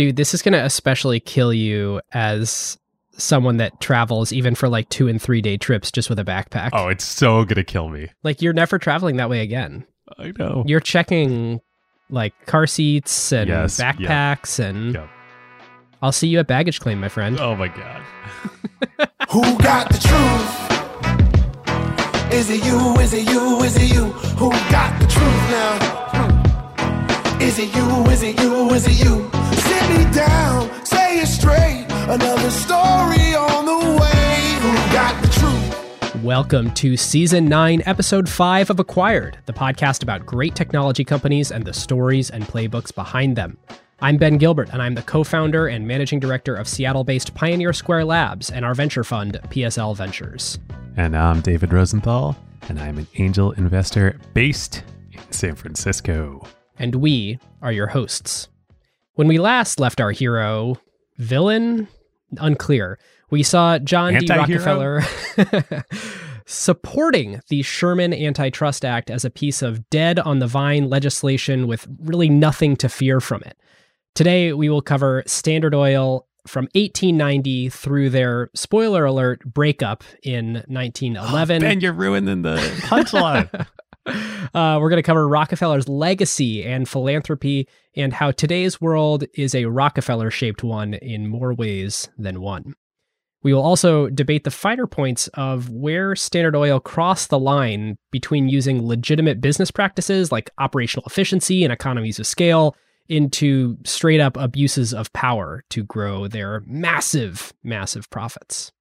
Dude, this is going to especially kill you as someone that travels even for like two and three day trips just with a backpack. Oh, it's so gonna kill me. Like you're never traveling that way again. I know. You're checking like car seats and Yes, yep. backpacks and Yep. I'll see you at baggage claim, my friend. Oh my god. Who got the truth? Is it you? Is it you? Is it you? Who got the truth now? Is it you? Is it you? Is it you? Sit me down, say it straight. Another story on the way. Who got the truth? Welcome to season 9, episode 5 of Acquired, the podcast about great technology companies and the stories and playbooks behind them. I'm Ben Gilbert, and I'm the co founder and managing director of Seattle based Pioneer Square Labs and our venture fund, PSL Ventures. And I'm David Rosenthal, and I'm an angel investor based in San Francisco. And we are your hosts. When we last left our hero, villain, unclear, we saw John D. Anti-hero? Rockefeller supporting the Sherman Antitrust Act as a piece of dead on the vine legislation with really nothing to fear from it. Today, we will cover Standard Oil from 1890 through their spoiler alert breakup in 1911. Ben, you're ruining the punchline. Uh, we're going to cover Rockefeller's legacy and philanthropy and how today's world is a Rockefeller shaped one in more ways than one. We will also debate the finer points of where Standard Oil crossed the line between using legitimate business practices like operational efficiency and economies of scale into straight up abuses of power to grow their massive, massive profits.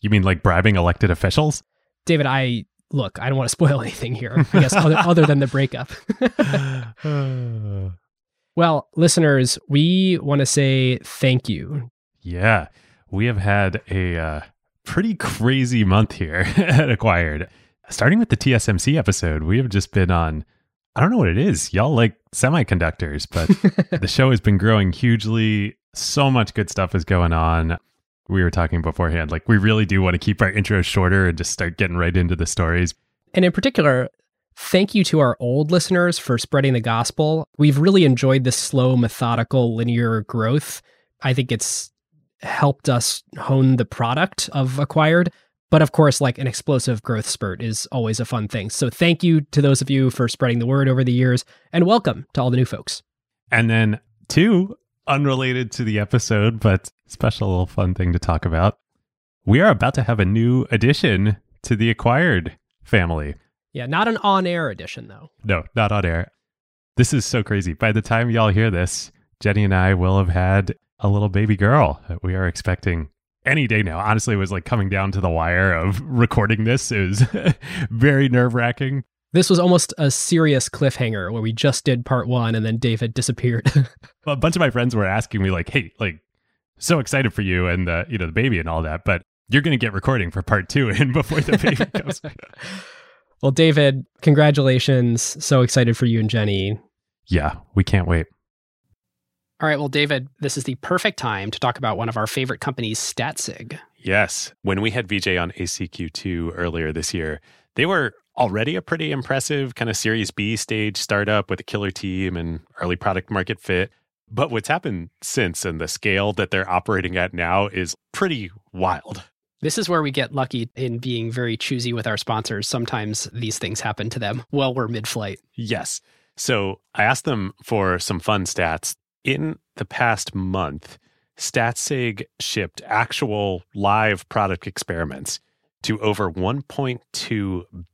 you mean like bribing elected officials? David, I look, I don't want to spoil anything here, I guess, other, other than the breakup. Well, listeners, we want to say thank you. yeah, we have had a uh, pretty crazy month here at Acquired. Starting with the TSMC episode, we have just been on. I don't know what it is. Y'all like semiconductors, but the show has been growing hugely. So much good stuff is going on. We were talking beforehand, like we really do want to keep our intros shorter and just start getting right into the stories. And in particular, thank you to our old listeners for spreading the gospel. We've really enjoyed this slow, methodical, linear growth. I think it's helped us hone the product of Acquired. But of course, like an explosive growth spurt is always a fun thing. So thank you to those of you for spreading the word over the years, and welcome to all the new folks. And then two, unrelated to the episode, but special little fun thing to talk about. We are about to have a new addition to the acquired family. Yeah, not an on air edition, though. No, not on air. This is so crazy. By the time y'all hear this, Jenny and I will have had a little baby girl that we are expecting any day now. Honestly, it was like coming down to the wire of recording this. It was very nerve wracking. This was almost a serious cliffhanger where we just did part one and then David disappeared. a bunch of my friends were asking me like, "Hey, like, so excited for you and the you know the baby and all that, but you're going to get recording for part two and before the baby comes." well, David, congratulations. So excited for you and Jenny. yeah, we can't wait. All right, well, David, this is the perfect time to talk about one of our favorite companies, Statsig. Yes. When we had VJ on ACQ2 earlier this year, they were already a pretty impressive kind of Series B stage startup with a killer team and early product market fit. But what's happened since and the scale that they're operating at now is pretty wild. This is where we get lucky in being very choosy with our sponsors. Sometimes these things happen to them while we're mid flight. Yes. So I asked them for some fun stats. In the past month, Statsig shipped actual live product experiments to over 1.2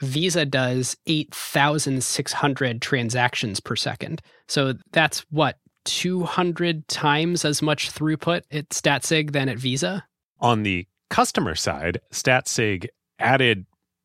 Visa does 8,600 transactions per second. So that's what, 200 times as much throughput at Statsig than at Visa? On the customer side, Statsig added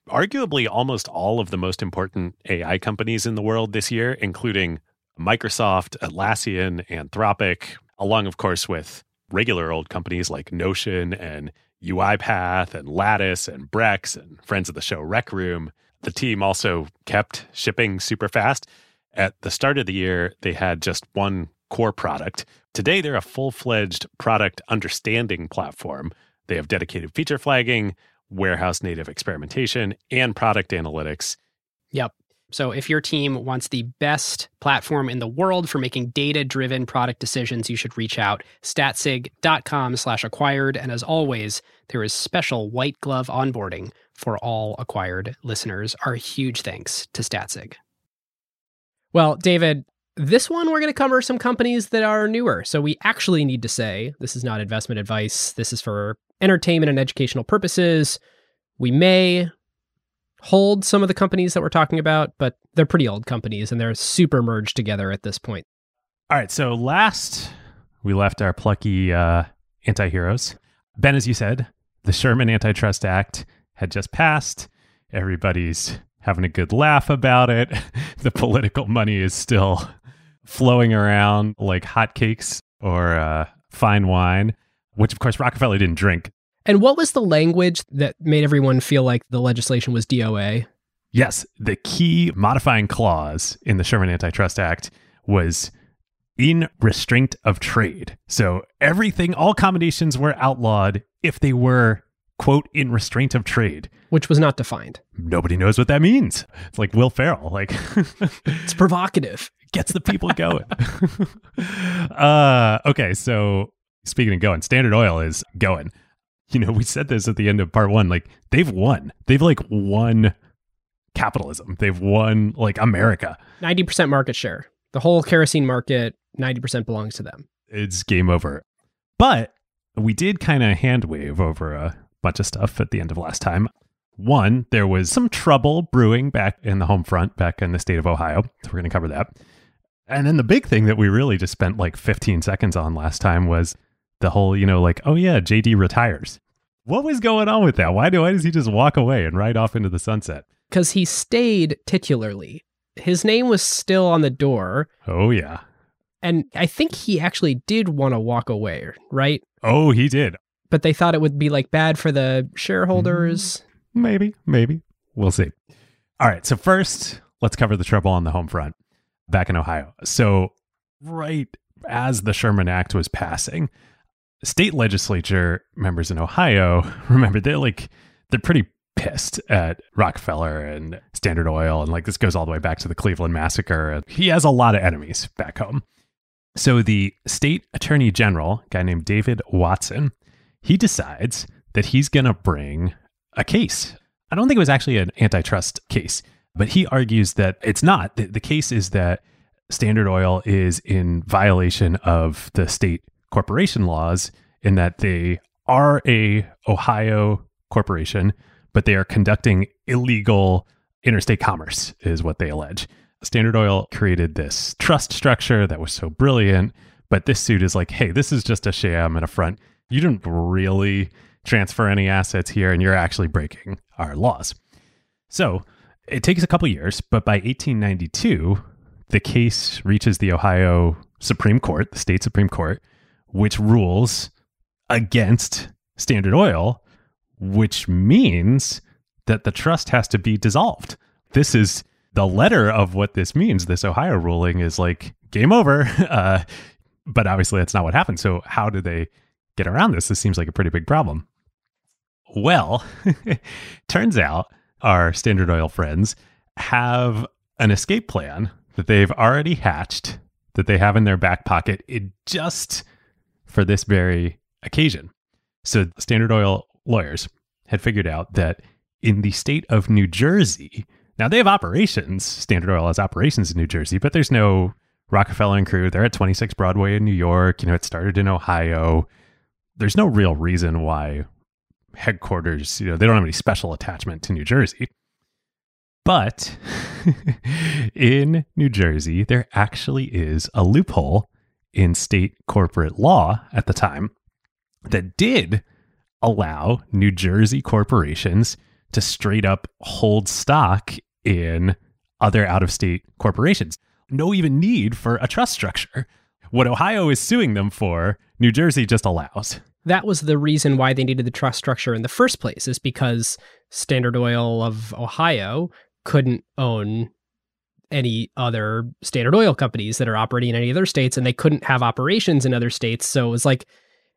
arguably almost all of the most important AI companies in the world this year, including Microsoft, Atlassian, Anthropic, along, of course, with regular old companies like Notion and UiPath and Lattice and Brex and friends of the show Rec Room. The team also kept shipping super fast. At the start of the year, they had just one core product. Today, they're a full fledged product understanding platform. They have dedicated feature flagging, warehouse native experimentation, and product analytics. Yep. So if your team wants the best platform in the world for making data-driven product decisions, you should reach out statsig.com slash acquired. And as always, there is special white glove onboarding for all acquired listeners. Our huge thanks to Statsig. Well, David, this one we're going to cover some companies that are newer. So we actually need to say this is not investment advice. This is for entertainment and educational purposes. We may hold some of the companies that we're talking about, but they're pretty old companies and they're super merged together at this point. All right. So last we left our plucky uh, anti heroes. Ben, as you said, the Sherman Antitrust Act had just passed. Everybody's having a good laugh about it. the political money is still flowing around like hotcakes or uh, fine wine, which of course Rockefeller didn't drink. And what was the language that made everyone feel like the legislation was DOA? Yes, the key modifying clause in the Sherman Antitrust Act was in restraint of trade. So everything, all combinations were outlawed if they were, quote, in restraint of trade. Which was not defined. Nobody knows what that means. It's like Will Ferrell, like it's provocative. Gets the people going. uh, okay, so speaking of going, Standard Oil is going. You know, we said this at the end of part one. Like they've won. They've like won capitalism. They've won like America. 90% market share. The whole kerosene market, 90% belongs to them. It's game over. But we did kind of hand wave over a bunch of stuff at the end of last time. One, there was some trouble brewing back in the home front, back in the state of Ohio. So we're going to cover that. And then the big thing that we really just spent like 15 seconds on last time was the whole, you know, like, oh yeah, JD retires. What was going on with that? Why do why does he just walk away and ride off into the sunset? Because he stayed titularly. His name was still on the door. Oh yeah. And I think he actually did want to walk away, right? Oh, he did. But they thought it would be like bad for the shareholders. Mm, maybe, maybe. We'll see. All right. So first, let's cover the trouble on the home front back in Ohio. So right as the Sherman Act was passing, state legislature members in Ohio, remember they're like they're pretty pissed at Rockefeller and Standard Oil and like this goes all the way back to the Cleveland massacre. He has a lot of enemies back home. So the state attorney general, guy named David Watson, he decides that he's going to bring a case. I don't think it was actually an antitrust case, but he argues that it's not. The, the case is that Standard Oil is in violation of the state corporation laws in that they are a Ohio corporation, but they are conducting illegal interstate commerce, is what they allege. Standard Oil created this trust structure that was so brilliant, but this suit is like, hey, this is just a sham and a front. You didn't really transfer any assets here, and you're actually breaking our laws. So it takes a couple years, but by 1892, the case reaches the Ohio Supreme Court, the state Supreme Court, which rules against Standard Oil, which means that the trust has to be dissolved. This is the letter of what this means. This Ohio ruling is like game over. Uh, but obviously, that's not what happened. So, how do they get around this? This seems like a pretty big problem. Well, turns out our Standard Oil friends have an escape plan that they've already hatched that they have in their back pocket. It just for this very occasion. So, Standard Oil lawyers had figured out that in the state of New Jersey, now they have operations, Standard Oil has operations in New Jersey, but there's no Rockefeller and crew. They're at 26 Broadway in New York. You know, it started in Ohio. There's no real reason why headquarters, you know, they don't have any special attachment to New Jersey. But in New Jersey, there actually is a loophole in state corporate law at the time that did allow New Jersey corporations to straight up hold stock in other out of state corporations. No even need for a trust structure. What Ohio is suing them for, New Jersey just allows. That was the reason why they needed the trust structure in the first place, is because Standard Oil of Ohio couldn't own any other Standard Oil companies that are operating in any other states, and they couldn't have operations in other states. So it was like,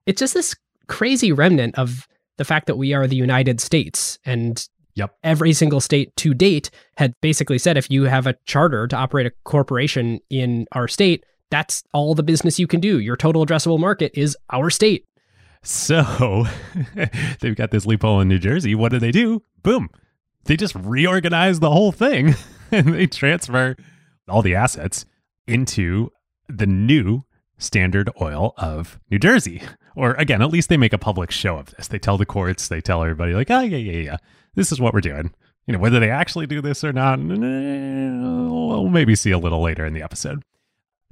it's just this crazy remnant of the fact that we are the United States. And Yep. every single state to date had basically said if you have a charter to operate a corporation in our state, that's all the business you can do. Your total addressable market is our state. So they've got this loophole in New Jersey. What do they do? Boom. They just reorganize the whole thing and they transfer all the assets into the new Standard Oil of New Jersey. Or again, at least they make a public show of this. They tell the courts, they tell everybody, like, oh, yeah, yeah, yeah, this is what we're doing. You know, whether they actually do this or not, we'll maybe see a little later in the episode.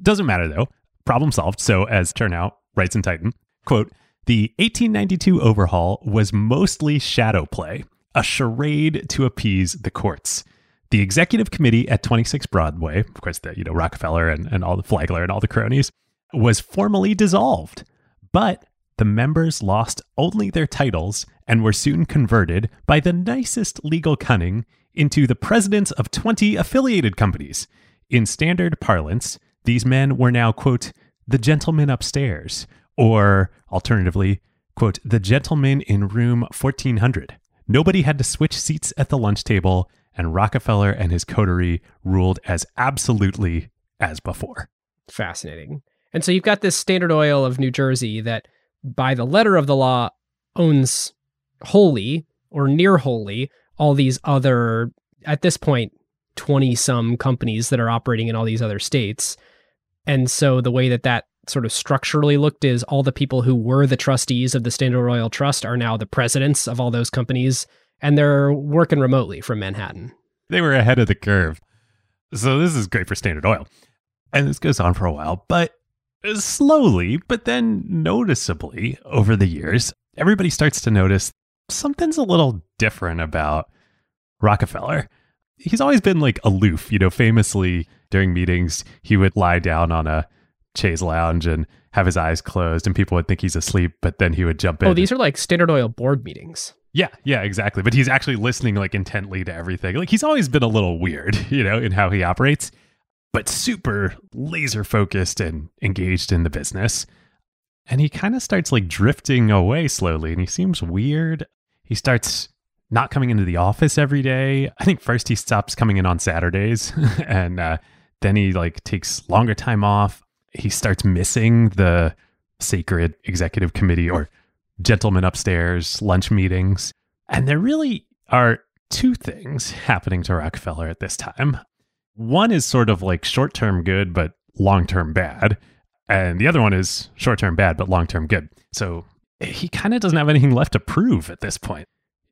Doesn't matter though. Problem solved. So, as Chernow writes in Titan, quote, the 1892 overhaul was mostly shadow play, a charade to appease the courts. The executive committee at 26 Broadway, of course, the you know Rockefeller and, and all the Flagler and all the cronies, was formally dissolved, but the members lost only their titles and were soon converted by the nicest legal cunning into the presidents of 20 affiliated companies. In standard parlance, these men were now, quote, the gentlemen upstairs, or alternatively, quote, the gentlemen in room 1400. Nobody had to switch seats at the lunch table, and Rockefeller and his coterie ruled as absolutely as before. Fascinating. And so you've got this Standard Oil of New Jersey that, by the letter of the law, owns wholly or near wholly all these other, at this point, 20 some companies that are operating in all these other states. And so the way that that sort of structurally looked is all the people who were the trustees of the Standard Oil Trust are now the presidents of all those companies, and they're working remotely from Manhattan. They were ahead of the curve. So this is great for Standard Oil. And this goes on for a while, but slowly, but then noticeably over the years, everybody starts to notice something's a little different about Rockefeller. He's always been like aloof, you know, famously during meetings, he would lie down on a chaise lounge and have his eyes closed and people would think he's asleep, but then he would jump oh, in. Oh, these are like Standard Oil board meetings. Yeah, yeah, exactly. But he's actually listening like intently to everything. Like he's always been a little weird, you know, in how he operates, but super laser focused and engaged in the business. And he kind of starts like drifting away slowly and he seems weird. He starts not coming into the office every day. I think first he stops coming in on Saturdays and uh, then he like takes longer time off. He starts missing the sacred executive committee or gentlemen upstairs lunch meetings. And there really are two things happening to Rockefeller at this time. One is sort of like short term good, but long term bad. And the other one is short term bad, but long term good. So he kind of doesn't have anything left to prove at this point.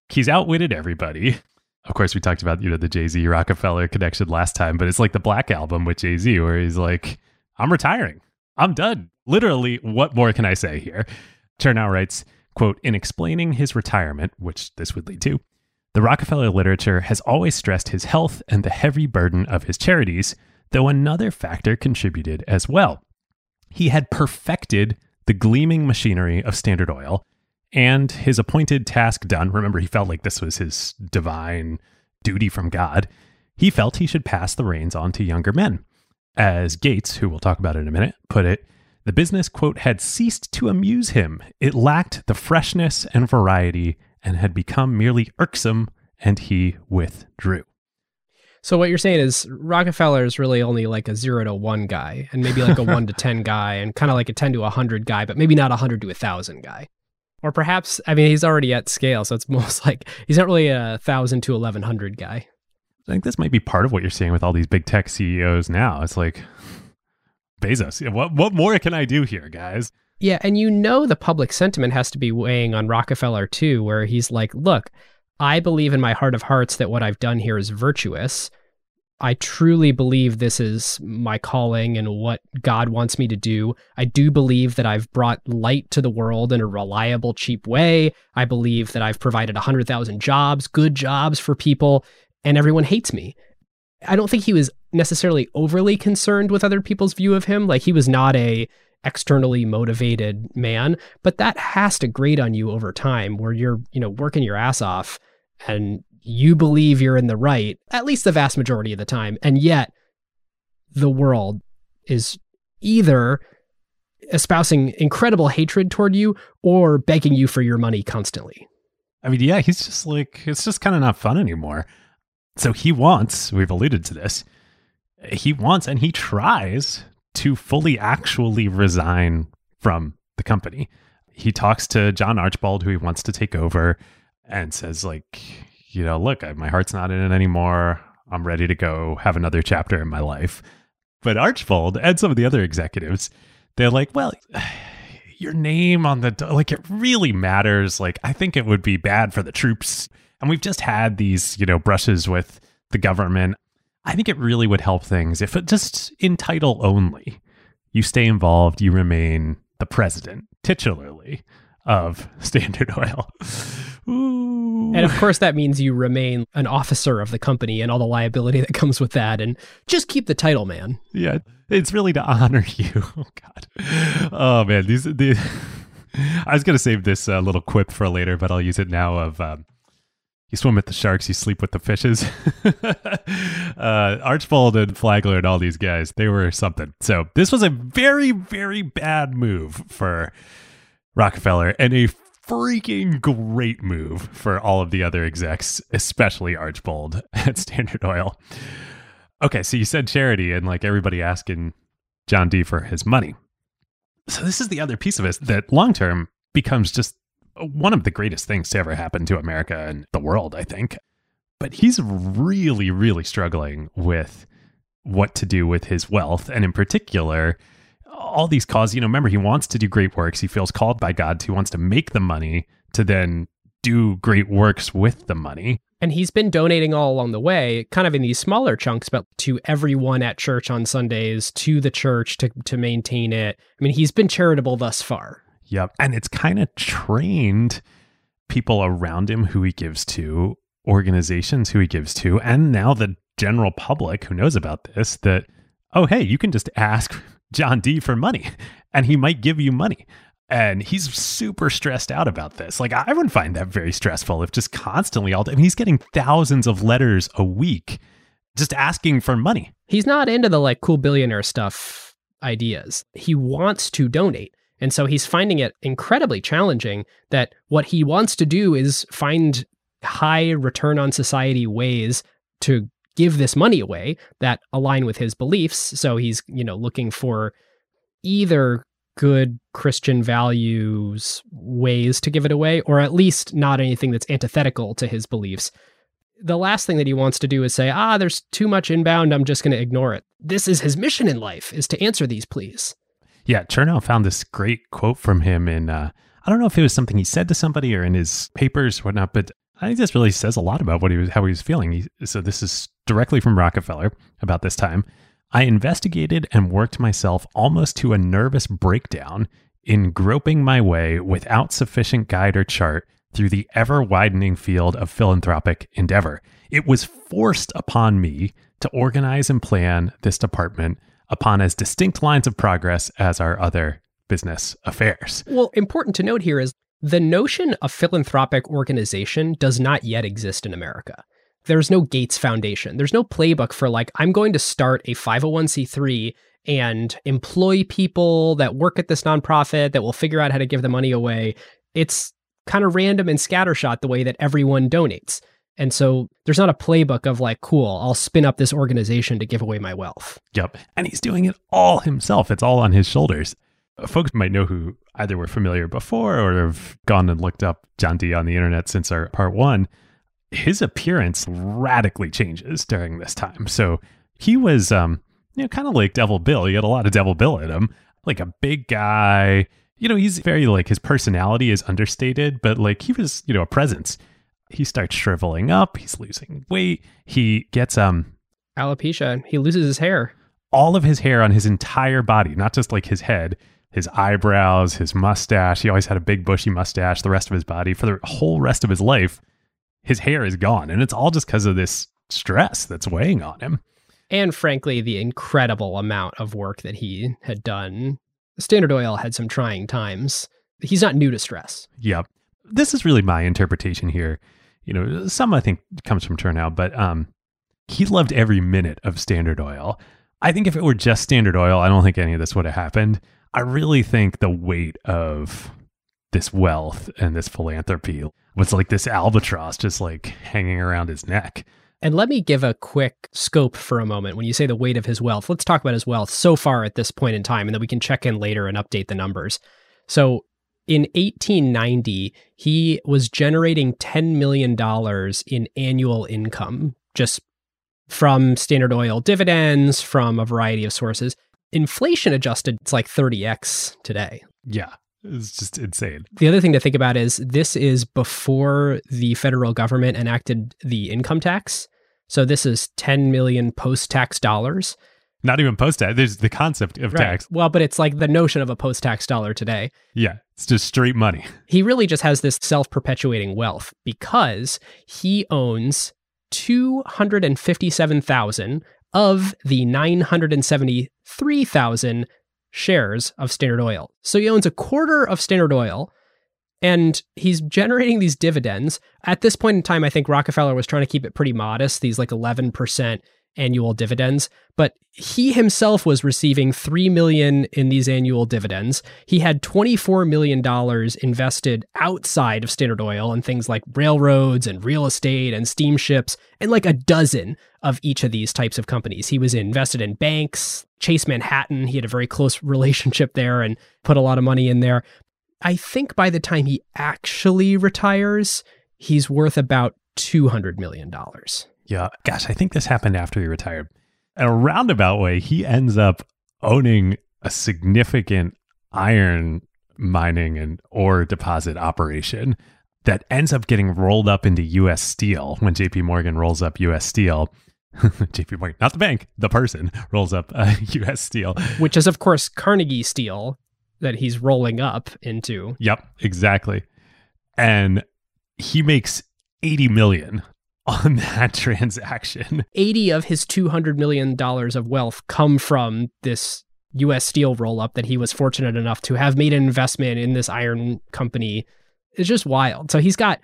He's outwitted everybody. Of course, we talked about, you know, the Jay Z Rockefeller connection last time, but it's like the Black Album with Jay Z, where he's like, I'm retiring. I'm done. Literally, what more can I say here? Chernow writes, quote, in explaining his retirement, which this would lead to, the Rockefeller literature has always stressed his health and the heavy burden of his charities, though another factor contributed as well. He had perfected the gleaming machinery of Standard Oil and his appointed task done. Remember, he felt like this was his divine duty from God. He felt he should pass the reins on to younger men. As Gates, who we'll talk about in a minute, put it, the business, quote, had ceased to amuse him. It lacked the freshness and variety and had become merely irksome, and he withdrew. So what you're saying is Rockefeller is really only like a zero to one guy, and maybe like a one to ten guy, and kind of like a ten to a hundred guy, but maybe not a hundred to a thousand guy. Or perhaps, I mean, he's already at scale, so it's most like he's not really a thousand to eleven hundred guy. I think this might be part of what you're seeing with all these big tech CEOs now. It's like Bezos. What what more can I do here, guys? Yeah, and you know the public sentiment has to be weighing on Rockefeller too, where he's like, look, I believe in my heart of hearts that what I've done here is virtuous. I truly believe this is my calling and what God wants me to do. I do believe that I've brought light to the world in a reliable, cheap way. I believe that I've provided 100,000 jobs, good jobs for people, and everyone hates me. I don't think he was necessarily overly concerned with other people's view of him. Like he was not a externally motivated man, but that has to grate on you over time where you're, you know, working your ass off and you believe you're in the right, at least the vast majority of the time. And yet the world is either espousing incredible hatred toward you or begging you for your money constantly. I mean, yeah, he's just like, it's just kind of not fun anymore. So he wants, we've alluded to this, he wants and he tries to fully actually resign from the company. He talks to John Archbold, who he wants to take over, and says, like, you know, look, my heart's not in it anymore. I'm ready to go have another chapter in my life. But Archbold and some of the other executives, they're like, well, your name on the, like, it really matters. Like, I think it would be bad for the troops. And we've just had these, you know, brushes with the government. I think it really would help things if it just in title only, you stay involved, you remain the president, titularly of Standard Oil. Ooh. And of course, that means you remain an officer of the company and all the liability that comes with that. And just keep the title, man. Yeah, it's really to honor you. Oh, God. Oh, man. These, the, I was going to save this uh, little quip for later, but I'll use it now. Of um, you swim with the sharks, you sleep with the fishes. uh, Archbold and Flagler and all these guys, they were something. So this was a very, very bad move for Rockefeller and a freaking great move for all of the other execs, especially Archbold at Standard Oil. Okay, so you said charity and like everybody asking John D for his money. So this is the other piece of it that long term becomes just one of the greatest things to ever happen to America and the world, I think. But he's really, really struggling with what to do with his wealth. And in particular, all these causes, you know, remember, he wants to do great works. He feels called by God. He wants to make the money to then do great works with the money. And he's been donating all along the way, kind of in these smaller chunks, but to everyone at church on Sundays, to the church to, to maintain it. I mean, he's been charitable thus far. Yep. And it's kind of trained people around him who he gives to, organizations who he gives to, and now the general public who knows about this that, oh, hey, you can just ask John D for money and he might give you money. And he's super stressed out about this. Like, I would find that very stressful if just constantly all day. I mean, he's getting thousands of letters a week just asking for money. He's not into the like cool billionaire stuff ideas. He wants to donate. And so he's finding it incredibly challenging that what he wants to do is find high return on society ways to give this money away that align with his beliefs. So he's, you know, looking for either good Christian values ways to give it away, or at least not anything that's antithetical to his beliefs. The last thing that he wants to do is say, ah, there's too much inbound. I'm just going to ignore it. This is his mission in life is to answer these pleas. Yeah, Chernow found this great quote from him in, uh, I don't know if it was something he said to somebody or in his papers or whatnot, but I think this really says a lot about what he was, how he was feeling. He, so this is directly from Rockefeller about this time. I investigated and worked myself almost to a nervous breakdown in groping my way without sufficient guide or chart through the ever widening field of philanthropic endeavor. It was forced upon me to organize and plan this department upon as distinct lines of progress as our other business affairs. Well, important to note here is the notion of philanthropic organization does not yet exist in America. There's no Gates Foundation. There's no playbook for, like, I'm going to start a 501c3 and employ people that work at this nonprofit that will figure out how to give the money away. It's kind of random and scattershot the way that everyone donates. And so there's not a playbook of like, cool, I'll spin up this organization to give away my wealth. Yep. And he's doing it all himself. It's all on his shoulders. Folks might know who either were familiar before or have gone and looked up John D on the internet since our part one, his appearance radically changes during this time. So he was, um, you know, kind of like Devil Bill. He had a lot of Devil Bill in him, like a big guy. You know, he's very like his personality is understated, but like he was, you know, a presence. He starts shriveling up, he's losing weight, he gets um Alopecia. He loses his hair. all of his hair on his entire body, not just like his head, his eyebrows, his mustache. He always had a big bushy mustache, the rest of his body. For the whole rest of his life, his hair is gone. And it's all just because of this stress that's weighing on him. And frankly, the incredible amount of work that he had done. Standard Oil had some trying times. He's not new to stress. Yep. This is really my interpretation here. You know, some I think comes from Chernow, but um, he loved every minute of Standard Oil. I think if it were just Standard Oil, I don't think any of this would have happened. I really think the weight of this wealth and this philanthropy was like this albatross just like hanging around his neck. And let me give a quick scope for a moment. When you say the weight of his wealth, let's talk about his wealth so far at this point in time, and then we can check in later and update the numbers. So in 1890, he was generating $10 million in annual income just from Standard Oil dividends, from a variety of sources. Inflation adjusted, it's like 30x today. Yeah. It's just insane. The other thing to think about is this is before the federal government enacted the income tax. So this is 10 million post tax dollars. Not even post tax. There's the concept of tax. Well, but it's like the notion of a post tax dollar today. Yeah. It's just straight money. He really just has this self perpetuating wealth because he owns 257,000 of the 973,000 shares of Standard Oil. So he owns a quarter of Standard Oil and he's generating these dividends. At this point in time, I think Rockefeller was trying to keep it pretty modest, these like 11% annual dividends, but he himself was receiving 3 million in these annual dividends. He had 24 million dollars invested outside of Standard Oil in things like railroads and real estate and steamships and like a dozen of each of these types of companies. He was invested in banks, Chase Manhattan, he had a very close relationship there and put a lot of money in there. I think by the time he actually retires, he's worth about $200 million. Yeah. Gosh, I think this happened after he retired. In a roundabout way, he ends up owning a significant iron mining and ore deposit operation that ends up getting rolled up into US Steel when JP Morgan rolls up US Steel. JP Morgan, not the bank, the person rolls up uh, US Steel. Which is, of course, Carnegie Steel that he's rolling up into. Yep, exactly. And he makes 80 million on that transaction. 80 of his $200 million of wealth come from this US Steel roll up that he was fortunate enough to have made an investment in this iron company. It's just wild. So he's got,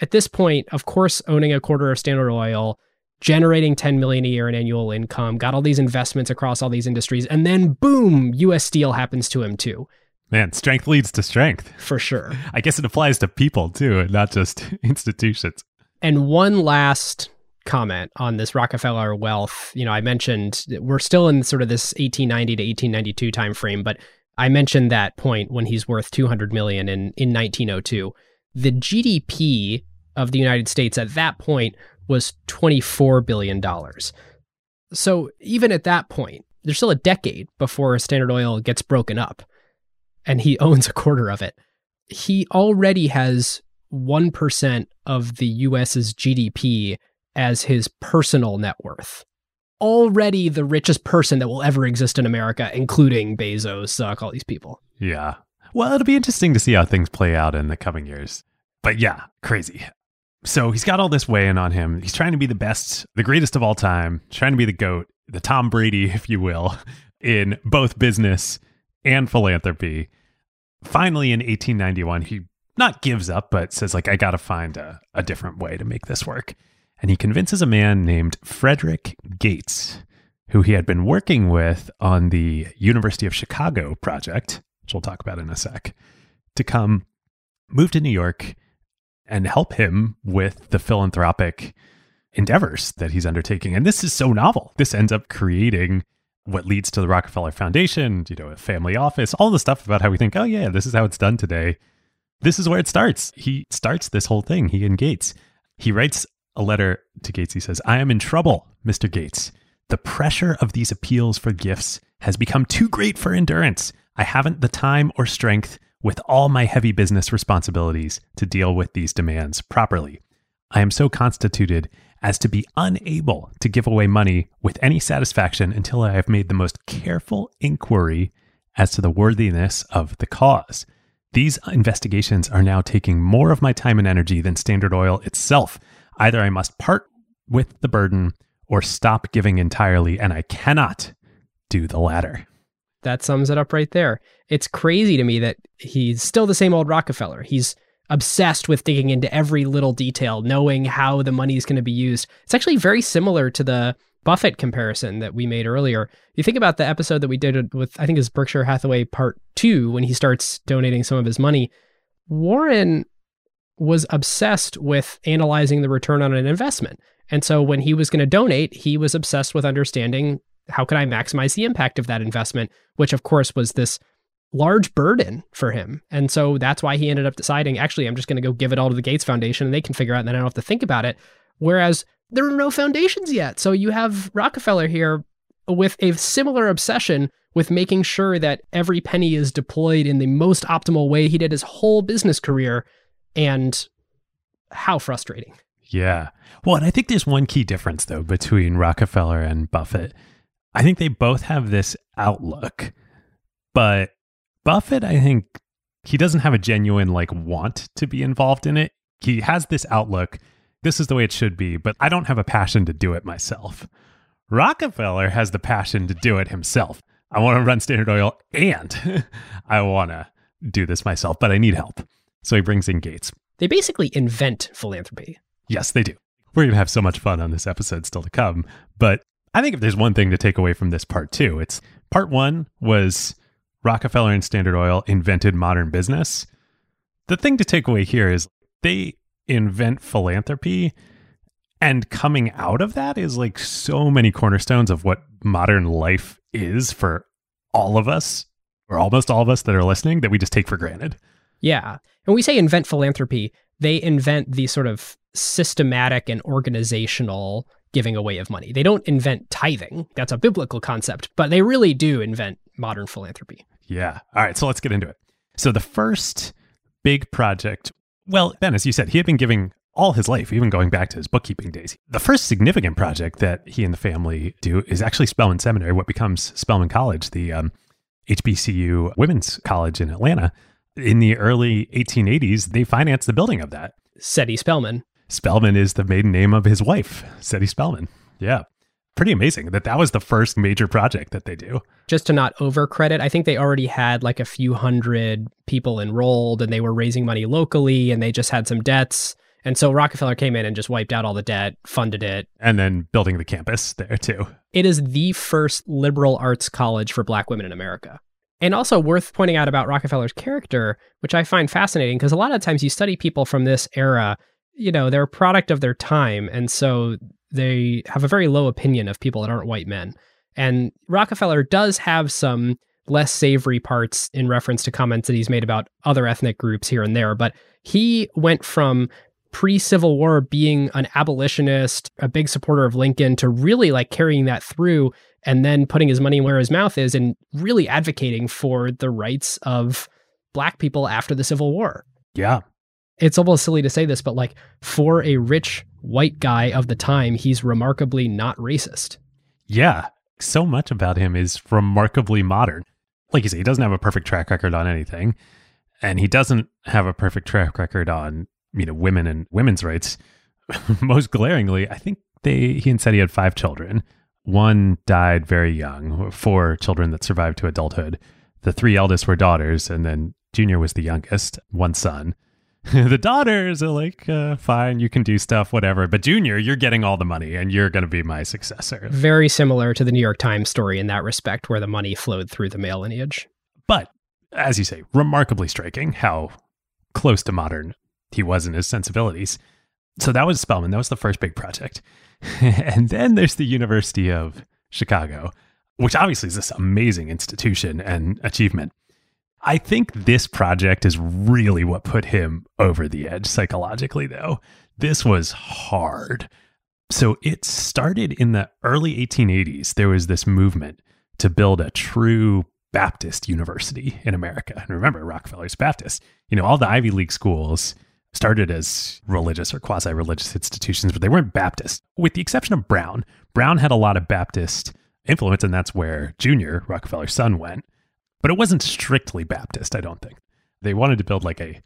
at this point, of course, owning a quarter of Standard Oil, generating 10 million a year in annual income, got all these investments across all these industries, and then boom, US Steel happens to him too. Man, strength leads to strength. For sure. I guess it applies to people too, and not just institutions. And one last comment on this Rockefeller wealth. You know, I mentioned we're still in sort of this 1890 to 1892 timeframe, but I mentioned that point when he's worth 200 million in in 1902. The GDP of the United States at that point was 24 billion dollars. So even at that point, there's still a decade before Standard Oil gets broken up and he owns a quarter of it. He already has 1% of the US's GDP as his personal net worth. Already the richest person that will ever exist in America, including Bezos, Zuck, all these people. Yeah. Well, it'll be interesting to see how things play out in the coming years. But yeah, crazy. So he's got all this weighing on him. He's trying to be the best, the greatest of all time, trying to be the GOAT, the Tom Brady, if you will, in both business and philanthropy. Finally, in 1891, he not gives up, but says, like, I got to find a, a different way to make this work. And he convinces a man named Frederick Gates, who he had been working with on the University of Chicago project, which we'll talk about in a sec, to come move to New York and help him with the philanthropic endeavors that he's undertaking. And this is so novel. This ends up creating what leads to the Rockefeller Foundation, you know, a family office, all the stuff about how we think, oh, yeah, this is how it's done today. This is where it starts. He starts this whole thing, he and Gates. He writes a letter to Gates. He says, I am in trouble, Mr. Gates. The pressure of these appeals for gifts has become too great for endurance. I haven't the time or strength with all my heavy business responsibilities to deal with these demands properly. I am so constituted as to be unable to give away money with any satisfaction until I have made the most careful inquiry as to the worthiness of the cause. These investigations are now taking more of my time and energy than Standard Oil itself. Either I must part with the burden or stop giving entirely, and I cannot do the latter. That sums it up right there. It's crazy to me that he's still the same old Rockefeller. He's obsessed with digging into every little detail, knowing how the money is going to be used. It's actually very similar to the Buffett comparison that we made earlier. You think about the episode that we did with, I think it's Berkshire Hathaway part two, when he starts donating some of his money. Warren was obsessed with analyzing the return on an investment. And so when he was going to donate, he was obsessed with understanding how can I maximize the impact of that investment, which of course was this large burden for him. And so that's why he ended up deciding, actually, I'm just going to go give it all to the Gates Foundation and they can figure out and then I don't have to think about it. Whereas there are no foundations yet. So you have Rockefeller here with a similar obsession with making sure that every penny is deployed in the most optimal way. He did his whole business career. And how frustrating. Yeah. Well, and I think there's one key difference, though, between Rockefeller and Buffett. I think they both have this outlook, but Buffett, I think he doesn't have a genuine like want to be involved in it. He has this outlook. This is the way it should be, but I don't have a passion to do it myself. Rockefeller has the passion to do it himself. I want to run Standard Oil and I want to do this myself, but I need help. So he brings in Gates. They basically invent philanthropy. Yes, they do. We're going to have so much fun on this episode still to come. But I think if there's one thing to take away from this part two, it's part one was Rockefeller and Standard Oil invented modern business. The thing to take away here is they invent philanthropy. And coming out of that is like so many cornerstones of what modern life is for all of us, or almost all of us that are listening, that we just take for granted. Yeah. And we say invent philanthropy, they invent the sort of systematic and organizational giving away of money. They don't invent tithing. That's a biblical concept, but they really do invent modern philanthropy. Yeah. All right. So let's get into it. So the first big project, well, Ben, as you said, he had been giving all his life, even going back to his bookkeeping days. The first significant project that he and the family do is actually Spelman Seminary, what becomes Spelman College, the um, HBCU women's college in Atlanta. In the early 1880s, they financed the building of that. Cettie Spelman. Spelman is the maiden name of his wife, Cettie Spelman. Yeah. Pretty amazing that that was the first major project that they do. Just to not overcredit, I think they already had like a few hundred people enrolled and they were raising money locally and they just had some debts. And so Rockefeller came in and just wiped out all the debt, funded it. And then building the campus there too. It is the first liberal arts college for black women in America. And also worth pointing out about Rockefeller's character, which I find fascinating because a lot of times you study people from this era, you know, they're a product of their time. And so they have a very low opinion of people that aren't white men. And Rockefeller does have some less savory parts in reference to comments that he's made about other ethnic groups here and there. But he went from pre Civil War being an abolitionist, a big supporter of Lincoln, to really like carrying that through and then putting his money where his mouth is and really advocating for the rights of black people after the Civil War. Yeah. It's almost silly to say this, but like for a rich white guy of the time, he's remarkably not racist. Yeah. So much about him is remarkably modern. Like you say, he doesn't have a perfect track record on anything. And he doesn't have a perfect track record on, you know, women and women's rights. Most glaringly, I think they he said he had five children. One died very young, four children that survived to adulthood. The three eldest were daughters, and then Junior was the youngest, one son. the daughters are like, uh, fine, you can do stuff, whatever. But Junior, you're getting all the money and you're going to be my successor. Very similar to the New York Times story in that respect, where the money flowed through the male lineage. But as you say, remarkably striking how close to modern he was in his sensibilities. So that was Spelman. That was the first big project. and then there's the University of Chicago, which obviously is this amazing institution and achievement. I think this project is really what put him over the edge psychologically, though. This was hard. So it started in the early 1880s. There was this movement to build a true Baptist university in America. And remember, Rockefeller's Baptist. You know, all the Ivy League schools started as religious or quasi religious institutions, but they weren't Baptist, with the exception of Brown. Brown had a lot of Baptist influence, and that's where Junior, Rockefeller's son, went. But it wasn't strictly Baptist, I don't think. They wanted to build like a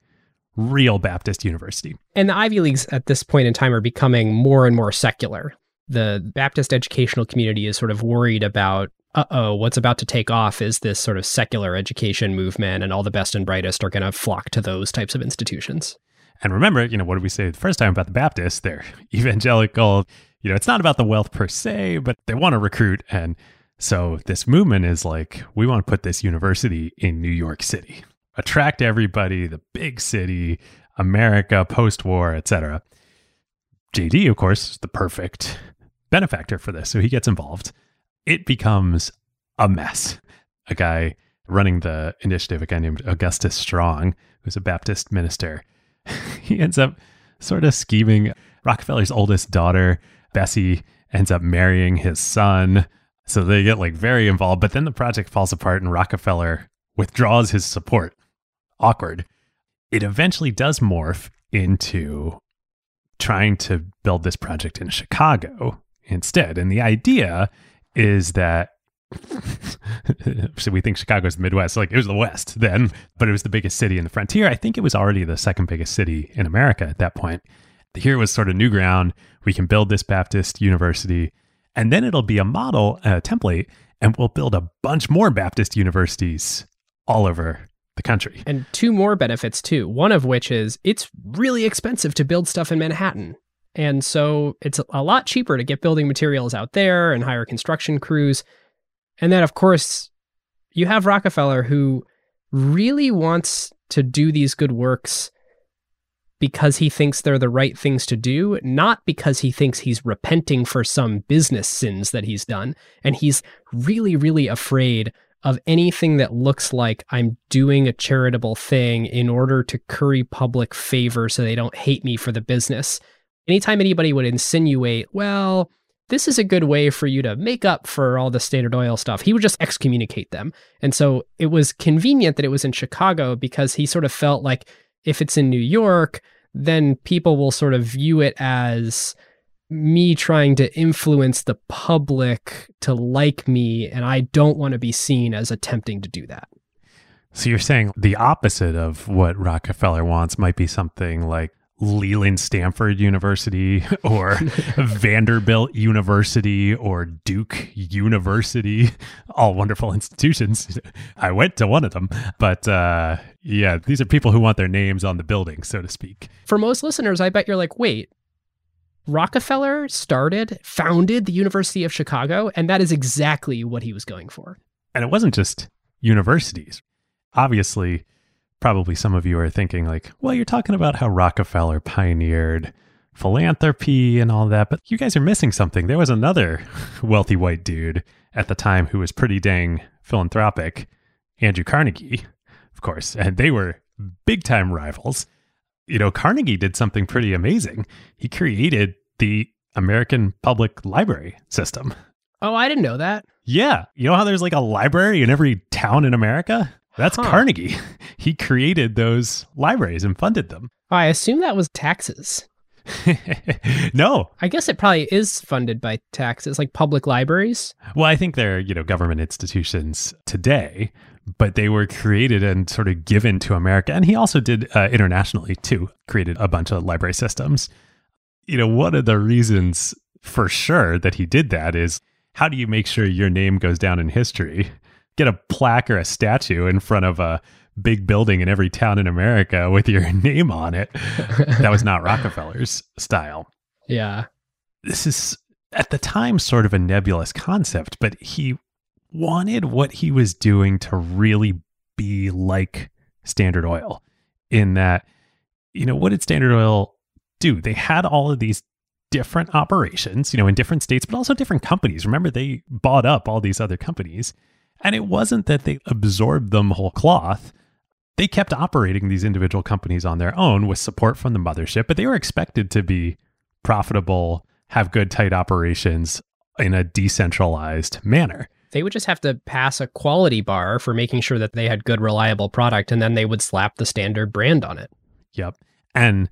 real Baptist university. And the Ivy Leagues at this point in time are becoming more and more secular. The Baptist educational community is sort of worried about uh oh, what's about to take off is this sort of secular education movement, and all the best and brightest are going to flock to those types of institutions. And remember, you know, what did we say the first time about the Baptists? They're evangelical. You know, it's not about the wealth per se, but they want to recruit. And so this movement is like, we want to put this university in New York City, attract everybody, the big city, America, post war, etc. JD, of course, is the perfect benefactor for this. So he gets involved. It becomes a mess. A guy running the initiative, a guy named Augustus Strong, who's a Baptist minister, he ends up sort of scheming. Rockefeller's oldest daughter, Bessie, ends up marrying his son. So they get like very involved, but then the project falls apart and Rockefeller withdraws his support. Awkward. It eventually does morph into trying to build this project in Chicago instead. And the idea is that so we think Chicago's the Midwest. Like it was the West then, but it was the biggest city in the frontier. I think it was already the second biggest city in America at that point. Here was sort of new ground. We can build this Baptist university, and then it'll be a model, a template, and we'll build a bunch more Baptist universities all over the country. And two more benefits too. One of which is it's really expensive to build stuff in Manhattan. And so it's a lot cheaper to get building materials out there and hire construction crews. And then, of course, you have Rockefeller who really wants to do these good works because he thinks they're the right things to do, not because he thinks he's repenting for some business sins that he's done. And he's really, really afraid of anything that looks like I'm doing a charitable thing in order to curry public favor so they don't hate me for the business. Anytime anybody would insinuate, well, this is a good way for you to make up for all the Standard Oil stuff. He would just excommunicate them. And so it was convenient that it was in Chicago because he sort of felt like if it's in New York, then people will sort of view it as me trying to influence the public to like me. And I don't want to be seen as attempting to do that. So you're saying the opposite of what Rockefeller wants might be something like Leland Stanford University or Vanderbilt University or Duke University, all wonderful institutions. I went to one of them, but uh, yeah, these are people who want their names on the building, so to speak. For most listeners, I bet you're like, wait, Rockefeller started, founded the University of Chicago, and that is exactly what he was going for. And it wasn't just universities. Obviously, probably some of you are thinking like, well, you're talking about how Rockefeller pioneered philanthropy and all that, but you guys are missing something. There was another wealthy white dude at the time who was pretty dang philanthropic, Andrew Carnegie, of course, and they were big time rivals. You know, Carnegie did something pretty amazing. He created the American public library system. Oh, I didn't know that. Yeah. You know how there's like a library in every town in America? That's Huh. Carnegie. He created those libraries and funded them. I assume that was taxes. no. I guess it probably is funded by taxes, like public libraries. Well, I think they're, you know, government institutions today, but they were created and sort of given to America. And he also did uh, internationally too, created a bunch of library systems. You know, one of the reasons for sure that he did that is how do you make sure your name goes down in history? Get a plaque or a statue in front of a big building in every town in America with your name on it. that was not Rockefeller's style. Yeah. This is at the time sort of a nebulous concept, but he wanted what he was doing to really be like Standard Oil in that, you know, what did Standard Oil do? They had all of these different operations, you know, in different states, but also different companies. Remember, they bought up all these other companies. And it wasn't that they absorbed them whole cloth. They kept operating these individual companies on their own with support from the mothership, but they were expected to be profitable, have good, tight operations in a decentralized manner. They would just have to pass a quality bar for making sure that they had good, reliable product, and then they would slap the standard brand on it. Yep. And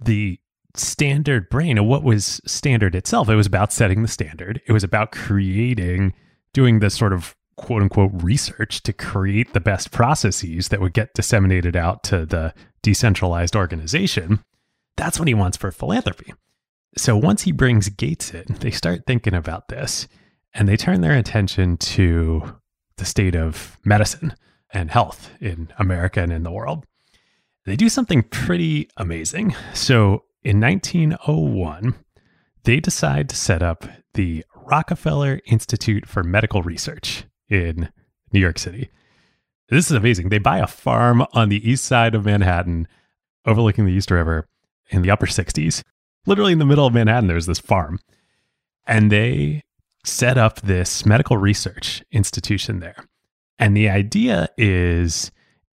the standard brain, and what was standard itself, it was about setting the standard. It was about creating, doing this sort of quote unquote research to create the best processes that would get disseminated out to the decentralized organization. That's what he wants for philanthropy. So once he brings Gates in, they start thinking about this and they turn their attention to the state of medicine and health in America and in the world. They do something pretty amazing. So in 1901, they decide to set up the Rockefeller Institute for Medical Research in New York City. This is amazing. They buy a farm on the east side of Manhattan, overlooking the East River in the upper 60s. Literally in the middle of Manhattan, there's this farm. And they set up this medical research institution there. And the idea is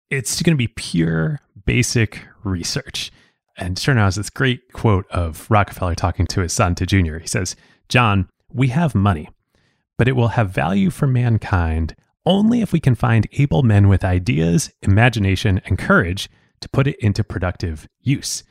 it's going to be pure basic research. And Chernow has this great quote of Rockefeller talking to his son, to Junior. He says, John, we have money, but it will have value for mankind only if we can find able men with ideas, imagination, and courage to put it into productive use.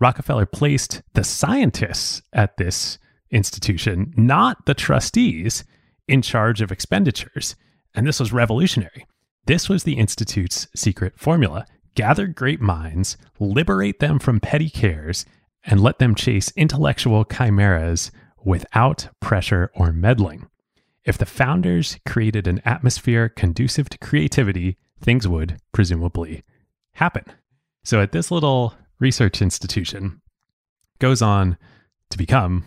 Rockefeller placed the scientists at this institution, not the trustees, in charge of expenditures. And this was revolutionary. This was the Institute's secret formula gather great minds, liberate them from petty cares, and let them chase intellectual chimeras without pressure or meddling. If the founders created an atmosphere conducive to creativity, things would presumably happen. So at this little research institution goes on to become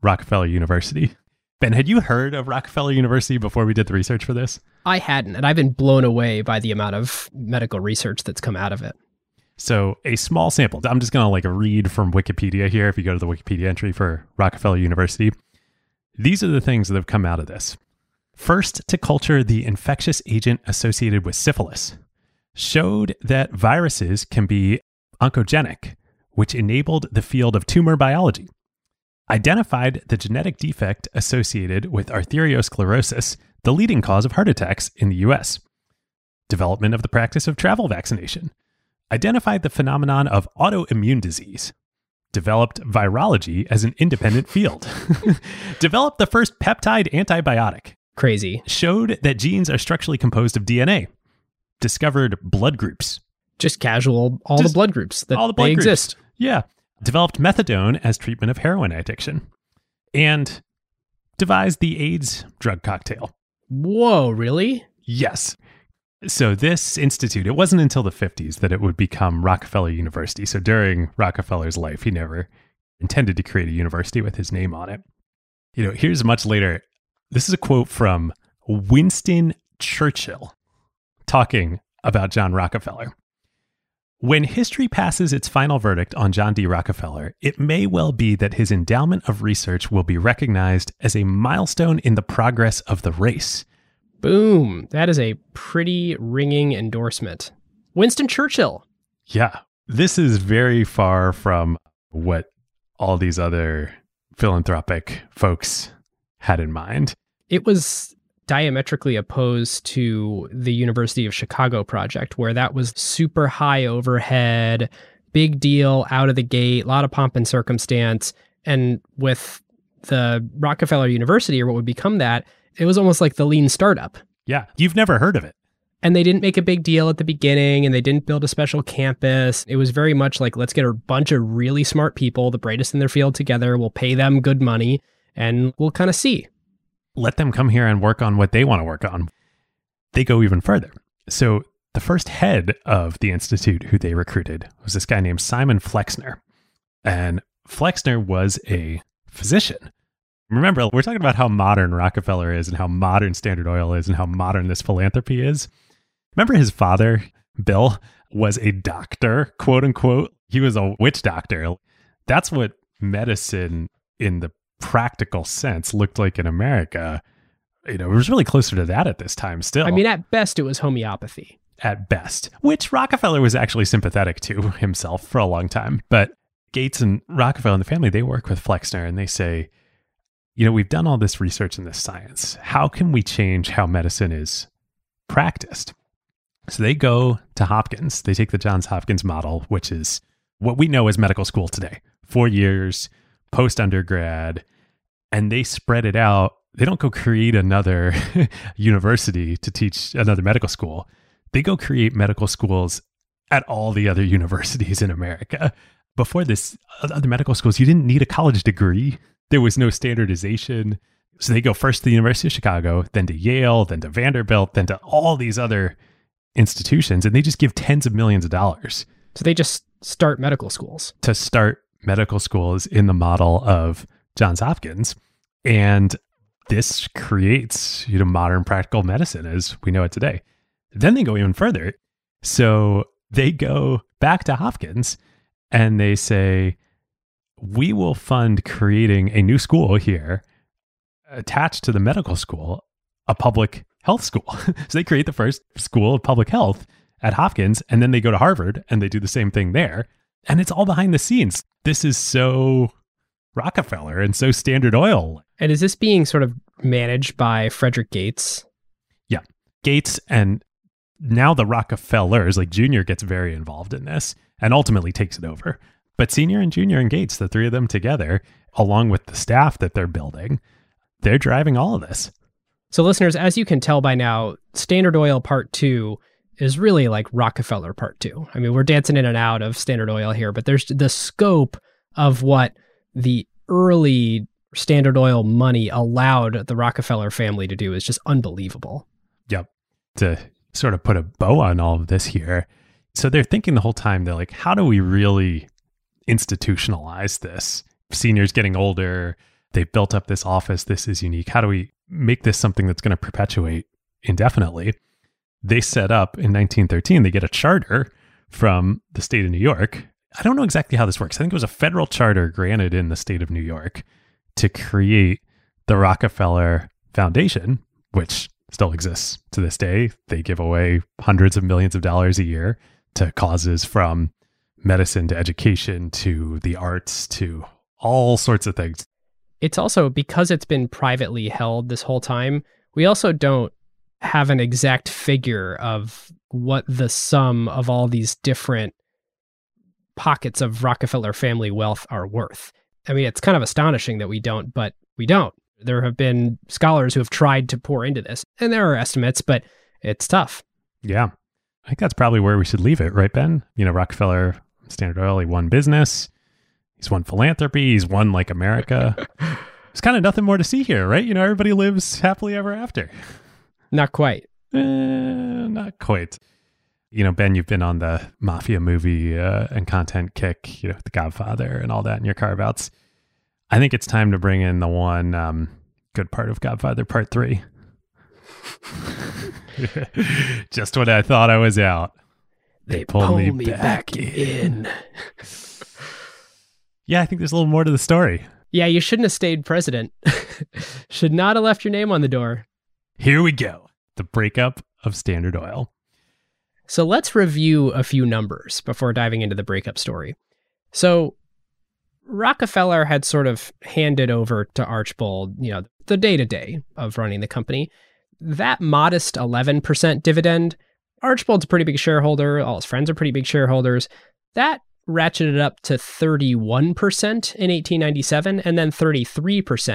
Rockefeller University. Ben, had you heard of Rockefeller University before we did the research for this? I hadn't, and I've been blown away by the amount of medical research that's come out of it. So, a small sample. I'm just going to like read from Wikipedia here. If you go to the Wikipedia entry for Rockefeller University, these are the things that have come out of this. First, to culture the infectious agent associated with syphilis, showed that viruses can be oncogenic, which enabled the field of tumor biology identified the genetic defect associated with arteriosclerosis, the leading cause of heart attacks in the US. Development of the practice of travel vaccination. Identified the phenomenon of autoimmune disease. Developed virology as an independent field. Developed the first peptide antibiotic. Crazy. Showed that genes are structurally composed of DNA. Discovered blood groups. Just casual, all Just the blood groups that all the blood they groups. exist. Yeah. Developed methadone as treatment of heroin addiction. And devised the AIDS drug cocktail. Whoa, really? Yes. So this institute, it wasn't until the 50s that it would become Rockefeller University. So during Rockefeller's life, he never intended to create a university with his name on it. You know, here's much later. This is a quote from Winston Churchill talking about John Rockefeller. When history passes its final verdict on John D. Rockefeller, it may well be that his endowment of research will be recognized as a milestone in the progress of the race. Boom. That is a pretty ringing endorsement. Winston Churchill. Yeah, this is very far from what all these other philanthropic folks had in mind. It was diametrically opposed to the University of Chicago project, where that was super high overhead, big deal out of the gate, a lot of pomp and circumstance. And with the Rockefeller University, or what would become that, it was almost like the lean startup. Yeah, you've never heard of it. And they didn't make a big deal at the beginning and they didn't build a special campus. It was very much like, let's get a bunch of really smart people, the brightest in their field together. We'll pay them good money and we'll kind of see. Let them come here and work on what they want to work on. They go even further. So, the first head of the institute who they recruited was this guy named Simon Flexner. And Flexner was a physician. Remember, we're talking about how modern Rockefeller is and how modern Standard Oil is and how modern this philanthropy is. Remember his father, Bill, was a doctor, quote unquote. He was a witch doctor. That's what medicine in the practical sense looked like in America. You know, it was really closer to that at this time still. I mean, at best, it was homeopathy. at best, which Rockefeller was actually sympathetic to himself for a long time. But Gates and Rockefeller and the family, they work with Flexner and they say, you know, we've done all this research in this science. How can we change how medicine is practiced? So they go to Hopkins. They take the Johns Hopkins model, which is what we know as medical school today four years, post undergrad, and they spread it out. They don't go create another university to teach another medical school. They go create medical schools at all the other universities in America. Before this, other medical schools, you didn't need a college degree. There was no standardization. So they go first to the University of Chicago, then to Yale, then to Vanderbilt, then to all these other institutions, and they just give tens of millions of dollars So they just start medical schools. to start medical schools in the model of Johns Hopkins. And this creates, you know, modern practical medicine as we know it today. Then they go even further. So they go back to Hopkins and they say, we will fund creating a new school here attached to the medical school, a public health school. so they create the first school of public health at Hopkins, and then they go to Harvard and they do the same thing there. And it's all behind the scenes. This is so Rockefeller and so Standard Oil. And is this being sort of managed by Frederick Gates? Yeah. Gates and now the Rockefellers, like Junior gets very involved in this and ultimately takes it over. But Senior and Junior and Gates, the three of them together, along with the staff that they're building, they're driving all of this. So, listeners, as you can tell by now, Standard Oil Part 2 is really like Rockefeller Part 2. I mean, we're dancing in and out of Standard Oil here, but there's the scope of what the early Standard Oil money allowed the Rockefeller family to do is just unbelievable. Yep. To sort of put a bow on all of this here. So they're thinking the whole time, they're like, how do we really institutionalize this? Seniors getting older, they've built up this office. This is unique. How do we make this something that's going to perpetuate indefinitely? They set up in 1913, they get a charter from the state of New York. I don't know exactly how this works. I think it was a federal charter granted in the state of New York to create the Rockefeller Foundation, which still exists to this day. They give away hundreds of millions of dollars a year to causes from medicine to education to the arts to all sorts of things. It's also because it's been privately held this whole time, we also don't have an exact figure of what the sum of all these different pockets of Rockefeller family wealth are worth. I mean, it's kind of astonishing that we don't, but we don't. There have been scholars who have tried to pour into this, and there are estimates, but it's tough. Yeah. I think that's probably where we should leave it, right, Ben? You know, Rockefeller, Standard Oil, he won business, he's won philanthropy, he's won like America. There's kind of nothing more to see here, right? You know, everybody lives happily ever after. Not quite. Eh, not quite. You know, Ben, you've been on the mafia movie uh, and content kick, you know, The Godfather and all that in your carve outs. I think it's time to bring in the one um, good part of Godfather Part 3. Just when I thought I was out. They pull pull me me, back back, in. Yeah, I think there's a little more to the story. Yeah, you shouldn't have stayed president. Should not have left your name on the door. Here we go. The breakup of Standard Oil. So let's review a few numbers before diving into the breakup story. So Rockefeller had sort of handed over to Archbold, you know, the day to day of running the company. That modest 11% dividend, Archbold's a pretty big shareholder. All his friends are pretty big shareholders. That ratcheted up to 31% in 1897 and then 33%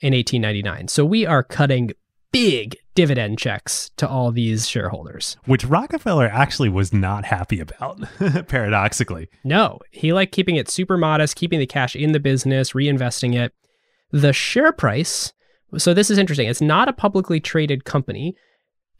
in 1899. So we are cutting big dividend checks to all these shareholders. Which Rockefeller actually was not happy about, paradoxically. No, he liked keeping it super modest, keeping the cash in the business, reinvesting it. The share price, so this is interesting. It's not a publicly traded company.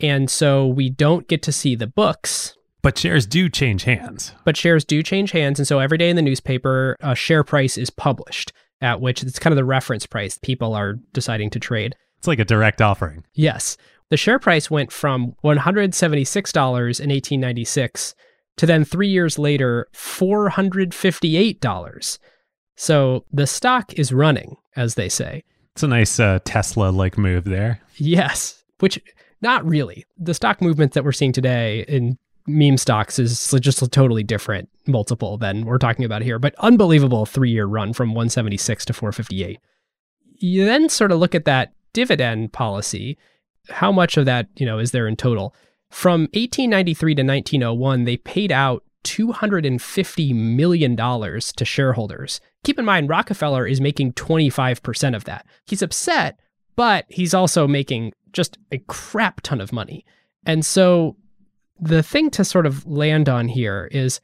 And so we don't get to see the books, But shares do change hands. but shares do change hands. And so every day in the newspaper, a share price is published, at which it's kind of the reference price people are deciding to trade. It's like a direct offering. Yes. The share price went from $176 in 1896 to then three years later, $458. So the stock is running, as they say. It's a nice uh, Tesla like move there. Yes, which not really. The stock movement that we're seeing today in meme stocks is just a totally different multiple than we're talking about here, but unbelievable three year run from 176 to 458. You then sort of look at that dividend policy. How much of that, you know, is there in total? From 1893 to 1901, they paid out $250 million to shareholders. Keep in mind, Rockefeller is making 25% of that. He's upset, but he's also making just a crap ton of money. And so the thing to sort of land on here is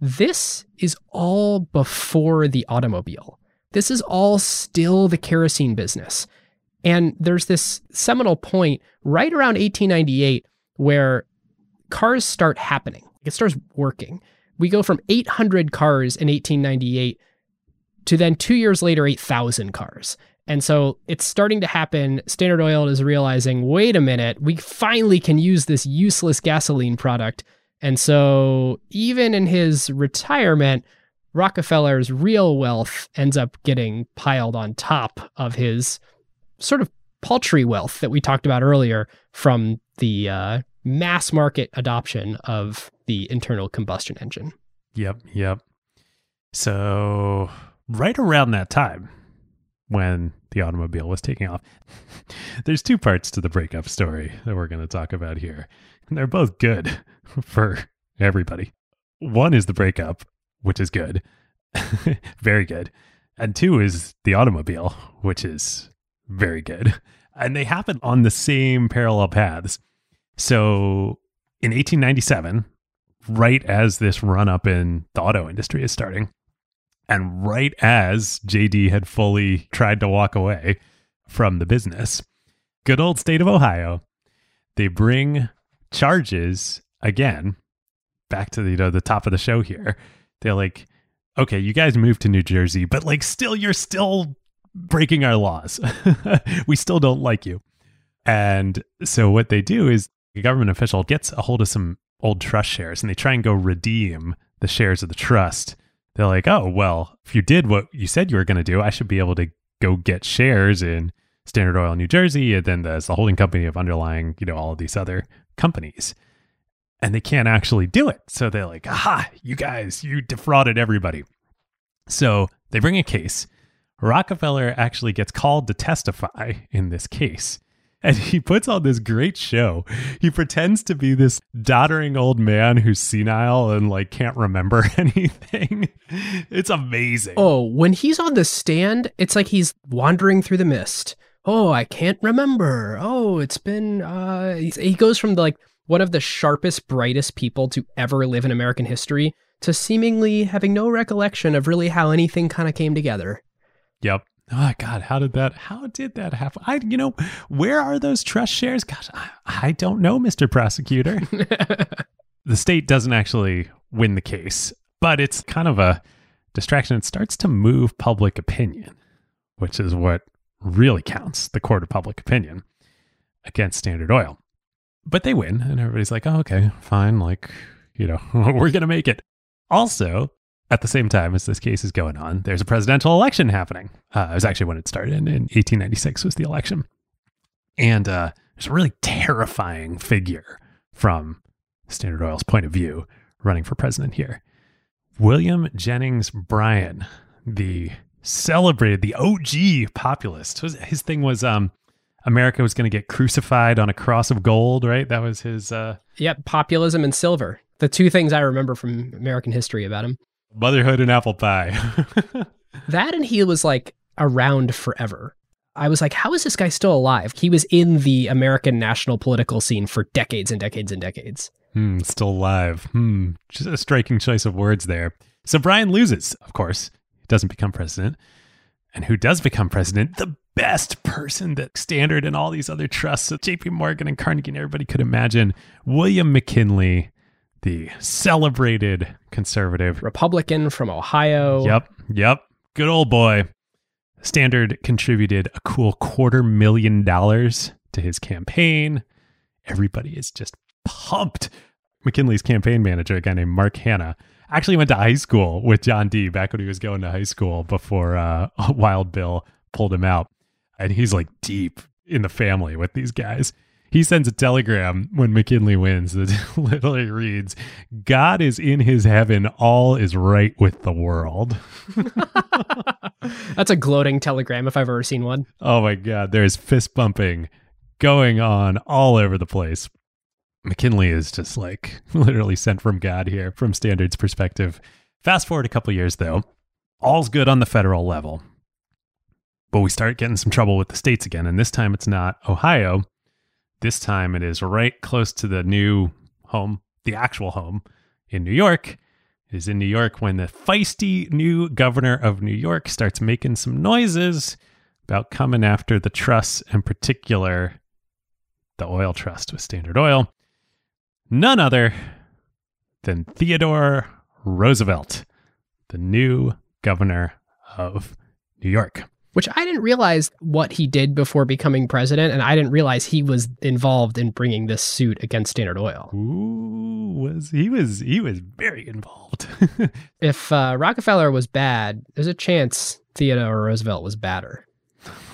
this is all before the automobile. This is all still the kerosene business. And there's this seminal point right around 1898 where cars start happening. It starts working. We go from 800 cars in 1898 to then two years later, 8,000 cars. And so it's starting to happen. Standard Oil is realizing wait a minute, we finally can use this useless gasoline product. And so even in his retirement, Rockefeller's real wealth ends up getting piled on top of his sort of paltry wealth that we talked about earlier from the uh, mass market adoption of the internal combustion engine. Yep, yep. So, right around that time, when the automobile was taking off, there's two parts to the breakup story that we're going to talk about here. And they're both good for everybody. One is the breakup, which is good, very good. And two is the automobile, which is very good. And they happen on the same parallel paths. So in 1897, right as this run up in the auto industry is starting, and right as JD had fully tried to walk away from the business, good old state of Ohio, they bring charges again back to the you know the top of the show here. They're like, okay, you guys moved to New Jersey, but like still you're still breaking our laws. we still don't like you. And so what they do is a government official gets a hold of some old trust shares and they try and go redeem the shares of the trust. They're like, oh, well, if you did what you said you were going to do, I should be able to go get shares in Standard Oil New Jersey. And then there's the holding company of underlying, you know, all of these other companies. And they can't actually do it. So they're like, aha, you guys, you defrauded everybody. So they bring a case. Rockefeller actually gets called to testify in this case and he puts on this great show. He pretends to be this doddering old man who's senile and like can't remember anything. It's amazing. Oh, when he's on the stand, it's like he's wandering through the mist. Oh, I can't remember. Oh, it's been uh he goes from like one of the sharpest, brightest people to ever live in American history to seemingly having no recollection of really how anything kind of came together. Yep. Oh God, how did that? How did that happen? I, you know, where are those trust shares? Gosh, I, I don't know, Mister Prosecutor. the state doesn't actually win the case, but it's kind of a distraction. It starts to move public opinion, which is what really counts. The court of public opinion against Standard Oil, but they win, and everybody's like, "Oh, okay, fine. Like, you know, we're gonna make it." Also, at the same time as this case is going on, there's a presidential election happening. Uh, it was actually when it started in, in 1896 was the election. And uh, there's a really terrifying figure from Standard Oil's point of view running for president here. William Jennings Bryan, the celebrated, the OG populist. His thing was um, America was going to get crucified on a cross of gold, right? That was his. Uh... Yep, populism and silver. The two things I remember from American history about him motherhood and apple pie. that and he was like around forever. I was like, how is this guy still alive? He was in the American national political scene for decades and decades and decades. Hmm, still alive. Hmm, just a striking choice of words there. So Bryan loses, of course. He doesn't become president. And who does become president? The best person that Standard and all these other trusts, JP Morgan and Carnegie and everybody could imagine. William McKinley the celebrated conservative Republican from Ohio. Yep, yep. Good old boy. Standard contributed a cool quarter million dollars to his campaign. Everybody is just pumped. McKinley's campaign manager, a guy named Mark Hanna, actually went to high school with John D. back when he was going to high school before uh, Wild Bill pulled him out. And he's like deep in the family with these guys he sends a telegram when McKinley wins that literally reads, God is in his heaven, all is right with the world. That's a gloating telegram if I've ever seen one. Oh my God. There's fist bumping going on all over the place. McKinley is just like literally sent from God here from Standard's perspective. Fast forward a couple years though, all's good on the federal level. But we start getting some trouble with the states again. And this time it's not Ohio. This time it is right close to the new home, the actual home in New York. It is in New York when the feisty new governor of New York starts making some noises about coming after the trusts, in particular the oil trust with Standard Oil. None other than Theodore Roosevelt, the new governor of New York. Which I didn't realize what he did before becoming president, and I didn't realize he was involved in bringing this suit against Standard Oil. Ooh, was he was he was very involved. if uh, Rockefeller was bad, there's a chance Theodore Roosevelt was badder.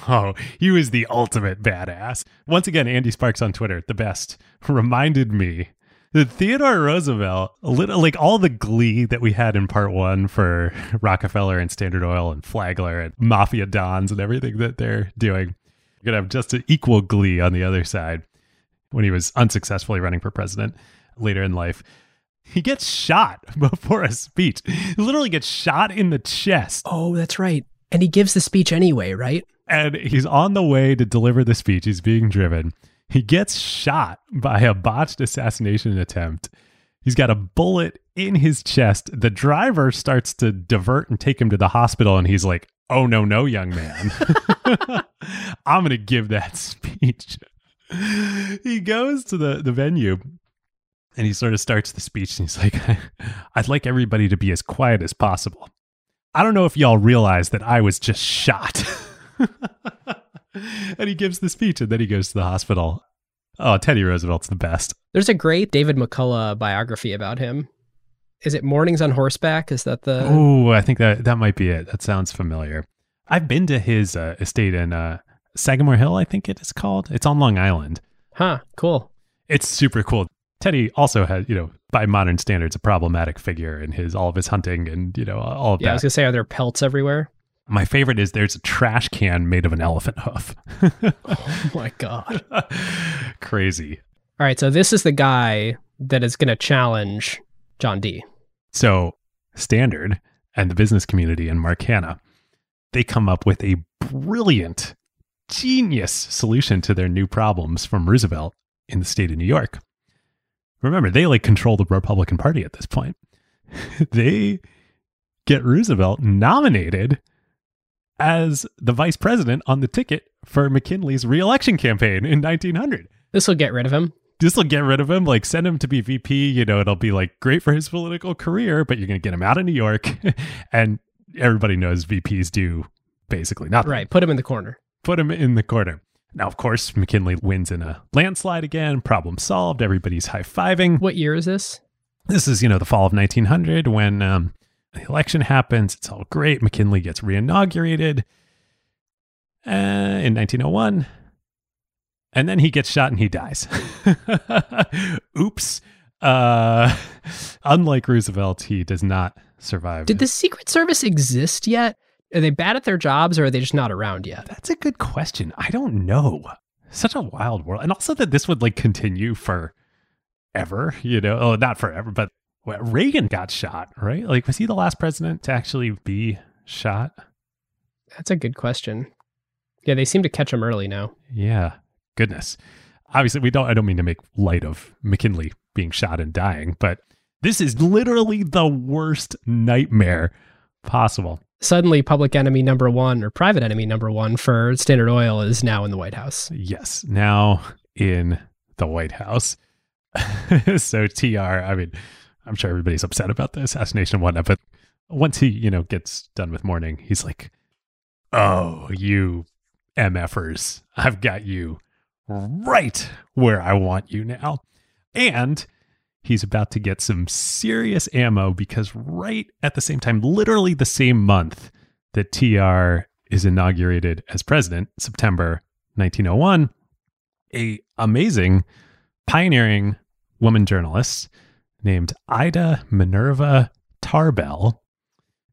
Oh, he was the ultimate badass. Once again, Andy Sparks on Twitter, the best, reminded me that Theodore Roosevelt, a little like all the glee that we had in part one for Rockefeller and Standard Oil and Flagler and Mafia Dons and everything that they're doing, you're gonna have just an equal glee on the other side when he was unsuccessfully running for president later in life. He gets shot before a speech. He literally gets shot in the chest. Oh, that's right. And he gives the speech anyway, right? and he's on the way to deliver the speech. He's being driven. He gets shot by a botched assassination attempt. He's got a bullet in his chest. The driver starts to divert and take him to the hospital, and he's like, Oh, no, no, young man. I'm going to give that speech. he goes to the, the venue and he sort of starts the speech and he's like, I'd like everybody to be as quiet as possible. I don't know if y'all realize that I was just shot. And he gives the speech and then he goes to the hospital. Oh, Teddy Roosevelt's the best. There's a great David McCullough biography about him. Is it Mornings on Horseback? Is that the? Oh, I think that that might be it. That sounds familiar. I've been to his uh, estate in uh, Sagamore Hill. I think it is called. It's on Long Island. Huh. Cool. It's super cool. Teddy also had, you know, by modern standards, a problematic figure in his all of his hunting and you know all of yeah, that. I was gonna say, are there pelts everywhere? My favorite is there's a trash can made of an elephant hoof. oh my god. Crazy. All right, so this is the guy that is going to challenge John D. So, Standard and the business community and Mark Hanna, they come up with a brilliant, genius solution to their new problems from Roosevelt in the state of New York. Remember, they like control the Republican Party at this point. they get Roosevelt nominated as the vice president on the ticket for McKinley's reelection campaign in 1900. This will get rid of him. This will get rid of him. Like, send him to be VP. You know, it'll be like great for his political career, but you're going to get him out of New York. and everybody knows VPs do basically nothing. Right. Put him in the corner. Put him in the corner. Now, of course, McKinley wins in a landslide again. Problem solved. Everybody's high fiving. What year is this? This is, you know, the fall of 1900 when um, the election happens. It's all great. McKinley gets reinaugurated uh, in 1901. And then he gets shot and he dies. Oops. Uh, unlike Roosevelt, he does not survive. Did the Secret Service exist yet? Are they bad at their jobs or are they just not around yet? That's a good question. I don't know. Such a wild world. And also that this would like continue for ever, you know, oh, not forever, but well, Reagan got shot, right? Like, was he the last president to actually be shot? That's a good question. Yeah, they seem to catch him early now. Yeah, goodness. Obviously, we don't. I don't mean to make light of McKinley being shot and dying, but this is literally the worst nightmare possible. Suddenly, public enemy number one or private enemy number one for Standard Oil is now in the White House. Yes, now in the White House. so TR, I mean, I'm sure everybody's upset about the assassination and whatnot, but once he, you know, gets done with mourning, he's like, "Oh, you MFers, I've got you right where I want you now," and he's about to get some serious ammo because right at the same time, literally the same month that TR is inaugurated as president, September 1901, a amazing, pioneering woman journalist named Ida Minerva Tarbell,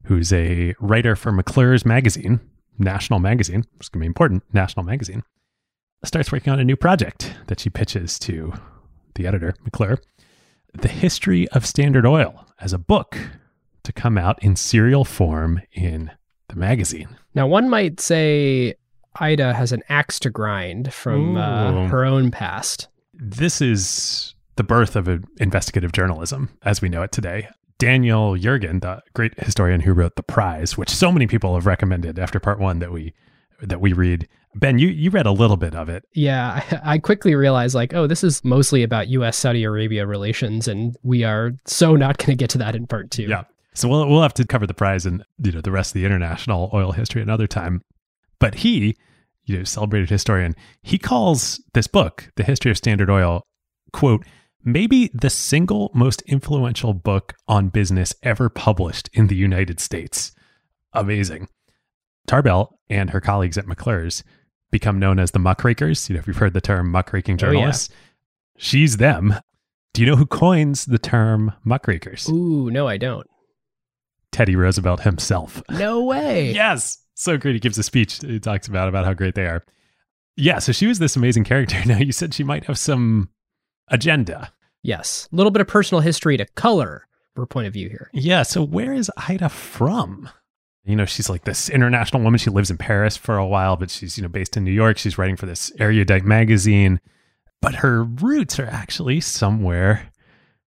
who's a writer for McClure's magazine, National Magazine, which is going to be important, National Magazine, starts working on a new project that she pitches to the editor, McClure, the history of Standard Oil as a book to come out in serial form in the magazine. Now, one might say Ida has an axe to grind from uh, her own past. This is the birth of investigative journalism as we know it today. Daniel Yergin, the great historian who wrote The Prize, which so many people have recommended after part one that we that we read. Ben, you you read a little bit of it. Yeah, I, I quickly realized, like, oh, this is mostly about U.S. Saudi Arabia relations, and we are so not going to get to that in part two. Yeah. So we'll we'll have to cover the prize and you know the rest of the international oil history another time. But he, you know, celebrated historian, he calls this book, The History of Standard Oil, quote, maybe the single most influential book on business ever published in the United States. Amazing. Tarbell and her colleagues at McClure's become known as the muckrakers. You know, if you've heard the term muckraking Oh, yeah. journalists, she's them. Do you know who coins the term muckrakers? Ooh, no, I don't. Teddy Roosevelt himself. No way. Yes. So great. He gives a speech. He talks about about how great they are. Yeah. So she was this amazing character. Now you said she might have some agenda. Yes. A little bit of personal history to color her point of view here. Yeah. So where is Ida from? You know, she's like this international woman. She lives in Paris for a while, but she's, you know, based in New York. She's writing for this erudite magazine. But her roots are actually somewhere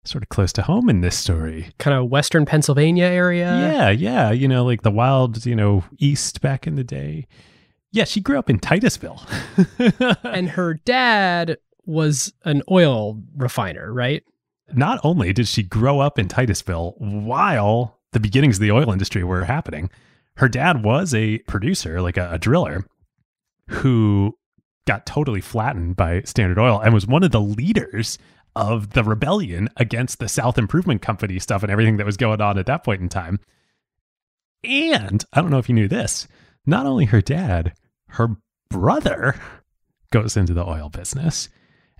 sort of close to home in this story. Kind of Western Pennsylvania area. yeah, yeah. You know, like the wild, you know, East back in the day. Yeah, she grew up in Titusville. And her dad was an oil refiner, right? Not only did she grow up in Titusville while the beginnings of the oil industry were happening, her dad was a producer, like a, a driller, who got totally flattened by Standard Oil and was one of the leaders of the rebellion against the South Improvement Company stuff and everything that was going on at that point in time. And I don't know if you knew this, not only her dad, her brother goes into the oil business.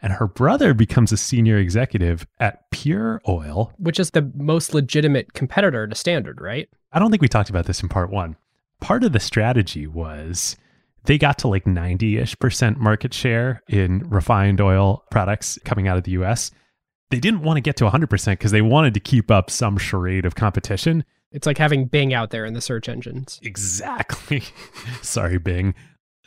And her brother becomes a senior executive at Pure Oil. Which is the most legitimate competitor to Standard, right? I don't think we talked about this in part one. Part of the strategy was they got to like 90 ish percent market share in refined oil products coming out of the US. They didn't want to get to 100% because they wanted to keep up some charade of competition. It's like having Bing out there in the search engines. Exactly. Sorry, Bing.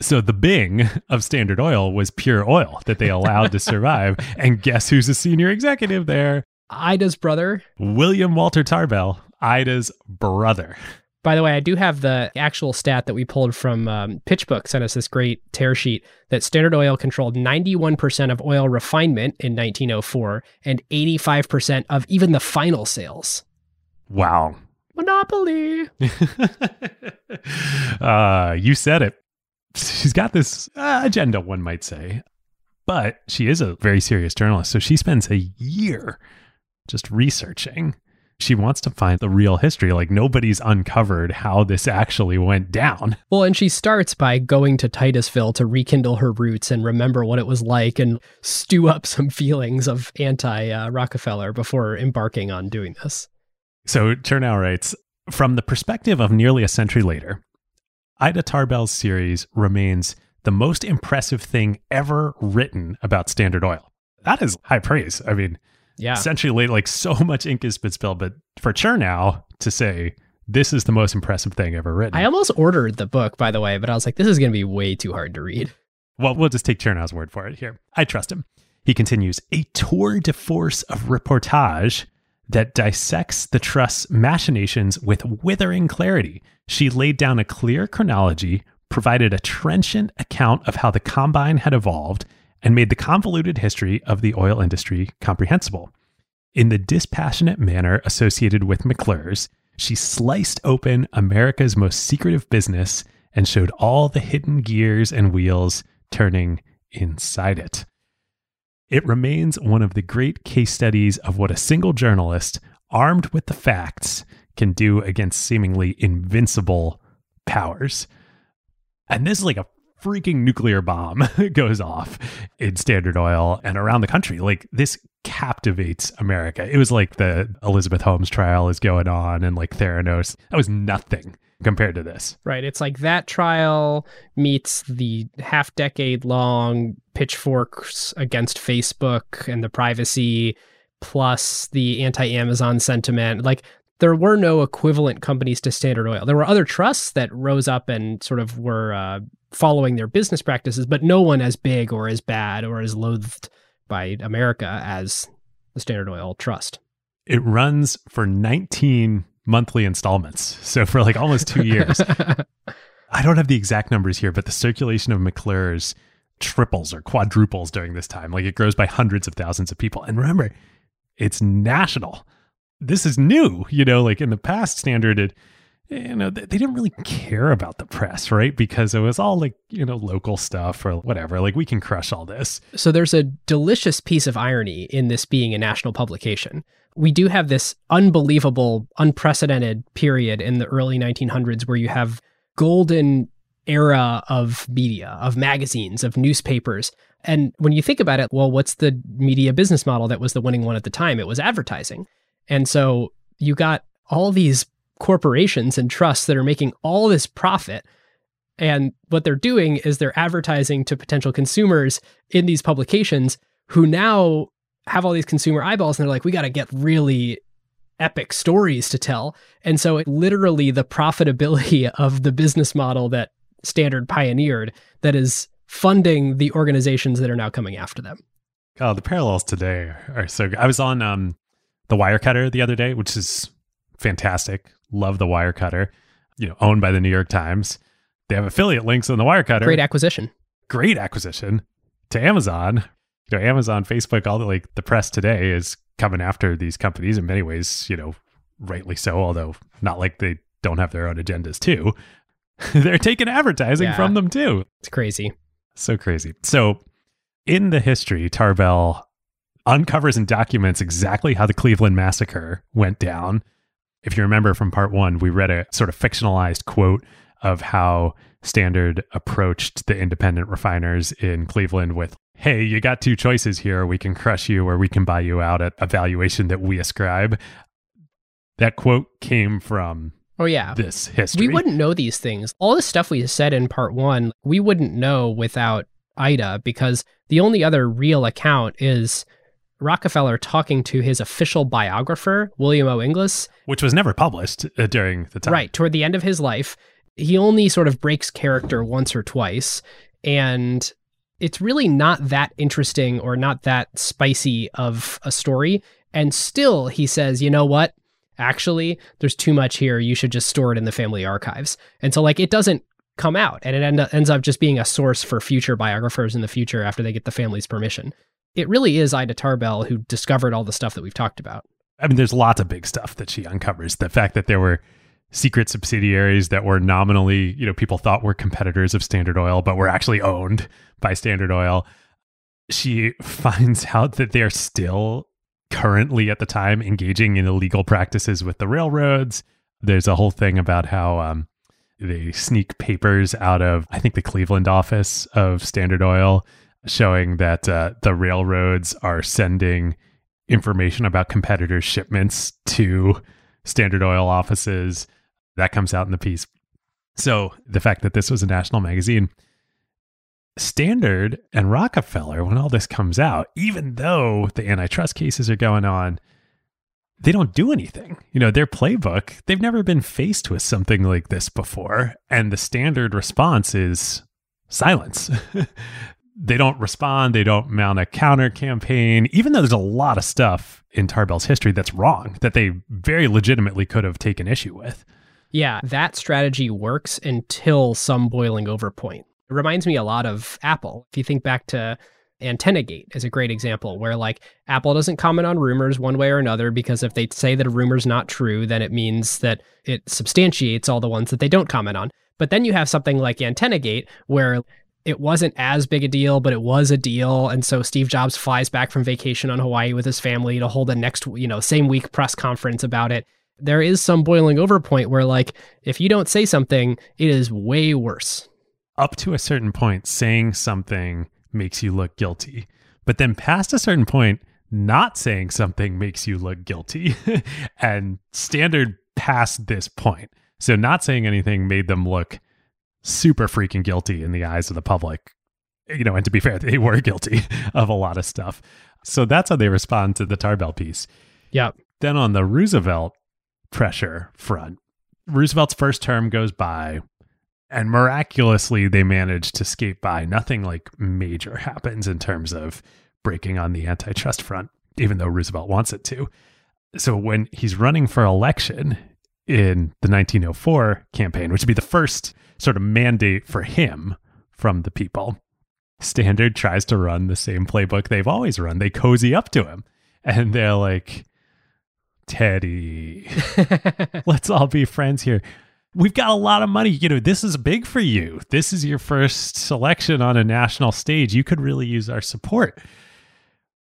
So the Bing of Standard Oil was pure oil that they allowed to survive. And guess who's a senior executive there? Ida's brother. William Walter Tarbell, Ida's brother. By the way, I do have the actual stat that we pulled from um, PitchBook, sent us this great tear sheet that Standard Oil controlled 91% of oil refinement in 1904 and 85% of even the final sales. Wow. Monopoly. uh, you said it. She's got this uh, agenda, one might say, but she is a very serious journalist. So she spends a year just researching. She wants to find the real history. Like nobody's uncovered how this actually went down. Well, and she starts by going to Titusville to rekindle her roots and remember what it was like and stew up some feelings of anti uh, Rockefeller before embarking on doing this. So Chernow writes From the perspective of nearly a century later, Ida Tarbell's series remains the most impressive thing ever written about Standard Oil. That is high praise. I mean, Yeah. later, like so much ink has been spilled, but for Chernow to say this is the most impressive thing ever written. I almost ordered the book, by the way, but I was like, this is going to be way too hard to read. Well, we'll just take Chernow's word for it here. I trust him. He continues a tour de force of reportage that dissects the trust's machinations with withering clarity. She laid down a clear chronology, provided a trenchant account of how the combine had evolved, and made the convoluted history of the oil industry comprehensible. In the dispassionate manner associated with McClure's, she sliced open America's most secretive business and showed all the hidden gears and wheels turning inside it. It remains one of the great case studies of what a single journalist, armed with the facts, can do against seemingly invincible powers. And this is like a freaking nuclear bomb goes off in Standard Oil and around the country. Like this captivates America. It was like the Elizabeth Holmes trial is going on and like Theranos. That was nothing compared to this. Right. It's like that trial meets the half decade long pitchforks against Facebook and the privacy, plus the anti Amazon sentiment. Like there were no equivalent companies to Standard Oil. There were other trusts that rose up and sort of were uh, following their business practices, but no one as big or as bad or as loathed by America as the Standard Oil Trust. It runs for 19 monthly installments. So for like almost two years. I don't have the exact numbers here, but the circulation of McClure's triples or quadruples during this time. Like it grows by hundreds of thousands of people. And remember, it's national. This is new. You know, like in the past standard, it, you know, they didn't really care about the press, right? Because it was all like, you know, local stuff or whatever. Like we can crush all this. So there's a delicious piece of irony in this being a national publication. We do have this unbelievable, unprecedented period in the early 1900s where you have golden era of media, of magazines, of newspapers. And when you think about it, well, what's the media business model that was the winning one at the time? It was advertising. And so you got all these corporations and trusts that are making all this profit. And what they're doing is they're advertising to potential consumers in these publications who now have all these consumer eyeballs and they're like, we got to get really epic stories to tell. And so it literally the profitability of the business model that Standard pioneered that is funding the organizations that are now coming after them. Oh, the parallels today are so good. I was on um, the Wirecutter the other day, which is fantastic. Love the Wirecutter, you know, owned by the New York Times. They have affiliate links on the Wirecutter. Great acquisition. Great acquisition to Amazon. You know, Amazon, Facebook, all the like the press today is coming after these companies in many ways, you know, rightly so, although not like they don't have their own agendas too. They're taking advertising Yeah. from them too. It's crazy. So crazy. So, in the history, Tarbell uncovers and documents exactly how the Cleveland massacre went down. If you remember from part one, we read a sort of fictionalized quote of how Standard approached the independent refiners in Cleveland with, Hey, you got two choices here. We can crush you or we can buy you out at a valuation that we ascribe. That quote came from Oh, yeah. this history. We wouldn't know these things. All the stuff we said in part one, we wouldn't know without Ida because the only other real account is Rockefeller talking to his official biographer, William O. Inglis, which was never published uh, during the time. right toward the end of his life. He only sort of breaks character once or twice. And it's really not that interesting or not that spicy of a story. And still, he says, you know what? Actually, there's too much here. You should just store it in the family archives. And so, like, it doesn't come out and it end ends up just being a source for future biographers in the future after they get the family's permission. It really is Ida Tarbell who discovered all the stuff that we've talked about. I mean, there's lots of big stuff that she uncovers. The fact that there were secret subsidiaries that were nominally, you know, people thought were competitors of Standard Oil, but were actually owned by Standard Oil. She finds out that they're still currently at the time engaging in illegal practices with the railroads. There's a whole thing about how um, they sneak papers out of, I think, the Cleveland office of Standard Oil, showing that uh, the railroads are sending information about competitors' shipments to Standard Oil offices. That comes out in the piece. So the fact that this was a national magazine, Standard and Rockefeller, when all this comes out, even though the antitrust cases are going on, they don't do anything. You know, their playbook, they've never been faced with something like this before. And the standard response is silence. they don't respond, they don't mount a counter campaign, even though there's a lot of stuff in Tarbell's history that's wrong that they very legitimately could have taken issue with. Yeah, that strategy works until some boiling over point. It reminds me a lot of Apple. If you think back to AntennaGate is a great example where like Apple doesn't comment on rumors one way or another because if they say that a rumor's not true, then it means that it substantiates all the ones that they don't comment on. But then you have something like AntennaGate where it wasn't as big a deal, but it was a deal. And so Steve Jobs flies back from vacation on Hawaii with his family to hold a next, you know, same week press conference about it. There is some boiling over point where, like, if you don't say something, it is way worse. Up to a certain point, saying something makes you look guilty. But then past a certain point, not saying something makes you look guilty. and standard past this point. So not saying anything made them look super freaking guilty in the eyes of the public. You know, and to be fair, they were guilty of a lot of stuff. So that's how they respond to the Tarbell piece. Yep. Then on the Roosevelt pressure front, Roosevelt's first term goes by, and miraculously they manage to skate by. Nothing like major happens in terms of breaking on the antitrust front, even though Roosevelt wants it to. So when he's running for election in the 1904 campaign, which would be the first sort of mandate for him from the people, Standard tries to run the same playbook they've always run. They cozy up to him and they're like, Teddy, let's all be friends here. We've got a lot of money. You know, this is big for you. This is your first selection on a national stage. You could really use our support.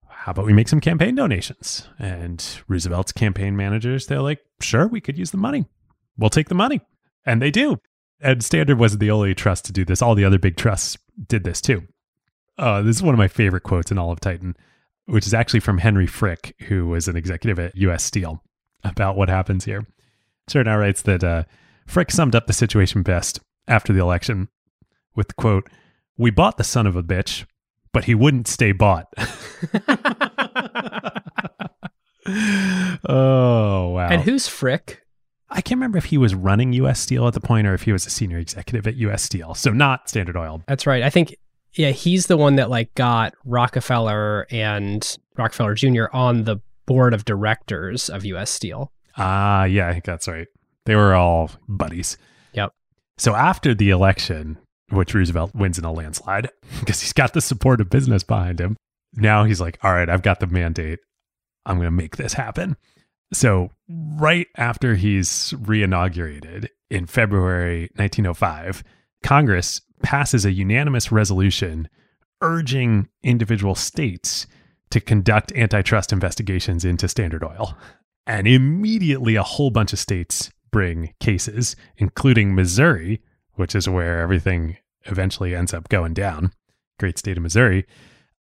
How about we make some campaign donations? And Roosevelt's campaign managers, they're like, sure, we could use the money. We'll take the money. And they do. And Standard wasn't the only trust to do this. All the other big trusts did this too. Uh, this is one of my favorite quotes in all of Titan which is actually from Henry Frick, who was an executive at US Steel, about what happens here. Chernow writes that uh, Frick summed up the situation best after the election with the quote, We bought the son of a bitch, but he wouldn't stay bought. oh, wow. And who's Frick? I can't remember if he was running US Steel at the point or if he was a senior executive at US Steel. So not Standard Oil. That's right. I think yeah, he's the one that like got Rockefeller and Rockefeller Jr. on the board of directors of US Steel. Ah, yeah, I think that's right. They were all buddies. Yep. So after the election, which Roosevelt wins in a landslide because he's got the support of business behind him, now he's like, all right, I've got the mandate. I'm going to make this happen. So, right after he's reinaugurated in February 1905, Congress passes a unanimous resolution urging individual states to conduct antitrust investigations into Standard Oil. And immediately, a whole bunch of states bring cases, including Missouri, which is where everything eventually ends up going down. Great state of Missouri.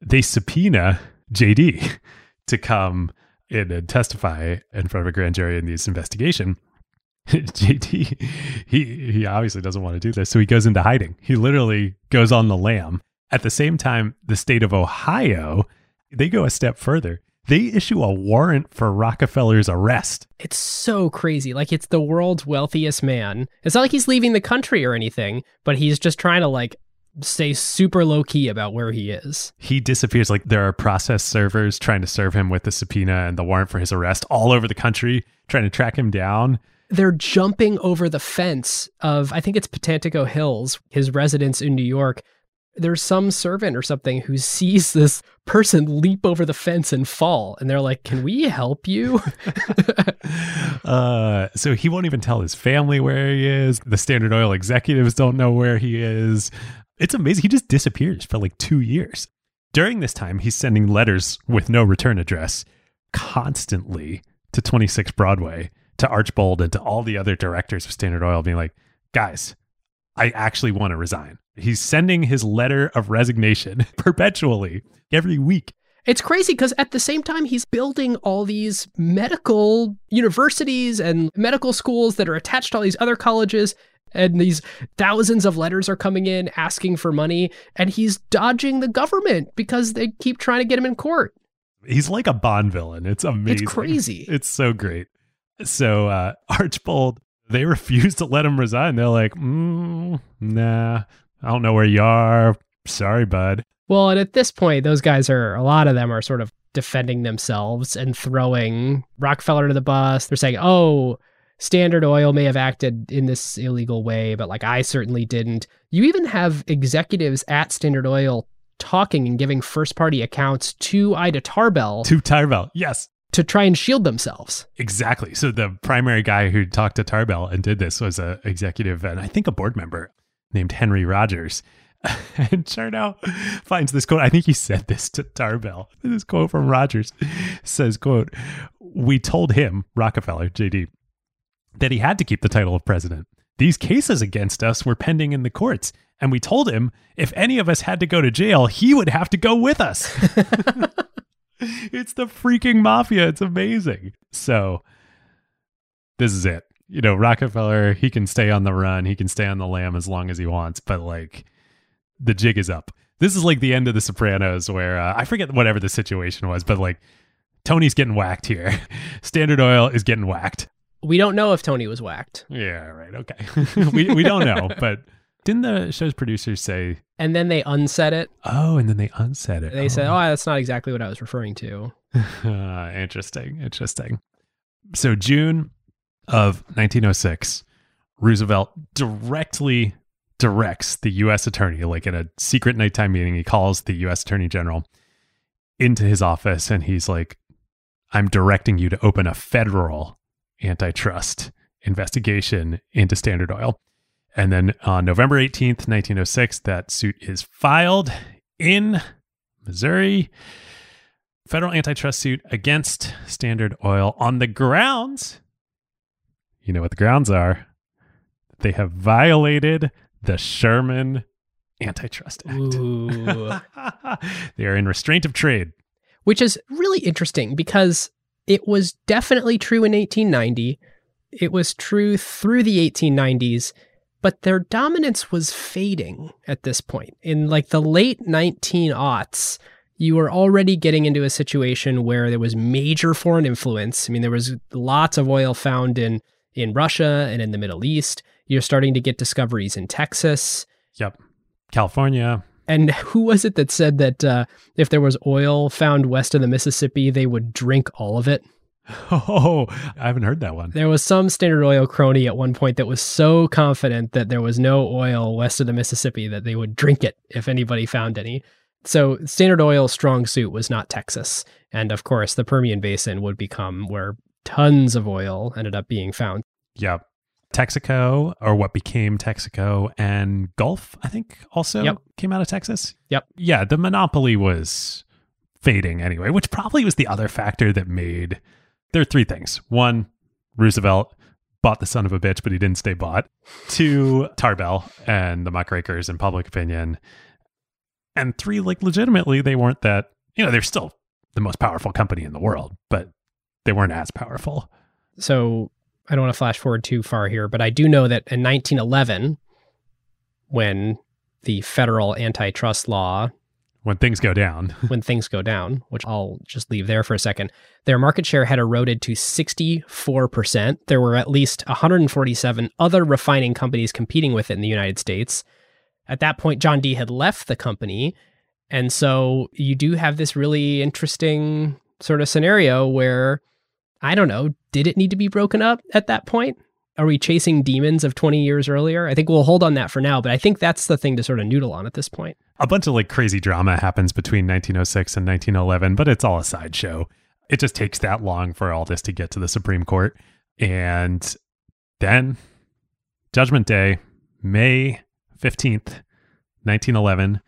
They subpoena JD to come in and testify in front of a grand jury in this investigation. JD, he he obviously doesn't want to do this, so he goes into hiding. He literally goes on the lam. At the same time, the state of Ohio, they go a step further. They issue a warrant for Rockefeller's arrest. It's so crazy. Like it's the world's wealthiest man. It's not like he's leaving the country or anything, but he's just trying to like stay super low key about where he is. He disappears. Like there are process servers trying to serve him with the subpoena and the warrant for his arrest all over the country, trying to track him down they're jumping over the fence of I think it's Pocantico Hills, his residence in New York. There's some servant or something who sees this person leap over the fence and fall, and they're like, "Can we help you?" uh, so he won't even tell his family where he is. The Standard Oil executives don't know where he is. It's amazing. He just disappears for like two years. During this time, he's sending letters with no return address constantly to 26 Broadway to Archbold and to all the other directors of Standard Oil being like, guys, I actually want to resign. He's sending his letter of resignation perpetually every week. It's crazy because at the same time, he's building all these medical universities and medical schools that are attached to all these other colleges. And these thousands of letters are coming in asking for money. And he's dodging the government because they keep trying to get him in court. He's like a Bond villain. It's amazing. It's crazy. It's so great. So uh, Archbold, they refuse to let him resign. They're like, mm, nah, I don't know where you are. Sorry, bud. Well, and at this point, those guys are, a lot of them are sort of defending themselves and throwing Rockefeller to the bus. They're saying, oh, Standard Oil may have acted in this illegal way, but like I certainly didn't. You even have executives at Standard Oil talking and giving first party accounts to Ida Tarbell. To Tarbell, yes to try and shield themselves. Exactly. So the primary guy who talked to Tarbell and did this was a executive and I think a board member named Henry Rogers. and Chernow finds this quote. I think he said this to Tarbell. This quote from Rogers says, quote, We told him, Rockefeller, JD, that he had to keep the title of president. These cases against us were pending in the courts. And we told him if any of us had to go to jail, he would have to go with us. it's the freaking mafia. It's amazing. So this is it. you know, Rockefeller, he can stay on the run, he can stay on the lam as long as he wants, but like the jig is up. This is like the end of The Sopranos, where uh, I forget whatever the situation was, but like Tony's getting whacked here. Standard Oil is getting whacked. We don't know if Tony was whacked. Yeah, right. Okay. we we don't know, but didn't the show's producers say, And then they unsaid it. "Oh," and then they unsaid it? They said, "Oh, that's not exactly what I was referring to." Uh, interesting, interesting. So June of 1906, Roosevelt directly directs the U.S. attorney, like in a secret nighttime meeting. He calls the U.S. attorney general into his office, and he's like, "I'm directing you to open a federal antitrust investigation into Standard Oil." And then on November 18th, 1906, that suit is filed in Missouri federal antitrust suit against Standard Oil on the grounds, you know what the grounds are, they have violated the Sherman Antitrust Act. They are in restraint of trade. Which is really interesting because it was definitely true in 1890. It was true through the 1890s, but their dominance was fading at this point. In like the late 19 aughts, you were already getting into a situation where there was major foreign influence. I mean, there was lots of oil found in in Russia and in the Middle East. You're starting to get discoveries in Texas. Yep. California. And who was it that said that uh, if there was oil found west of the Mississippi, they would drink all of it? Oh, I haven't heard that one. There was some Standard Oil crony at one point that was so confident that there was no oil west of the Mississippi that they would drink it if anybody found any. So Standard Oil's strong suit was not Texas. And of course, the Permian Basin would become where tons of oil ended up being found. Yep. Texaco, or what became Texaco, and Gulf, I think, also Yep. came out of Texas. Yep. Yeah, the monopoly was fading anyway, which probably was the other factor that made. There are three things. One, Roosevelt bought the son of a bitch, but he didn't stay bought. Two, Tarbell and the muckrakers and public opinion. And three, like legitimately, they weren't that, you know, they're still the most powerful company in the world, but they weren't as powerful. So I don't want to flash forward too far here, but I do know that in 1911, when the federal antitrust law When things go down, when things go down, which I'll just leave there for a second, their market share had eroded to 64%. There were at least 147 other refining companies competing with it in the United States. At that point, John D had left the company. And so you do have this really interesting sort of scenario where, I don't know, did it need to be broken up at that point? Are we chasing demons of 20 years earlier? I think we'll hold on that for now, but I think that's the thing to sort of noodle on at this point. A bunch of like crazy drama happens between 1906 and 1911, but it's all a sideshow. It just takes that long for all this to get to the Supreme Court. And then Judgment Day, May 15th, 1911,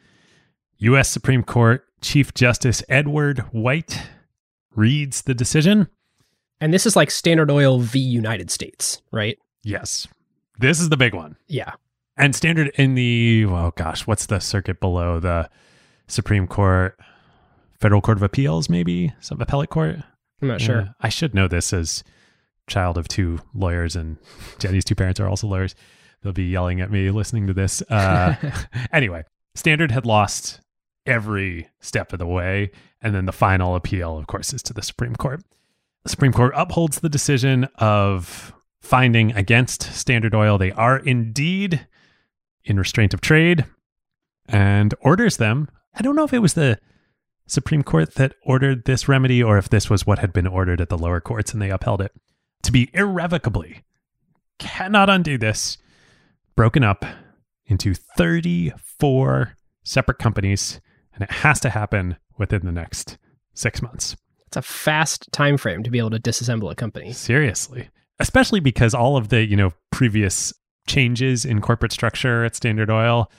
U.S. Supreme Court Chief Justice Edward White reads the decision. And this is like Standard Oil v. United States, right? Yes, this is the big one. Yeah. And standard in the, oh gosh, what's the circuit below the Supreme Court? Federal Court of Appeals, maybe? Some appellate court? I'm not sure. Uh, I should know this as child of two lawyers, and Jenny's two parents are also lawyers. They'll be yelling at me listening to this. Uh, anyway, Standard had lost every step of the way. And then the final appeal, of course, is to the Supreme Court. The Supreme Court upholds the decision of finding against Standard Oil. They are indeed in restraint of trade and orders them. I don't know if it was the Supreme Court that ordered this remedy or if this was what had been ordered at the lower courts and they upheld it to be irrevocably cannot undo this broken up into 34 separate companies and it has to happen within the next 6 months It's a fast time frame to be able to disassemble a company. seriously especially because all of the you know previous changes in corporate structure at standard oil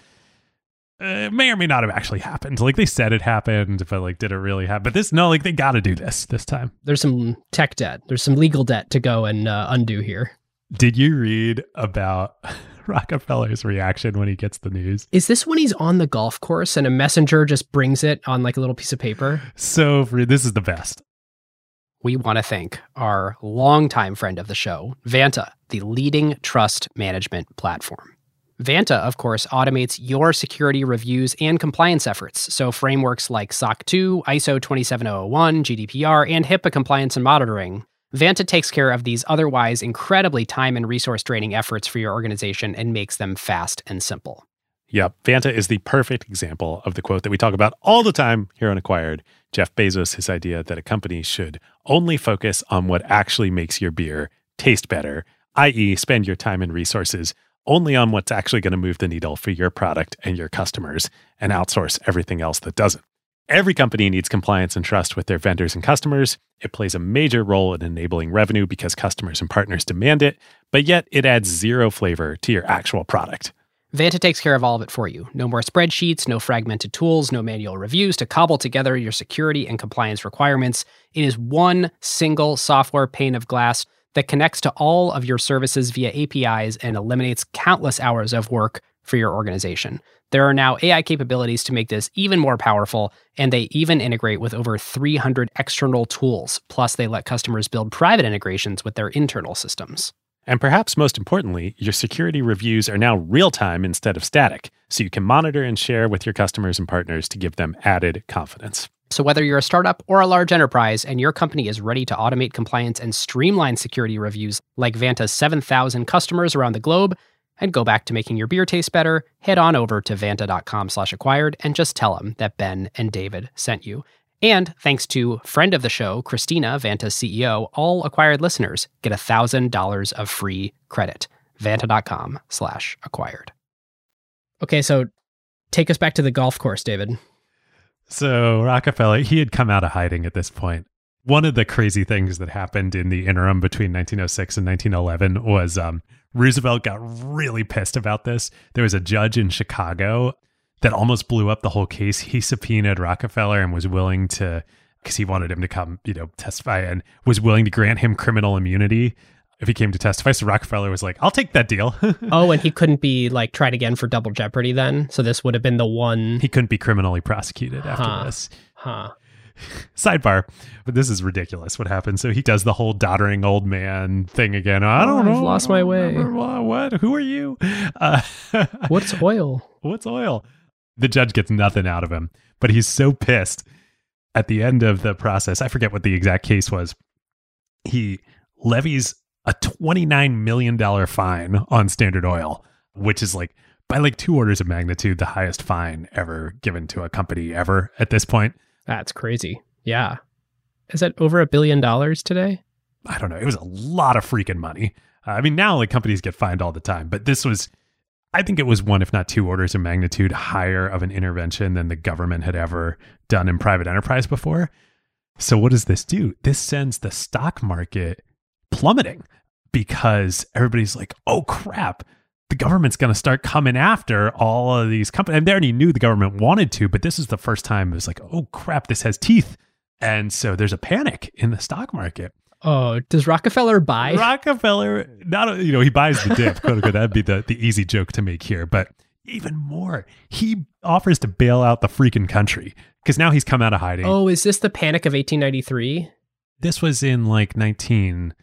uh, may or may not have actually happened like they said it happened but like did it really happen but this no like they got to do this this time There's some tech debt. There's some legal debt to go and uh, undo here. Did you read about Rockefeller's reaction when he gets the news? Is this when he's on the golf course and a messenger just brings it on like a little piece of paper? So for this is the best. We want to thank our longtime friend of the show, Vanta, the leading trust management platform. Vanta, of course, automates your security reviews and compliance efforts. So, frameworks like SOC 2, ISO 27001, GDPR, and HIPAA compliance and monitoring. Vanta takes care of these otherwise incredibly time and resource draining efforts for your organization and makes them fast and simple. Yep. Vanta is the perfect example of the quote that we talk about all the time here on Acquired. Jeff Bezos, his idea that a company should only focus on what actually makes your beer taste better, i.e., spend your time and resources only on what's actually going to move the needle for your product and your customers and outsource everything else that doesn't. Every company needs compliance and trust with their vendors and customers. It plays a major role in enabling revenue because customers and partners demand it, but yet it adds zero flavor to your actual product. Vanta takes care of all of it for you. No more spreadsheets, no fragmented tools, no manual reviews to cobble together your security and compliance requirements. It is one single software pane of glass that connects to all of your services via APIs and eliminates countless hours of work for your organization. There are now AI capabilities to make this even more powerful, and they even integrate with over 300 external tools. Plus, they let customers build private integrations with their internal systems. And perhaps most importantly, your security reviews are now real time instead of static, so you can monitor and share with your customers and partners to give them added confidence. So, whether you're a startup or a large enterprise and your company is ready to automate compliance and streamline security reviews like Vanta's 7,000 customers around the globe, and go back to making your beer taste better, head on over to vanta.com slash acquired and just tell them that Ben and David sent you. And thanks to friend of the show, Christina, Vanta's CEO, all acquired listeners get $1,000 of free credit. Vanta.com slash acquired. Okay, so take us back to the golf course, David. So Rockefeller, he had come out of hiding at this point. One of the crazy things that happened in the interim between 1906 and 1911 was um, Roosevelt got really pissed about this. There was a judge in Chicago that almost blew up the whole case. He subpoenaed Rockefeller and was willing to, because he wanted him to come, you know, testify and was willing to grant him criminal immunity if he came to testify. So Rockefeller was like, I'll take that deal. oh, and he couldn't be like tried again for double jeopardy then? So this would have been the one. He couldn't be criminally prosecuted after huh. this. Huh. Sidebar, but this is ridiculous what happened. So he does the whole doddering old man thing again. I don't oh, know. I've lost my way. What, what? Who are you? Uh, What's oil? What's oil? The judge gets nothing out of him, but he's so pissed at the end of the process. I forget what the exact case was. He levies a $29 million fine on Standard Oil, which is like by like two orders of magnitude the highest fine ever given to a company ever at this point. That's crazy. Yeah. Is that over a billion dollars today? I don't know. It was a lot of freaking money. Uh, I mean, now like companies get fined all the time, but this was I think it was one, if not two orders of magnitude higher of an intervention than the government had ever done in private enterprise before. So, what does this do? This sends the stock market plummeting because everybody's like, oh crap, the government's going to start coming after all of these companies. And they already knew the government wanted to, but this is the first time it was like, oh crap, this has teeth. And so there's a panic in the stock market. Oh, does Rockefeller buy? Rockefeller, not you know, he buys the dip. quote unquote. That'd be the the easy joke to make here, but even more, he offers to bail out the freaking country because now he's come out of hiding. Oh, is this the Panic of 1893? This was in like 19,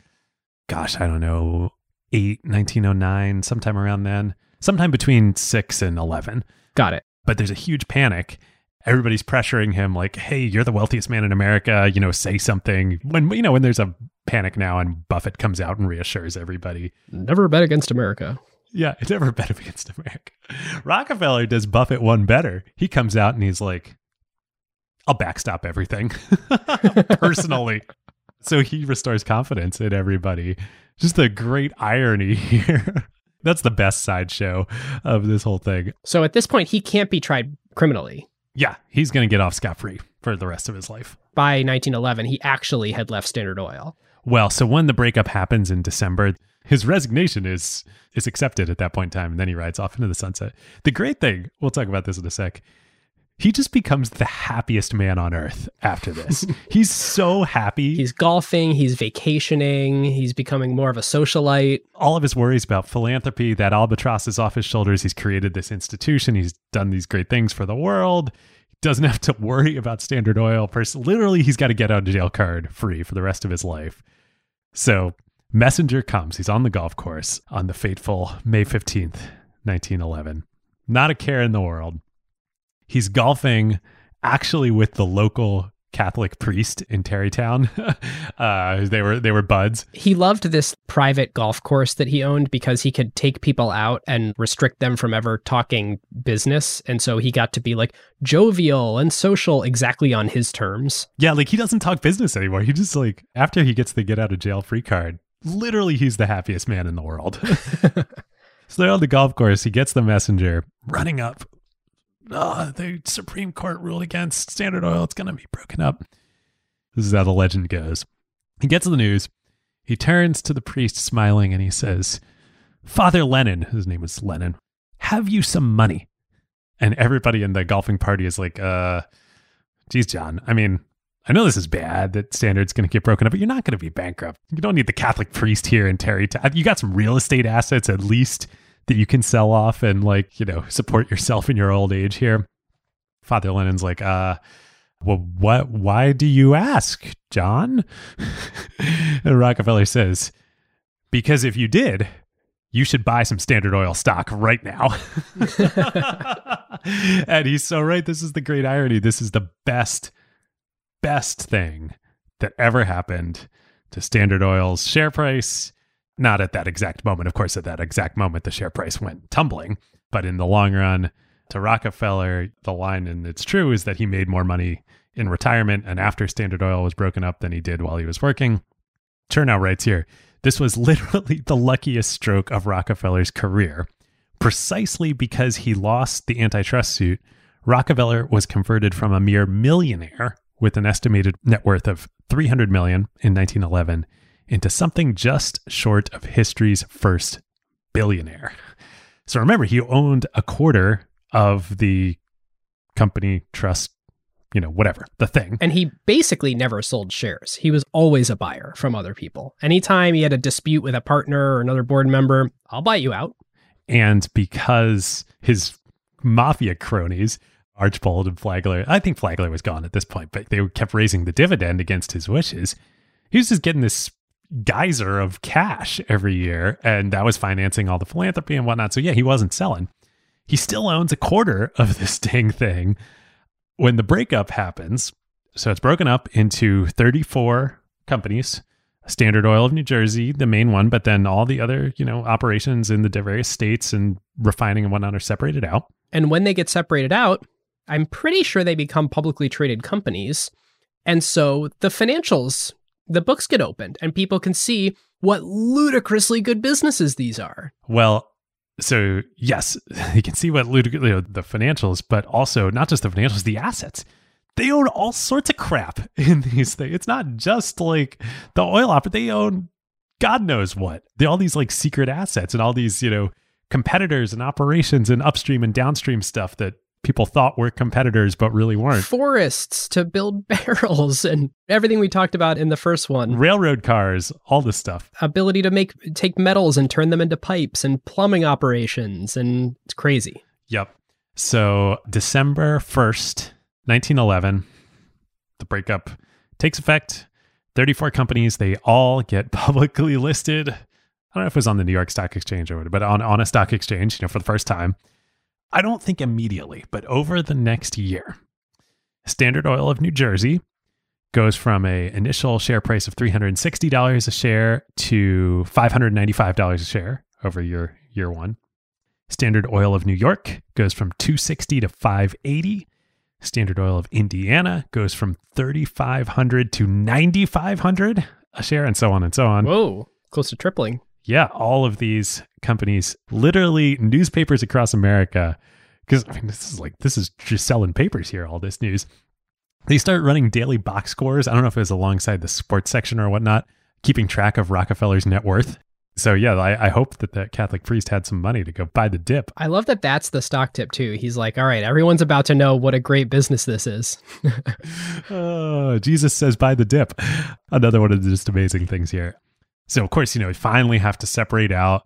gosh, I don't know, 8, 1909, sometime around then, sometime between 6 and 11. Got it. But there's a huge panic everybody's pressuring him like hey you're the wealthiest man in america you know say something. When you know when there's a panic now and buffett comes out and reassures everybody. Never bet against america. Yeah it's never bet against america. Rockefeller does buffett one better. He comes out and he's like i'll backstop everything. Personally. So he restores confidence in everybody. Just a great irony here. That's the best sideshow of this whole thing. So at this point he can't be tried criminally yeah, he's going to get off scot free for the rest of his life. By 1911, he actually had left Standard Oil. Well, so when the breakup happens in December, his resignation is is accepted at that point in time, and then he rides off into the sunset. The great thing, we'll talk about this in a sec. He just becomes the happiest man on earth after this. he's so happy. He's golfing, he's vacationing, he's becoming more of a socialite. All of his worries about philanthropy, that albatross is off his shoulders. He's created this institution, he's done these great things for the world He doesn't have to worry about Standard Oil. Pers- Literally, he's got to get out of jail card free for the rest of his life. So, Messenger comes. He's on the golf course on the fateful May 15th, 1911. Not a care in the world. He's golfing actually with the local Catholic priest in Tarrytown. uh, they were they were buds. He loved this private golf course that he owned because he could take people out and restrict them from ever talking business. And so he got to be like jovial and social exactly on his terms. Yeah, like he doesn't talk business anymore. He just like after he gets the get out of jail free card, literally he's the happiest man in the world. so they're on the golf course. He gets the messenger running up. Oh, the Supreme Court ruled against Standard Oil. It's going to be broken up. This is how the legend goes. He gets the news. He turns to the priest, smiling, and he says, Father Lennon, his name was Lennon, have you some money? And everybody in the golfing party is like, uh, geez, John, I mean, I know this is bad that Standard's going to get broken up, but you're not going to be bankrupt. You don't need the Catholic priest here in Terry. You got some real estate assets at least that you can sell off and like, you know, support yourself in your old age here. Father Lennon's like, uh, well, what, why do you ask, John? and Rockefeller says, because if you did, you should buy some Standard Oil stock right now. and he's so right. This is the great irony. This is the best, best thing that ever happened to Standard Oil's share price. Not at that exact moment. Of course, at that exact moment, the share price went tumbling. But in the long run, to Rockefeller, the line, and it's true, is that he made more money in retirement and after Standard Oil was broken up than he did while he was working. Chernow writes here this was literally the luckiest stroke of Rockefeller's career. Precisely because he lost the antitrust suit, Rockefeller was converted from a mere millionaire with an estimated net worth of 300 million in 1911 into something just short of history's first billionaire. So remember, he owned a quarter of the company trust, you know, whatever, the thing. And he basically never sold shares. He was always a buyer from other people. Anytime he had a dispute with a partner or another board member, I'll buy you out. And because his mafia cronies, Archbold and Flagler, I think Flagler was gone at this point, but they kept raising the dividend against his wishes. He was just getting this geyser of cash every year, and that was financing all the philanthropy and whatnot. So, yeah, he wasn't selling. He still owns a quarter of this dang thing. When the breakup happens, so it's broken up into 34 companies. Standard Oil of New Jersey, the main one, but then all the other, you know, operations in the various states and refining and whatnot are separated out. And when they get separated out, I'm pretty sure they become publicly traded companies. And so the financials, the books get opened and people can see what ludicrously good businesses these are. Well, so yes, you can see what ludic- you know, the financials, but also not just the financials, the assets. They own all sorts of crap in these things. It's not just like the oil opera. They own God knows what. They all these like secret assets and all these, you know, competitors and operations and upstream and downstream stuff that people thought were competitors but really weren't. Forests to build barrels and everything we talked about in the first one. Railroad cars, all this stuff. Ability to make take metals and turn them into pipes and plumbing operations and it's crazy. Yep. So December 1st, 1911, the breakup takes effect. 34 companies, they all get publicly listed. I don't know if it was on the New York Stock Exchange or whatever, but on, on a stock exchange, you know, for the first time. I don't think immediately, but over the next year, Standard Oil of New Jersey goes from a initial share price of $360 a share to $595 a share over year year 1. Standard Oil of New York goes from 260 to 580. Standard Oil of Indiana goes from 3500 to 9500 a share and so on and so on. Whoa, close to tripling. Yeah, all of these companies, literally newspapers across America, because I mean, this is like, this is just selling papers here, all this news. They start running daily box scores. I don't know if it was alongside the sports section or whatnot, keeping track of Rockefeller's net worth. So, yeah, I, I hope that the Catholic priest had some money to go buy the dip. I love that that's the stock tip too. He's like, all right, everyone's about to know what a great business this is. oh, Jesus says buy the dip. Another one of the just amazing things here. So, of course, you know, we finally have to separate out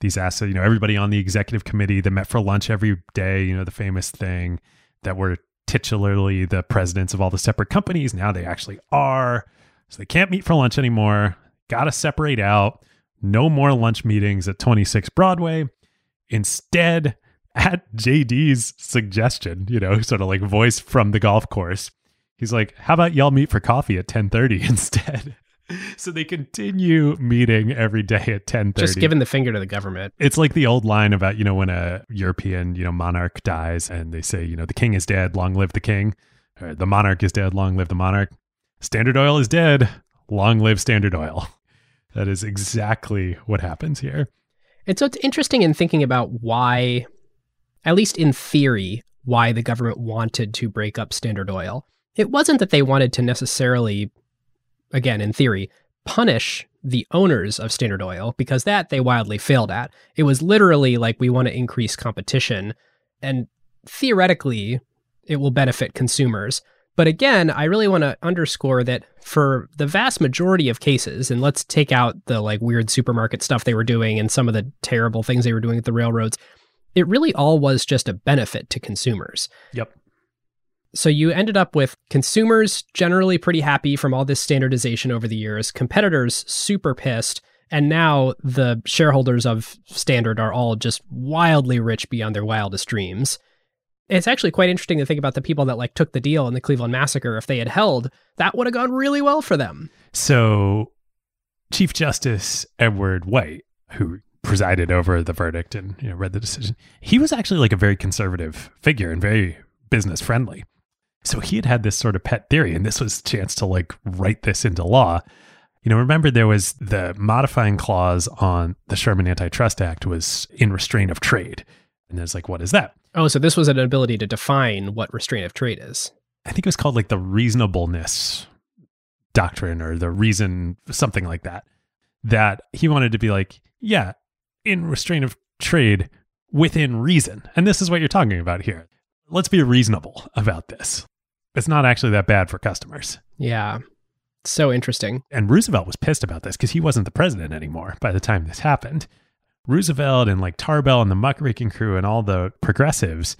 these assets. You know, everybody on the executive committee that met for lunch every day, you know, the famous thing that were titularly the presidents of all the separate companies. Now they actually are. So they can't meet for lunch anymore. Got to separate out. No more lunch meetings at 26 Broadway. Instead, at JD's suggestion, you know, sort of like voice from the golf course, he's like, "How about y'all meet for coffee at 10:30 instead?" so they continue meeting every day at 10:30. Just giving the finger to the government. It's like the old line about, you know, when a European, you know, monarch dies and they say, you know, the king is dead, long live the king. Or the monarch is dead, long live the monarch. Standard Oil is dead, long live Standard Oil. That is exactly what happens here. And so it's interesting in thinking about why, at least in theory, why the government wanted to break up Standard Oil. It wasn't that they wanted to necessarily, again, in theory, punish the owners of Standard Oil because that they wildly failed at. It was literally like we want to increase competition and theoretically it will benefit consumers. But again, I really want to underscore that for the vast majority of cases, and let's take out the like weird supermarket stuff they were doing and some of the terrible things they were doing at the railroads, it really all was just a benefit to consumers. Yep. So you ended up with consumers generally pretty happy from all this standardization over the years, competitors super pissed, and now the shareholders of Standard are all just wildly rich beyond their wildest dreams. It's actually quite interesting to think about the people that like took the deal in the Cleveland massacre. If they had held, that would have gone really well for them. So, Chief Justice Edward White, who presided over the verdict and you know, read the decision, he was actually like a very conservative figure and very business friendly. So he had had this sort of pet theory, and this was a chance to like write this into law. You know, remember there was the modifying clause on the Sherman Antitrust Act was in restraint of trade. And there's like, what is that? Oh, so this was an ability to define what restraint of trade is. I think it was called like the reasonableness doctrine or the reason, something like that. That he wanted to be like, yeah, in restraint of trade within reason. And this is what you're talking about here. Let's be reasonable about this. It's not actually that bad for customers. Yeah. So interesting. And Roosevelt was pissed about this because he wasn't the president anymore by the time this happened. Roosevelt and like Tarbell and the muckraking crew and all the progressives,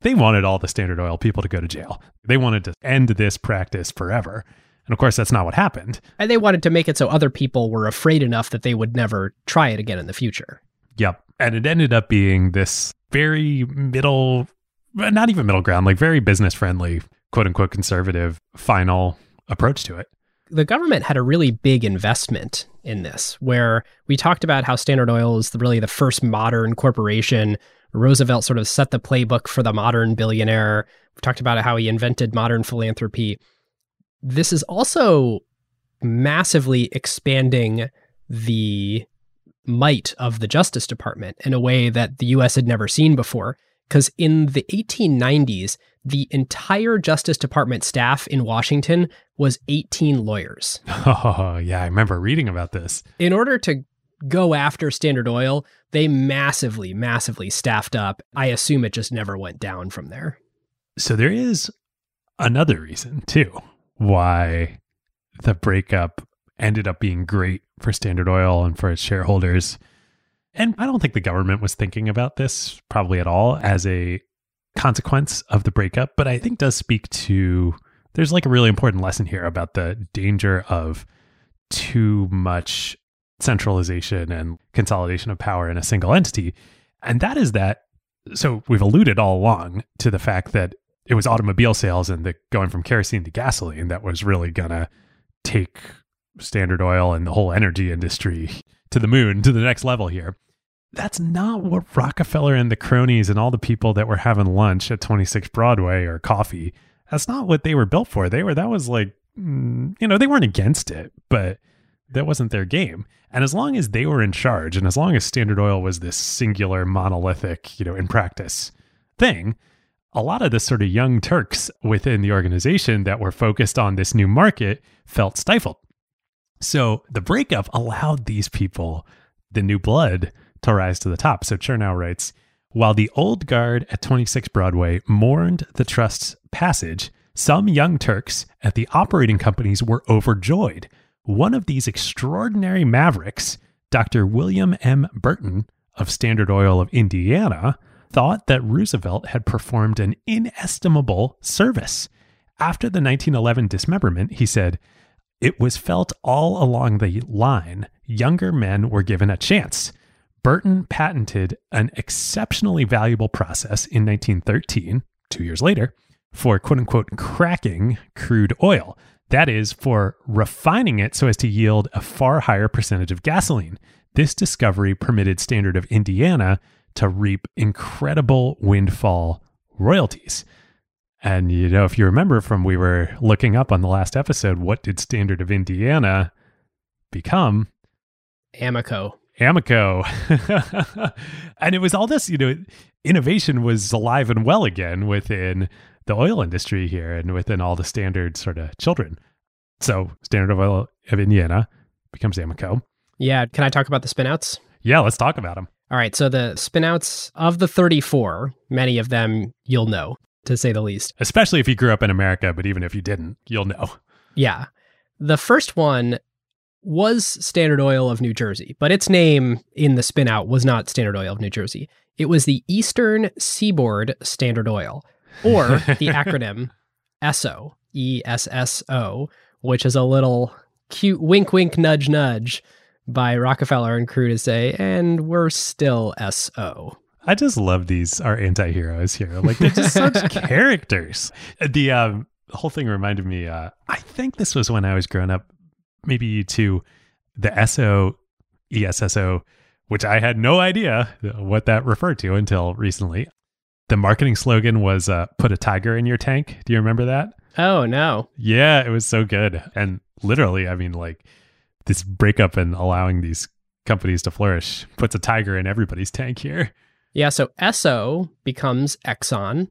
they wanted all the Standard Oil people to go to jail. They wanted to end this practice forever. And of course, that's not what happened. And they wanted to make it so other people were afraid enough that they would never try it again in the future. Yep. And it ended up being this very middle, not even middle ground, like very business friendly, quote unquote conservative final approach to it the government had a really big investment in this, where we talked about how Standard Oil is the, really the first modern corporation. Roosevelt sort of set the playbook for the modern billionaire. We talked about how he invented modern philanthropy. This is also massively expanding the might of the Justice Department in a way that the US had never seen before. Because in the 1890s, the entire Justice Department staff in Washington was 18 lawyers. Oh, yeah, I remember reading about this. In order to go after Standard Oil, they massively, massively staffed up. I assume it just never went down from there. So there is another reason, too, why the breakup ended up being great for Standard Oil and for its shareholders. And I don't think the government was thinking about this probably at all as a consequence of the breakup, but I think does speak to there's like a really important lesson here about the danger of too much centralization and consolidation of power in a single entity. And that is that so we've alluded all along to the fact that it was automobile sales and the going from kerosene to gasoline that was really gonna take Standard Oil and the whole energy industry to the moon to the next level here that's not what Rockefeller and the cronies and all the people that were having lunch at 26 Broadway or coffee, that's not what they were built for. They were, that was like, mm, you know, they weren't against it, but that wasn't their game. And as long as they were in charge and as long as Standard Oil was this singular, monolithic, you know, in practice thing, a lot of the sort of young Turks within the organization that were focused on this new market felt stifled. So the breakup allowed these people, the new blood, to rise to the top. So Chernow writes While the old guard at 26 Broadway mourned the trust's passage, some young Turks at the operating companies were overjoyed. One of these extraordinary mavericks, Dr. William M. Burton of Standard Oil of Indiana, thought that Roosevelt had performed an inestimable service. After the 1911 dismemberment, he said, It was felt all along the line younger men were given a chance. Burton patented an exceptionally valuable process in 1913, two years later, for quote unquote cracking crude oil. That is, for refining it so as to yield a far higher percentage of gasoline. This discovery permitted Standard of Indiana to reap incredible windfall royalties. And you know, if you remember from we were looking up on the last episode, what did Standard of Indiana become? Amoco. Amoco. and it was all this, you know, innovation was alive and well again within the oil industry here and within all the standard sort of children. So, Standard of Oil of Indiana becomes Amoco. Yeah. Can I talk about the spinouts? Yeah, let's talk about them. All right. So the spinouts of the 34, many of them you'll know, to say the least. Especially if you grew up in America, but even if you didn't, you'll know. Yeah. The first one was Standard Oil of New Jersey, but its name in the spinout was not Standard Oil of New Jersey. It was the Eastern Seaboard Standard Oil, or the acronym ESSO, E S S O, which is a little cute wink, wink, nudge, nudge by Rockefeller and crew to say, and we're still SO. I just love these our anti-heroes here. Like they're just such characters. The um, whole thing reminded me. Uh, I think this was when I was growing up. Maybe to. The SO ESSO, which I had no idea what that referred to until recently. The marketing slogan was uh, "Put a tiger in your tank." Do you remember that? Oh no! Yeah, it was so good. And literally, I mean, like this breakup and allowing these companies to flourish puts a tiger in everybody's tank here. Yeah, so Esso becomes Exxon.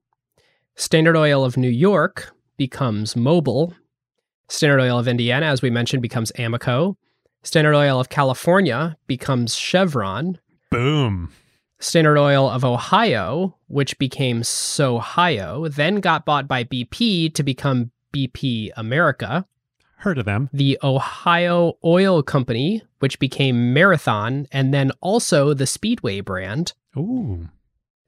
Standard Oil of New York becomes Mobil. Standard Oil of Indiana, as we mentioned, becomes Amoco. Standard Oil of California becomes Chevron. Boom. Standard Oil of Ohio, which became Sohio, then got bought by BP to become BP America. Heard of them. The Ohio Oil Company, which became Marathon, and then also the Speedway brand. Ooh.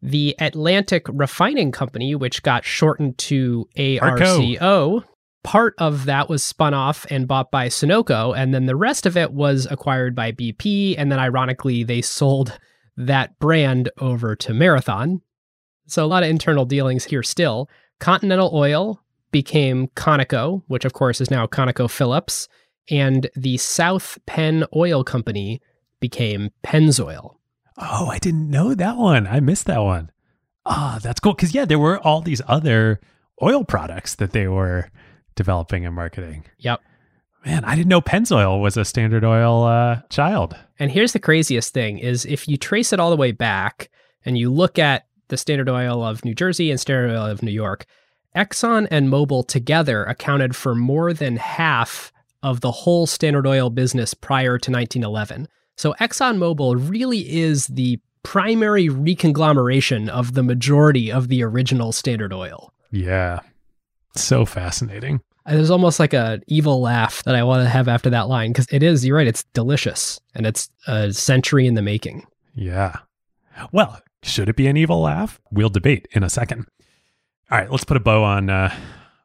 The Atlantic Refining Company, which got shortened to ARCO. Part of that was spun off and bought by Sunoco, and then the rest of it was acquired by BP. And then, ironically, they sold that brand over to Marathon. So, a lot of internal dealings here still. Continental Oil became Conoco, which of course is now ConocoPhillips, and the South Penn Oil Company became Pennzoil. Oh, I didn't know that one. I missed that one. Ah, oh, that's cool. Because yeah, there were all these other oil products that they were developing and marketing. Yep. Man, I didn't know Pennzoil was a Standard Oil uh, child. And here's the craziest thing: is if you trace it all the way back and you look at the Standard Oil of New Jersey and Standard Oil of New York, Exxon and Mobil together accounted for more than half of the whole Standard Oil business prior to 1911. So ExxonMobil really is the primary reconglomeration of the majority of the original Standard Oil. Yeah. So fascinating. There's almost like an evil laugh that I want to have after that line because it is, you're right, it's delicious and it's a century in the making. Yeah. Well, should it be an evil laugh? We'll debate in a second. All right, let's put a bow on uh,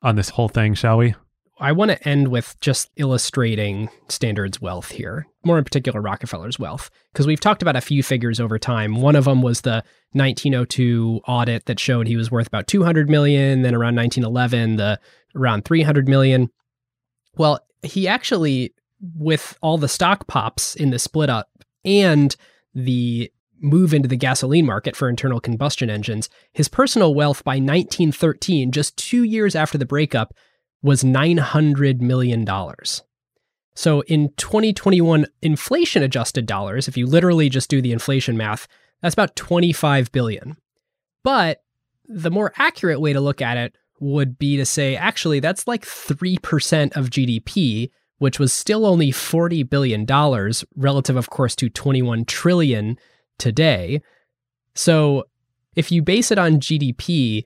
on this whole thing, shall we? I want to end with just illustrating Standard's wealth here, more in particular Rockefeller's wealth, because we've talked about a few figures over time. One of them was the 1902 audit that showed he was worth about 200 million, then around 1911 the around 300 million. Well, he actually with all the stock pops in the split up and the move into the gasoline market for internal combustion engines, his personal wealth by 1913, just two years after the breakup, was $900 million. So in 2021 inflation adjusted dollars, if you literally just do the inflation math, that's about 25 billion. But the more accurate way to look at it would be to say actually that's like 3% of GDP, which was still only 40 billion dollars relative of course to 21 trillion today. So if you base it on GDP,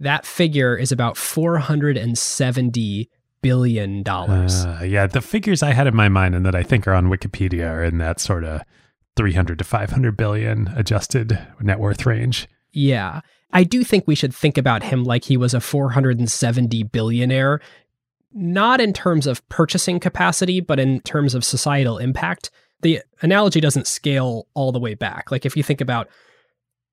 that figure is about 470 billion dollars. Uh, yeah, the figures I had in my mind and that I think are on Wikipedia are in that sort of 300 to 500 billion adjusted net worth range. Yeah. I do think we should think about him like he was a 470 billionaire, not in terms of purchasing capacity, but in terms of societal impact. The analogy doesn't scale all the way back. Like if you think about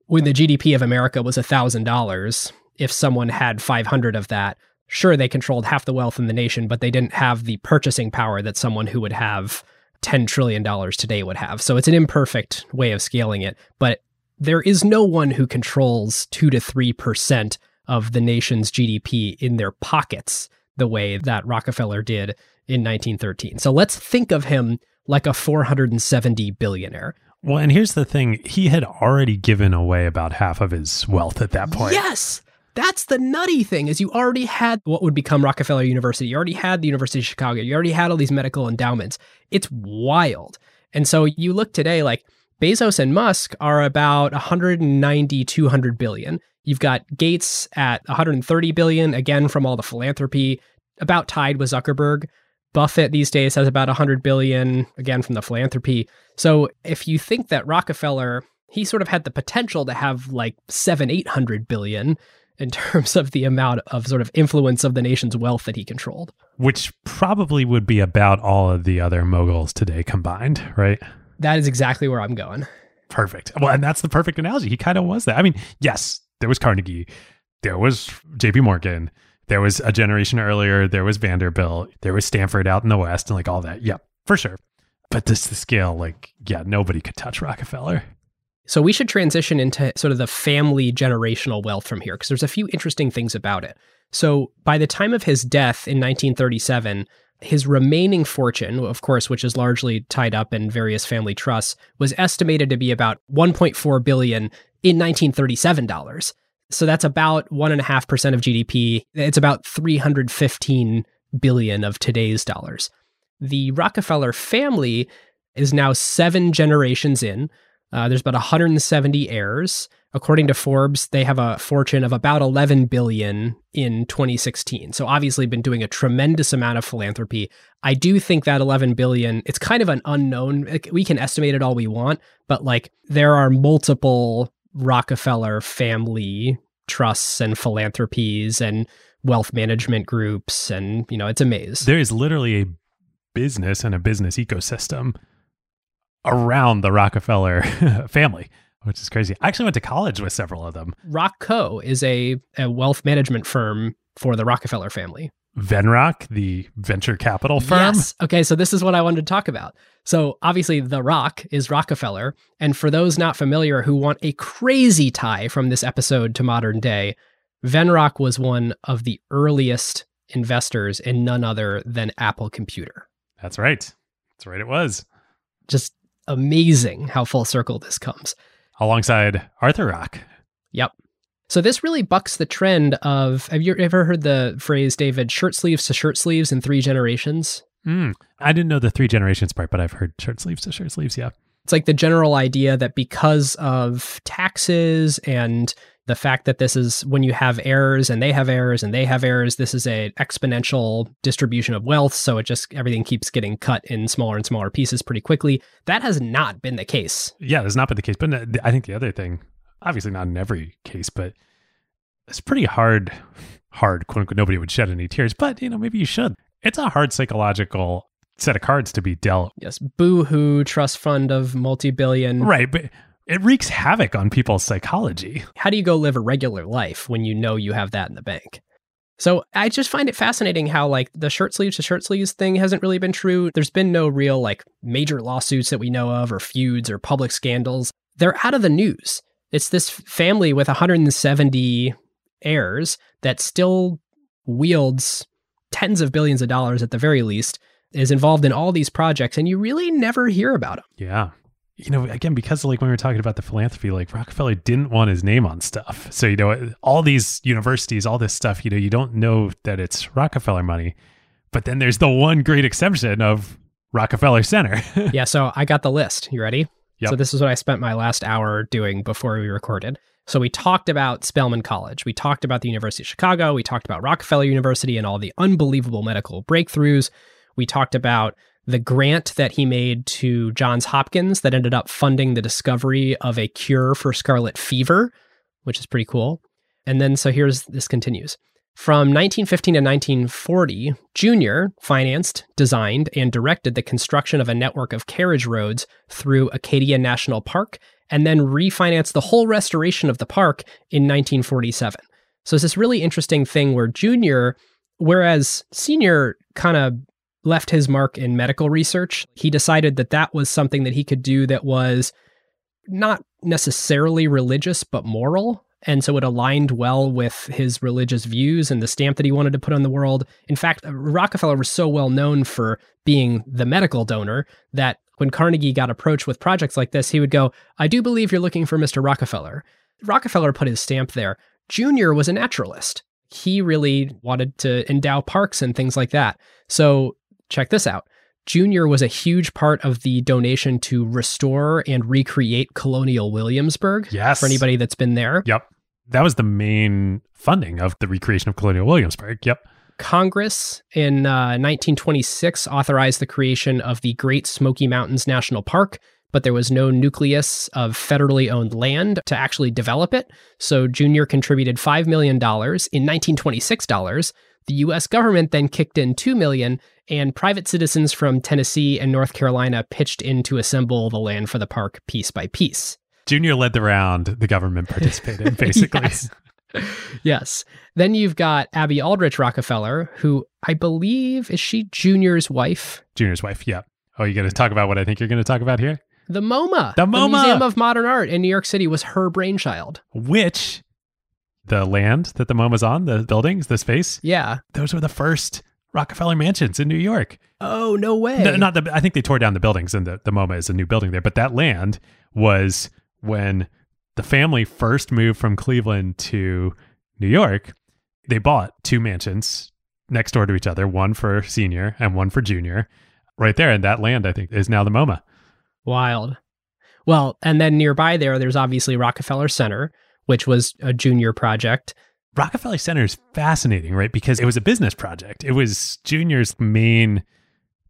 when the GDP of America was $1,000, if someone had 500 of that, sure, they controlled half the wealth in the nation, but they didn't have the purchasing power that someone who would have $10 trillion today would have. So it's an imperfect way of scaling it. But there is no one who controls 2 to 3% of the nation's GDP in their pockets the way that Rockefeller did in 1913. So let's think of him like a 470 billionaire. Well, and here's the thing he had already given away about half of his wealth at that point. Yes. That's the nutty thing is you already had what would become Rockefeller University. You already had the University of Chicago. You already had all these medical endowments. It's wild. And so you look today like Bezos and Musk are about 190 200 billion. You've got Gates at 130 billion again from all the philanthropy, about tied with Zuckerberg. Buffett these days has about 100 billion again from the philanthropy. So if you think that Rockefeller, he sort of had the potential to have like 7 800 billion in terms of the amount of sort of influence of the nation's wealth that he controlled. Which probably would be about all of the other moguls today combined, right? That is exactly where I'm going. Perfect. Well, and that's the perfect analogy. He kind of was that. I mean, yes, there was Carnegie, there was JP Morgan, there was a generation earlier, there was Vanderbilt, there was Stanford out in the West, and like all that. Yep, for sure. But this the scale, like, yeah, nobody could touch Rockefeller. So we should transition into sort of the family generational wealth from here, because there's a few interesting things about it. So by the time of his death in 1937, his remaining fortune, of course, which is largely tied up in various family trusts, was estimated to be about 1.4 billion in 1937 dollars. So that's about one and a half percent of GDP. It's about 315 billion of today's dollars. The Rockefeller family is now seven generations in. Uh, there's about 170 heirs. According to Forbes, they have a fortune of about 11 billion in 2016. So obviously been doing a tremendous amount of philanthropy. I do think that 11 billion, it's kind of an unknown. We can estimate it all we want, but like there are multiple Rockefeller family trusts and philanthropies and wealth management groups and you know, it's a maze. There is literally a business and a business ecosystem around the Rockefeller family, which is crazy. I actually went to college with several of them. Rockco is a, a wealth management firm for the Rockefeller family. Venrock, the venture capital firm. Yes. Okay, so this is what I wanted to talk about. So obviously, The Rock is Rockefeller, and for those not familiar who want a crazy tie from this episode to modern day, Venrock was one of the earliest investors in none other than Apple Computer. That's right. That's right. It was just amazing how full circle this comes. Alongside Arthur Rock. Yep. So this really bucks the trend of have you ever heard the phrase David shirt sleeves to shirt sleeves in three generations? Mm, I didn't know the three generations part, but I've heard shirt sleeves to shirt sleeves, yeah. It's like the general idea that because of taxes and the fact that this is when you have errors and they have errors and they have errors this is a exponential distribution of wealth. So it just everything keeps getting cut in smaller and smaller pieces pretty quickly. That has not been the case. Yeah that's not been the case. But uh, i think the other thing obviously not in every case but it's pretty hard hard quote unquote nobody would shed any tears but you know maybe you should. It's a hard psychological set of cards to be dealt yes boo-hoo trust fund of multi-billion. Right but it wreaks havoc on people's psychology. How do you go live a regular life when you know you have that in the bank? So I just find it fascinating how like the shirt sleeves to shirt sleeves thing hasn't really been true. There's been no real like major lawsuits that we know of or feuds or public scandals. They're out of the news. It's this family with 170 heirs that still wields tens of billions of dollars at the very least is involved in all these projects and you really never hear about them. Yeah you know, again, because like when we were talking about the philanthropy, like Rockefeller didn't want his name on stuff. So, you know, all these universities, all this stuff, you know, you don't know that it's Rockefeller money. But then there's the one great exception of Rockefeller Center. yeah. So I got the list. You ready? Yep. So this is what I spent my last hour doing before we recorded. So we talked about Spelman College. We talked about the University of Chicago. We talked about Rockefeller University and all the unbelievable medical breakthroughs. We talked about the grant that he made to Johns Hopkins that ended up funding the discovery of a cure for scarlet fever, which is pretty cool. And then, so here's this continues. From 1915 to 1940, Junior financed, designed, and directed the construction of a network of carriage roads through Acadia National Park, and then refinanced the whole restoration of the park in 1947. So it's this really interesting thing where Junior, whereas Senior kind of left his mark in medical research, he decided that that was something that he could do that was not necessarily religious, but moral. And so it aligned well with his religious views and the stamp that he wanted to put on the world. In fact, Rockefeller was so well known for being the medical donor that when Carnegie got approached with projects like this, he would go, I do believe you're looking for Mr. Rockefeller. Rockefeller put his stamp there. Junior was a naturalist. He really wanted to endow parks and things like that. So check this out. Junior was a huge part of the donation to restore and recreate Colonial Williamsburg. Yes. For anybody that's been there. Yep. That was the main funding of the recreation of Colonial Williamsburg. Yep. Congress in uh, 1926 authorized the creation of the Great Smoky Mountains National Park, but there was no nucleus of federally owned land to actually develop it. So Junior contributed $5 million in 1926 dollars. The US government then kicked in 2 million and private citizens from Tennessee and North Carolina pitched in to assemble the land for the park piece by piece. Junior led the round, the government participated, basically. yes. yes. Then you've got Abby Aldrich Rockefeller, who I believe is she Junior's wife? Junior's wife, yeah. Oh, you're going to talk about what I think you're going to talk about here? The MoMA. The MoMA. The Museum of Modern Art in New York City was her brainchild. Which the land that the MoMA's on, the buildings, the space, Yeah. those were the first Rockefeller mansions in New York. Oh, no way. No, not the. I think they tore down the buildings, and the the MoMA is a new building there. But that land was when the family first moved from Cleveland to New York. They bought two mansions next door to each other, one for senior and one for junior, right there. And that land, I think, is now the MoMA. Wild. Well, and then nearby there, there's obviously Rockefeller Center, which was a junior project. Rockefeller Center is fascinating, right? Because it was a business project. It was Junior's main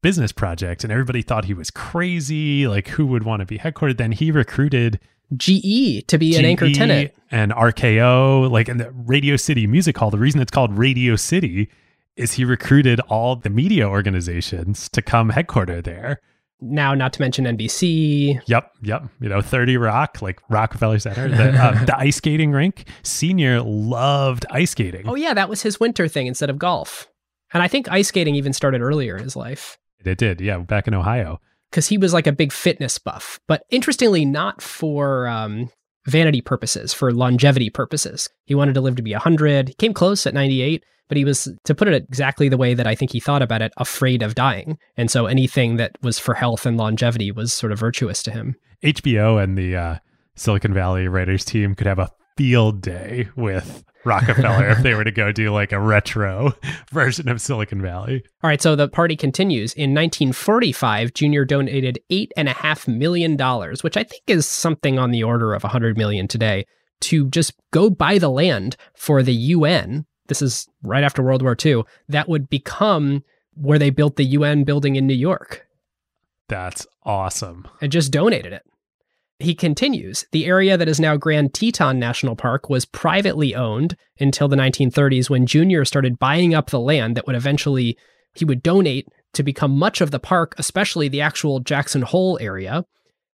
business project, and everybody thought he was crazy. Like, who would want to be headquartered? Then he recruited GE to be an anchor tenant. and RKO, like, and the Radio City Music Hall. The reason it's called Radio City is he recruited all the media organizations to come headquarter there. Now, not to mention NBC. Yep, yep. You know, 30 Rock, like Rockefeller Center, the, uh, the ice skating rink. Senior loved ice skating. Oh, yeah, that was his winter thing instead of golf. And I think ice skating even started earlier in his life It did, yeah, back in Ohio. because he was like a big fitness buff. But interestingly, not for um, vanity purposes, for longevity purposes. He wanted to live to be 100. He came close at 98, but he was, to put it exactly the way that I think he thought about it, afraid of dying. And so anything that was for health and longevity was sort of virtuous to him. HBO and the uh, Silicon Valley writers team could have a field day with Rockefeller if they were to go do like a retro version of Silicon Valley. All right, so the party continues. In 1945, Junior donated $8.5 million, which I think is something on the order of 100 million today, to just go buy the land for the UN. This is right after World War II. That would become where they built the UN building in New York That's awesome. and just donated it. He continues The area that is now Grand Teton National Park was privately owned until the 1930s when Junior started buying up the land that would eventually he would donate to become much of the park, especially the actual Jackson Hole area.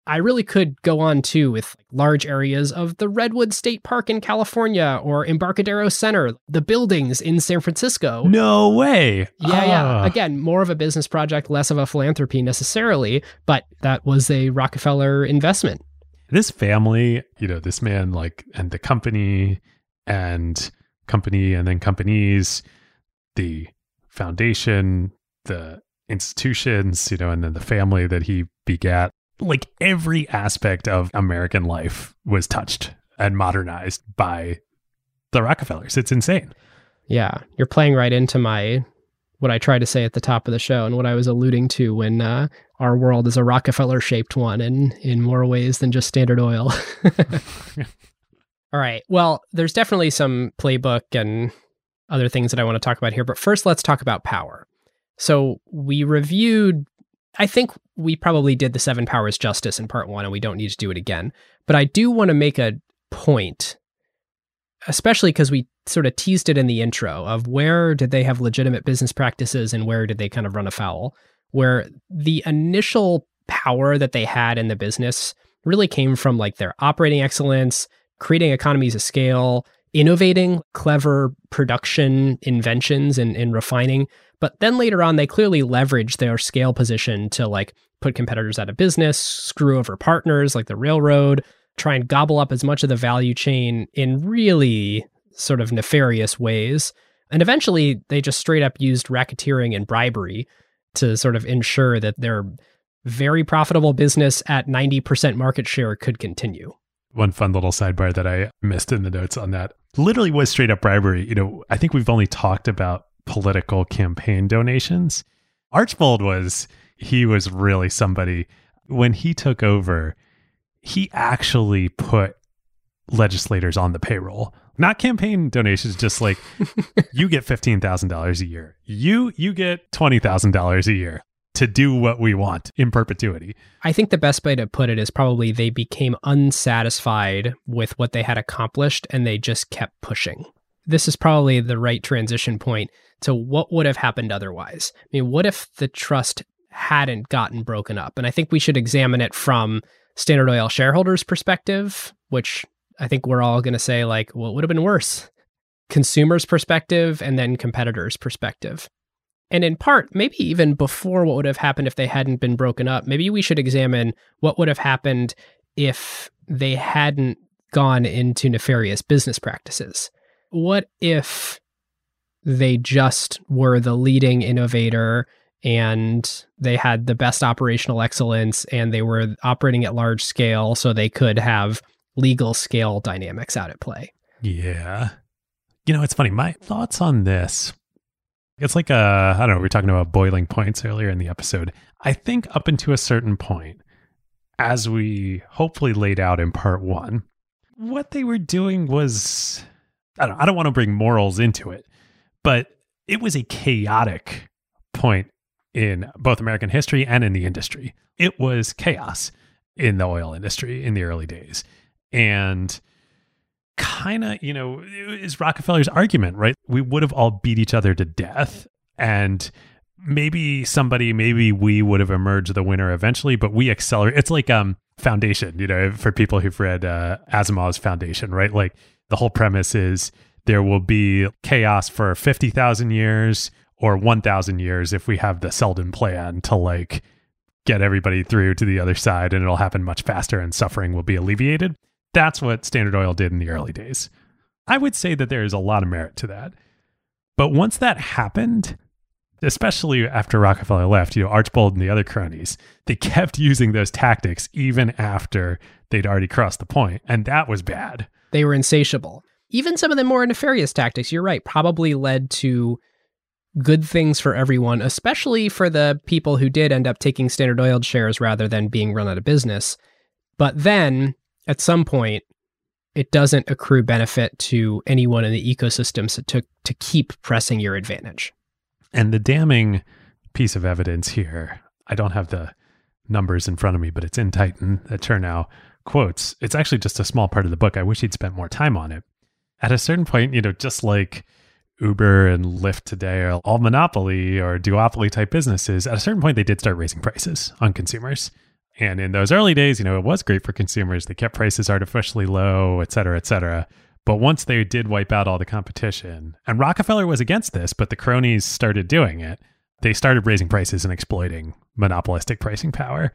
I really could go on too with large areas of the Redwood State Park in California or Embarcadero Center, the buildings in San Francisco. No way. Yeah, yeah. Ah. Again, more of a business project, less of a philanthropy necessarily, but that was a Rockefeller investment. This family, you know, this man, like, and the company and company and then companies, the foundation, the institutions, you know, and then the family that he begat. Like every aspect of American life was touched and modernized by the Rockefellers. It's insane. Yeah, you're playing right into my what I tried to say at the top of the show and what I was alluding to when uh, our world is a Rockefeller shaped one in in more ways than just Standard Oil. All right. Well, there's definitely some playbook and other things that I want to talk about here, but first let's talk about power. So, we reviewed I think we probably did the seven powers justice in part 1 and we don't need to do it again. But I do want to make a point especially because we sort of teased it in the intro of where did they have legitimate business practices and where did they kind of run afoul, where the initial power that they had in the business really came from like their operating excellence, creating economies of scale, innovating clever production inventions and, and refining. But then later on, they clearly leveraged their scale position to like put competitors out of business, screw over partners like the railroad, try and gobble up as much of the value chain in really sort of nefarious ways. And eventually, they just straight up used racketeering and bribery to sort of ensure that their very profitable business at 90% market share could continue. One fun little sidebar that I missed in the notes on that literally was straight up bribery. You know, I think we've only talked about political campaign donations. Archbold was, he was really somebody. When he took over, he actually put legislators on the payroll not campaign donations just like you get $15,000 a year you you get $20,000 a year to do what we want in perpetuity. I think the best way to put it is probably they became unsatisfied with what they had accomplished and they just kept pushing. This is probably the right transition point to what would have happened otherwise. I mean, what if the trust hadn't gotten broken up? And I think we should examine it from Standard Oil shareholders' perspective, which I think we're all going to say, like, well, would have been worse. Consumers' perspective and then competitors' perspective. And in part, maybe even before what would have happened if they hadn't been broken up, maybe we should examine what would have happened if they hadn't gone into nefarious business practices. What if they just were the leading innovator and they had the best operational excellence and they were operating at large scale so they could have legal scale dynamics out at play? Yeah. You know, it's funny. My thoughts on this it's like a, I don't know, we were talking about boiling points earlier in the episode. I think up until a certain point, as we hopefully laid out in part one, what they were doing was, I don't, I don't want to bring morals into it, but it was a chaotic point in both American history and in the industry. It was chaos in the oil industry in the early days. And kind of, you know, is Rockefeller's argument, right? We would have all beat each other to death. And maybe somebody, maybe we would have emerged the winner eventually, but we accelerate. It's like um Foundation, you know, for people who've read uh, Asimov's Foundation, right? Like the whole premise is there will be chaos for 50,000 years or 1,000 years if we have the Seldon plan to like get everybody through to the other side and it'll happen much faster and suffering will be alleviated. That's what Standard Oil did in the early days. I would say that there is a lot of merit to that. But once that happened, especially after Rockefeller left, you know, Archbold and the other cronies, they kept using those tactics even after they'd already crossed the point, and that was bad. They were insatiable. Even some of the more nefarious tactics, you're right, probably led to good things for everyone, especially for the people who did end up taking Standard Oil shares rather than being run out of business. But then at some point, it doesn't accrue benefit to anyone in the ecosystem to, to keep pressing your advantage. And the damning piece of evidence here, I don't have the numbers in front of me, but it's in Titan that Chernow quotes. It's actually just a small part of the book. I wish he'd spent more time on it. At a certain point, you know, just like Uber and Lyft today are all monopoly or duopoly type businesses, at a certain point, they did start raising prices on consumers. And in those early days, you know, it was great for consumers. They kept prices artificially low, et cetera, et cetera. But once they did wipe out all the competition, and Rockefeller was against this, but the cronies started doing it, they started raising prices and exploiting monopolistic pricing power.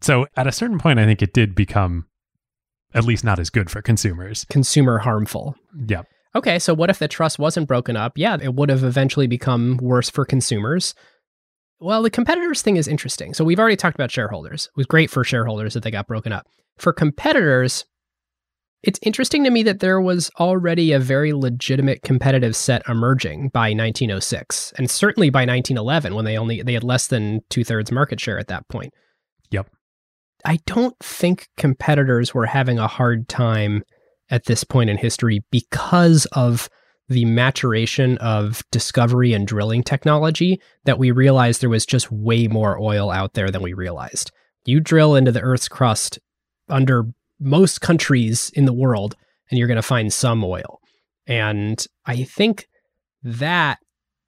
So at a certain point, I think it did become at least not as good for consumers. Consumer harmful. Yep. Okay, so what if the trust wasn't broken up? Yeah, it would have eventually become worse for consumers. Well, the competitors thing is interesting. So we've already talked about shareholders. It was great for shareholders that they got broken up. For competitors, it's interesting to me that there was already a very legitimate competitive set emerging by 1906, and certainly by 1911 when they only they had less than two thirds market share at that point. Yep. I don't think competitors were having a hard time at this point in history because of the maturation of discovery and drilling technology that we realized there was just way more oil out there than we realized. You drill into the Earth's crust under most countries in the world, and you're going to find some oil. And I think that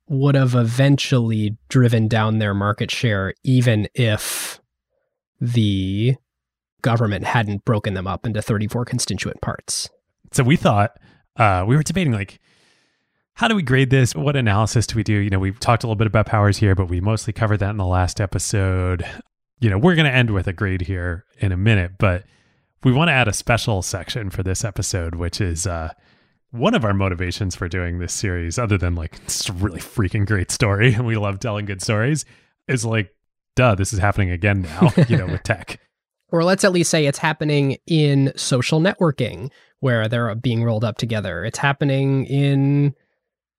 would have eventually driven down their market share, even if the government hadn't broken them up into 34 constituent parts. So we thought, uh, we were debating like, how do we grade this? What analysis do we do? You know, we've talked a little bit about powers here, but we mostly covered that in the last episode. You know, we're going to end with a grade here in a minute, but we want to add a special section for this episode, which is uh, one of our motivations for doing this series, other than like it's a really freaking great story and we love telling good stories, is like, duh, this is happening again now, you know, with tech. Or let's at least say it's happening in social networking where they're being rolled up together. It's happening in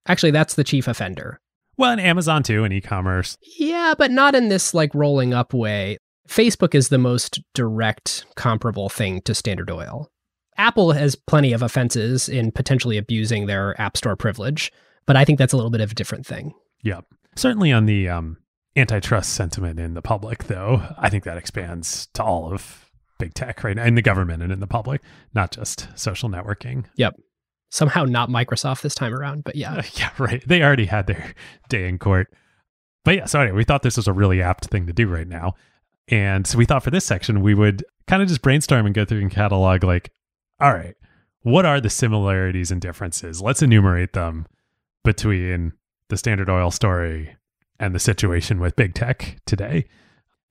actually that's the chief offender. Well, in Amazon too, in e-commerce. Yeah, but not in this like rolling up way. Facebook is the most direct comparable thing to Standard Oil. Apple has plenty of offenses in potentially abusing their App Store privilege, but I think that's a little bit of a different thing. Yeah. Certainly on the um, antitrust sentiment in the public, though, I think that expands to all of big tech right now, in the government and in the public, not just social networking. Yep. Somehow not Microsoft this time around, but yeah. Uh, yeah, right. They already had their day in court. But yeah, so anyway, we thought this was a really apt thing to do right now. And so we thought for this section, we would kind of just brainstorm and go through and catalog, like, all right, what are the similarities and differences? Let's enumerate them between the Standard Oil story and the situation with big tech today.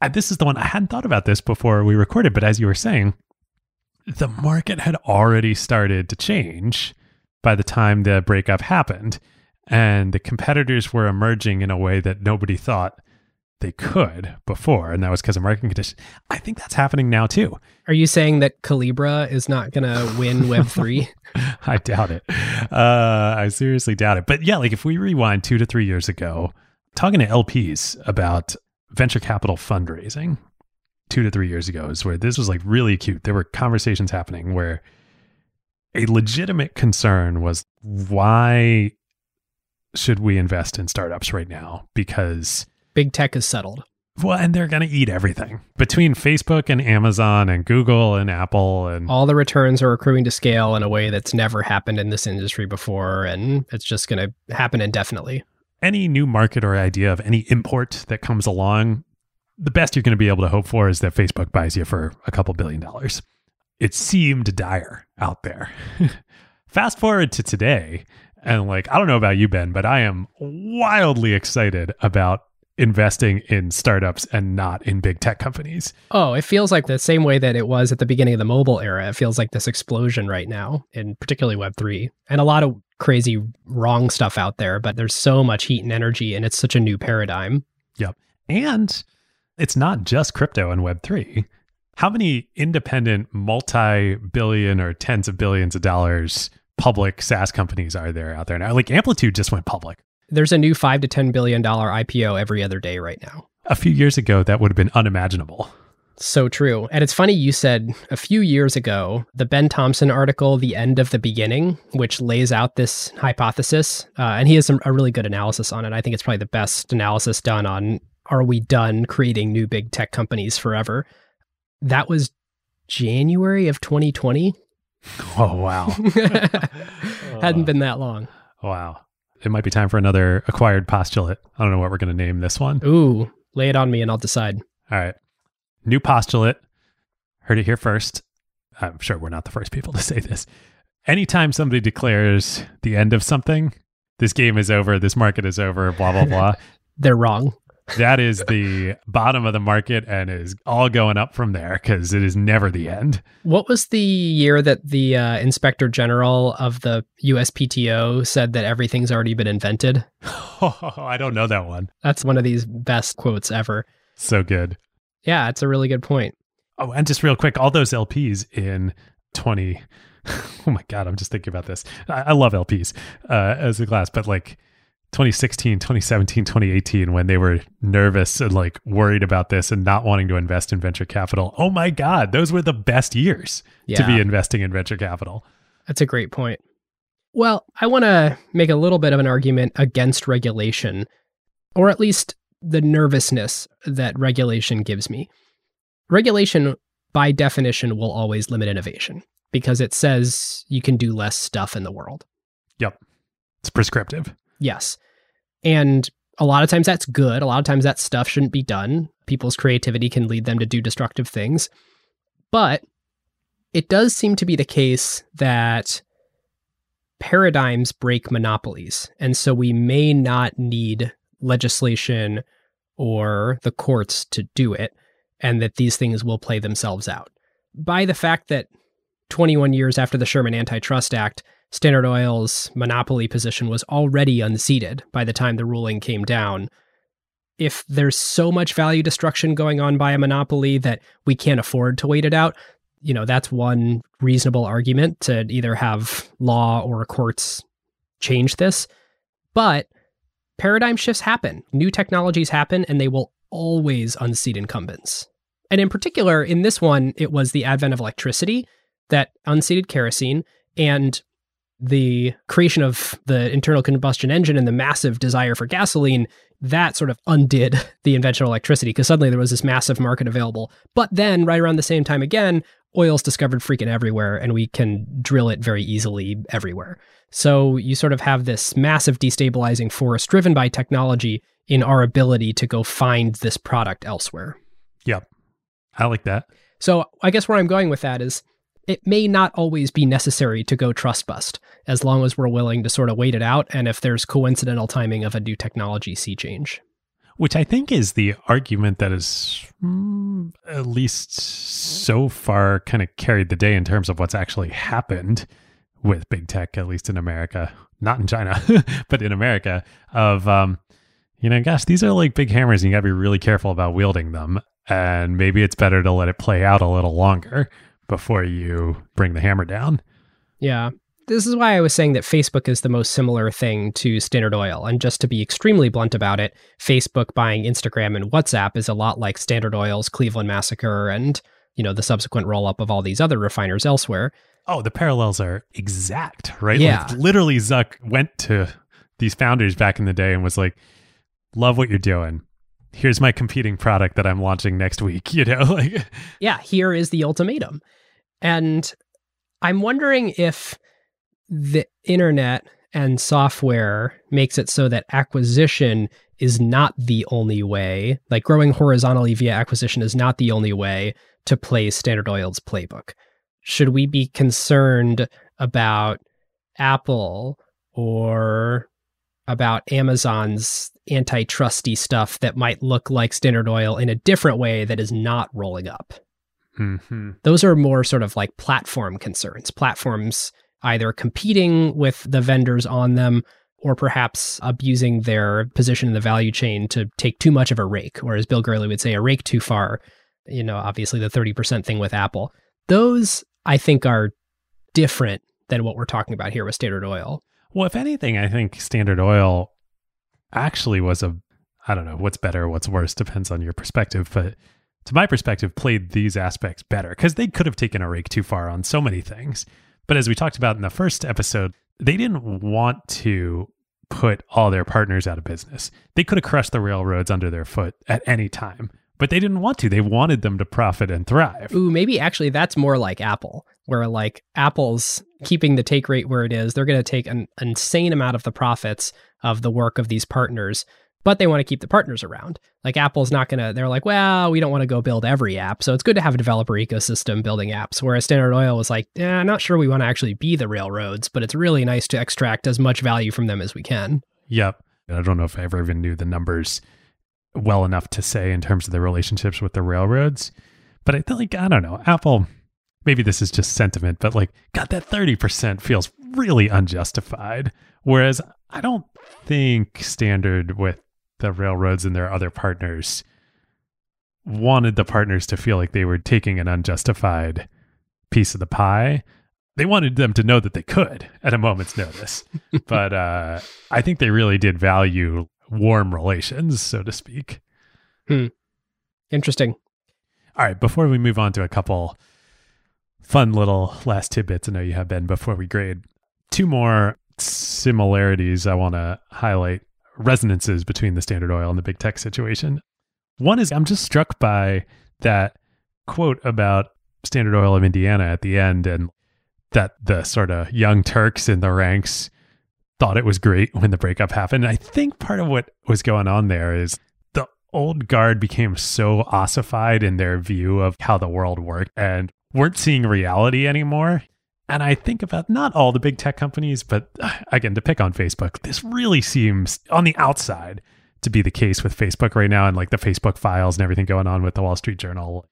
And this is the one I hadn't thought about this before we recorded, but as you were saying, the market had already started to change by the time the breakup happened. And the competitors were emerging in a way that nobody thought they could before, and that was because of market conditions. I think that's happening now too. Are you saying that Calibra is not going to win Web three? I doubt it. Uh, I seriously doubt it. But yeah, like if we rewind two to three years ago, talking to LPs about venture capital fundraising, two to three years ago is where this was like really acute. There were conversations happening where a legitimate concern was why should we invest in startups right now? Because big tech is settled. Well, and they're going to eat everything between Facebook and Amazon and Google and Apple and all the returns are accruing to scale in a way that's never happened in this industry before, and it's just going to happen indefinitely. Any new market or idea of any import that comes along, the best you're going to be able to hope for is that Facebook buys you for a couple billion dollars. It seemed dire out there. Fast forward to today, and like, I don't know about you, Ben, but I am wildly excited about investing in startups and not in big tech companies. Oh, it feels like the same way that it was at the beginning of the mobile era. It feels like this explosion right now, in particularly Web3, and a lot of crazy wrong stuff out there, but there's so much heat and energy, and it's such a new paradigm. Yep. And it's not just crypto and Web3. How many independent, multi billion or tens of billions of dollars public SaaS companies are there out there now? Like Amplitude just went public. There's a new five to ten billion dollar IPO every other day right now. A few years ago, that would have been unimaginable. So true. And it's funny you said a few years ago, the Ben Thompson article, The End of the Beginning, which lays out this hypothesis. Uh, and he has some, a really good analysis on it. I think it's probably the best analysis done on are we done creating new big tech companies forever? That was January of 2020. Oh, wow. Hadn't been that long. Wow it might be time for another acquired postulate. I don't know what we're going to name this one. Ooh, lay it on me and I'll decide. All right. New postulate. Heard it here first. I'm sure we're not the first people to say this. Anytime somebody declares the end of something, this game is over, this market is over, blah, blah, blah. They're wrong that is the bottom of the market and is all going up from there because it is never the end. What was the year that the uh, inspector general of the USPTO said that everything's already been invented? Oh, I don't know that one. That's one of these best quotes ever. So good. Yeah, it's a really good point. Oh, and just real quick, all those LPs in 20. oh my God, I'm just thinking about this. I, I love LPs uh, as a class, but like 2016, 2017, 2018 when they were nervous and like worried about this and not wanting to invest in venture capital. Oh my God, those were the best years yeah. to be investing in venture capital. That's a great point. Well, I want to make a little bit of an argument against regulation, or at least the nervousness that regulation gives me. Regulation, by definition, will always limit innovation because it says you can do less stuff in the world. Yep. It's prescriptive. Yes. And a lot of times that's good. A lot of times that stuff shouldn't be done. People's creativity can lead them to do destructive things. But it does seem to be the case that paradigms break monopolies. And so we may not need legislation or the courts to do it, and that these things will play themselves out. By the fact that 21 years after the Sherman Antitrust Act, Standard Oil's monopoly position was already unseated by the time the ruling came down. If there's so much value destruction going on by a monopoly that we can't afford to wait it out, you know, that's one reasonable argument to either have law or courts change this. But paradigm shifts happen, new technologies happen, and they will always unseat incumbents. And in particular, in this one, it was the advent of electricity that unseated kerosene and the creation of the internal combustion engine and the massive desire for gasoline, that sort of undid the invention of electricity because suddenly there was this massive market available. But then, right around the same time again, oil's discovered freaking everywhere and we can drill it very easily everywhere. So you sort of have this massive destabilizing force driven by technology in our ability to go find this product elsewhere. Yep. I like that. So I guess where I'm going with that is it may not always be necessary to go trust bust as long as we're willing to sort of wait it out and if there's coincidental timing of a new technology sea change. Which I think is the argument that is mm, at least so far kind of carried the day in terms of what's actually happened with big tech, at least in America, not in China, but in America, of, um, you know, gosh, these are like big hammers and you got to be really careful about wielding them. And maybe it's better to let it play out a little longer before you bring the hammer down. Yeah. This is why I was saying that Facebook is the most similar thing to Standard Oil. And just to be extremely blunt about it, Facebook buying Instagram and WhatsApp is a lot like Standard Oil's Cleveland Massacre and, you know, the subsequent roll up of all these other refiners elsewhere. Oh, the parallels are exact, right? Yeah. Like, literally, Zuck went to these founders back in the day and was like, love what you're doing. Here's my competing product that I'm launching next week. You know, like, yeah, here is the ultimatum. And I'm wondering if the internet and software makes it so that acquisition is not the only way, like growing horizontally via acquisition is not the only way to play Standard Oil's playbook. Should we be concerned about Apple or about Amazon's antitrusty stuff that might look like Standard Oil in a different way that is not rolling up? mm-hmm. Those are more sort of like platform concerns. Platforms either competing with the vendors on them or perhaps abusing their position in the value chain to take too much of a rake, or as Bill Gurley would say, a rake too far. You know, obviously the 30% thing with Apple. Those, I think, are different than what we're talking about here with Standard Oil. Well, if anything, I think Standard Oil actually was a, I don't know, what's better, what's worse, depends on your perspective. But to my perspective, played these aspects better because they could have taken a rake too far on so many things. But as we talked about in the first episode, they didn't want to put all their partners out of business. They could have crushed the railroads under their foot at any time, but they didn't want to. They wanted them to profit and thrive. Ooh, maybe actually that's more like Apple, where like Apple's keeping the take rate where it is. They're going to take an insane amount of the profits of the work of these partners but they want to keep the partners around. Like Apple's not going to, they're like, well, we don't want to go build every app. So it's good to have a developer ecosystem building apps. Whereas Standard Oil was like, eh, I'm not sure we want to actually be the railroads, but it's really nice to extract as much value from them as we can. Yep. I don't know if I ever even knew the numbers well enough to say in terms of the relationships with the railroads. But I feel like, I don't know, Apple, maybe this is just sentiment, but like, God, that 30% feels really unjustified. Whereas I don't think Standard with the railroads and their other partners wanted the partners to feel like they were taking an unjustified piece of the pie. They wanted them to know that they could at a moment's notice. but uh, I think they really did value warm relations, so to speak. Hmm. Interesting. All right, before we move on to a couple fun little last tidbits, I know you have been before we grade. Two more similarities I want to highlight resonances between the Standard Oil and the big tech situation. One is I'm just struck by that quote about Standard Oil of Indiana at the end and that the sort of young Turks in the ranks thought it was great when the breakup happened. I think part of what was going on there is the old guard became so ossified in their view of how the world worked and weren't seeing reality anymore. And I think about not all the big tech companies, but uh, again, to pick on Facebook, this really seems on the outside to be the case with Facebook right now and like the Facebook files and everything going on with the Wall Street Journal.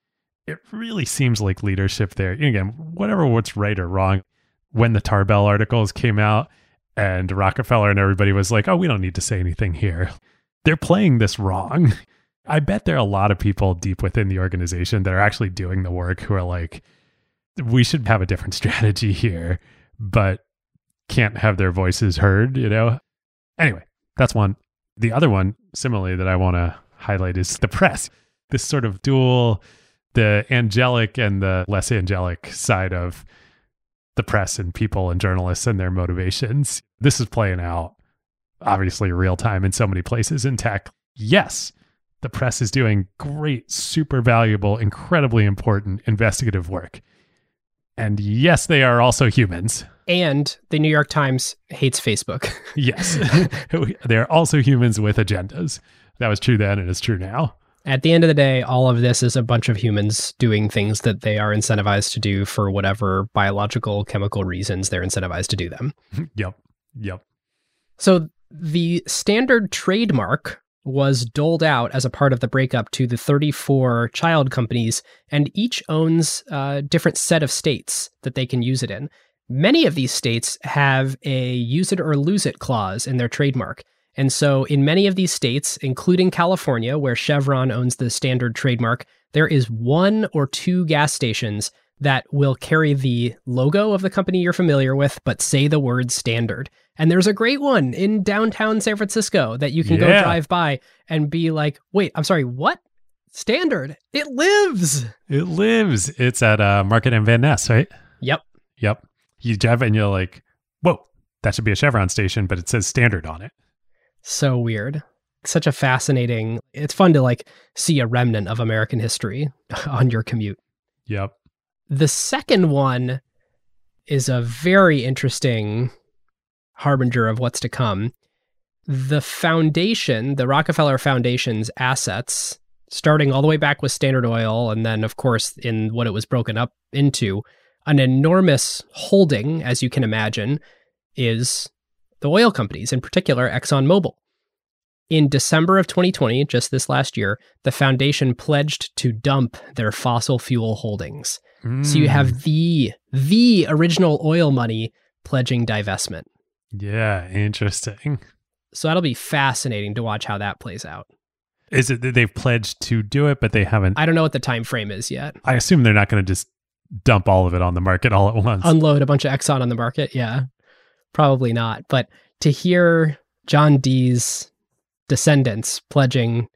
It really seems like leadership there. Again, whatever what's right or wrong, when the Tarbell articles came out and Rockefeller and everybody was like, oh, we don't need to say anything here. They're playing this wrong. I bet there are a lot of people deep within the organization that are actually doing the work who are like, we should have a different strategy here, but can't have their voices heard, you know? Anyway, that's one. The other one, similarly, that I want to highlight is the press. This sort of dual, the angelic and the less angelic side of the press and people and journalists and their motivations. This is playing out obviously real time in so many places in tech. Yes, the press is doing great, super valuable, incredibly important investigative work. And yes, they are also humans. And the New York Times hates Facebook. yes, they're also humans with agendas. That was true then and it's true now. At the end of the day, all of this is a bunch of humans doing things that they are incentivized to do for whatever biological, chemical reasons they're incentivized to do them. yep. Yep. So the standard trademark was doled out as a part of the breakup to the 34 child companies, and each owns a different set of states that they can use it in. Many of these states have a use it or lose it clause in their trademark. And so, in many of these states, including California, where Chevron owns the standard trademark, there is one or two gas stations that will carry the logo of the company you're familiar with, but say the word standard. And there's a great one in downtown San Francisco that you can yeah. go drive by and be like, wait, I'm sorry, what? Standard. It lives. It lives. It's at uh, Market and Van Ness, right? Yep. Yep. You drive and you're like, whoa, that should be a Chevron station, but it says standard on it. So weird. Such a fascinating. It's fun to like see a remnant of American history on your commute. Yep. The second one is a very interesting harbinger of what's to come. The foundation, the Rockefeller Foundation's assets, starting all the way back with Standard Oil, and then, of course, in what it was broken up into, an enormous holding, as you can imagine, is the oil companies, in particular ExxonMobil. In December of 2020, just this last year, the foundation pledged to dump their fossil fuel holdings. Mm. So you have hmm. the the original oil money pledging divestment. Yeah, interesting. So that'll be fascinating to watch how that plays out. Is it that they've pledged to do it, but they haven't? I don't know what the time frame is yet. I assume they're not going to just dump all of it on the market all at once. Unload a bunch of Exxon on the market. Yeah, probably not. But to hear John D's descendants pledging,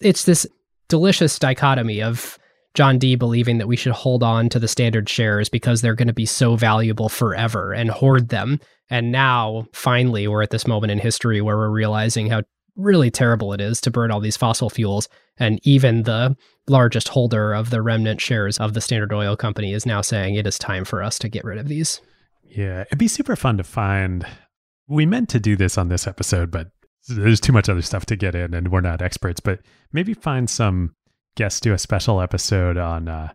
it's this delicious dichotomy of John D believing that we should hold on to the standard shares because they're going to be so valuable forever and hoard them. And now, finally, we're at this moment in history where we're realizing how really terrible it is to burn all these fossil fuels. And even the largest holder of the remnant shares of the Standard Oil Company is now saying it is time for us to get rid of these. Yeah, it'd be super fun to find. We meant to do this on this episode, but there's too much other stuff to get in and we're not experts, but maybe find some guests do a special episode on uh,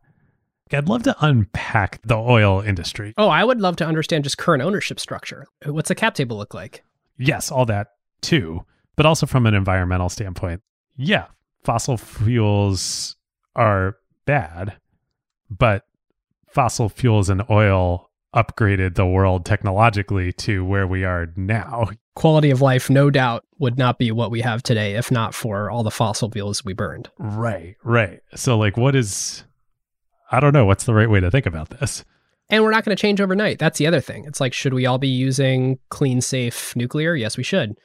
I'd love to unpack the oil industry. Oh, I would love to understand just current ownership structure. What's the cap table look like? Yes, all that too, but also from an environmental standpoint. Yeah, fossil fuels are bad, but fossil fuels and oil upgraded the world technologically to where we are now. Quality of life, no doubt, would not be what we have today if not for all the fossil fuels we burned. Right, right. So, like, what is I don't know what's the right way to think about this. And we're not going to change overnight. That's the other thing. It's like, should we all be using clean, safe nuclear? Yes, we should.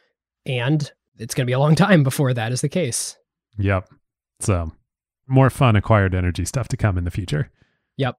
And it's going to be a long time before that is the case. Yep. So, more fun acquired energy stuff to come in the future. Yep.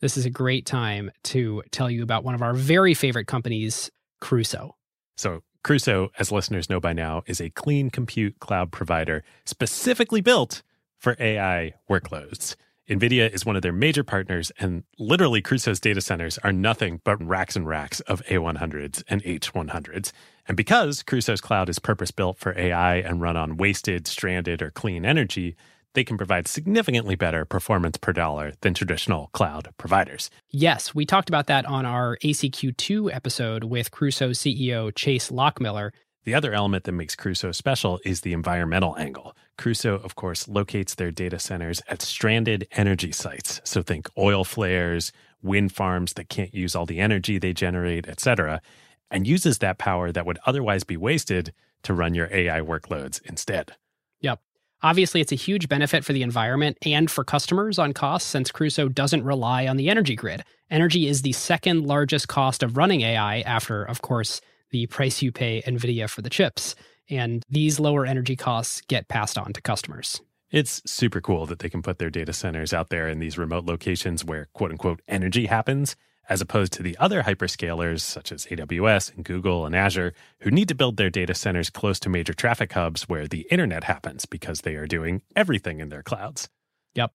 This is a great time to tell you about one of our very favorite companies, Crusoe. So, Crusoe, as listeners know by now, is a clean compute cloud provider specifically built for AI workloads. NVIDIA is one of their major partners, and literally Crusoe's data centers are nothing but racks and racks of A100s and H100s. And because Crusoe's cloud is purpose built for AI and run on wasted, stranded, or clean energy, they can provide significantly better performance per dollar than traditional cloud providers. Yes, we talked about that on our ACQ2 episode with Crusoe CEO Chase Lockmiller. The other element that makes Crusoe special is the environmental angle. Crusoe, of course, locates their data centers at stranded energy sites. So think oil flares, wind farms that can't use all the energy they generate, etc., and uses that power that would otherwise be wasted to run your AI workloads instead. Yep. Obviously, it's a huge benefit for the environment and for customers on costs since Crusoe doesn't rely on the energy grid. Energy is the second largest cost of running AI after, of course, the price you pay NVIDIA for the chips. And these lower energy costs get passed on to customers. It's super cool that they can put their data centers out there in these remote locations where quote unquote energy happens, as opposed to the other hyperscalers such as AWS and Google and Azure, who need to build their data centers close to major traffic hubs where the internet happens because they are doing everything in their clouds. Yep.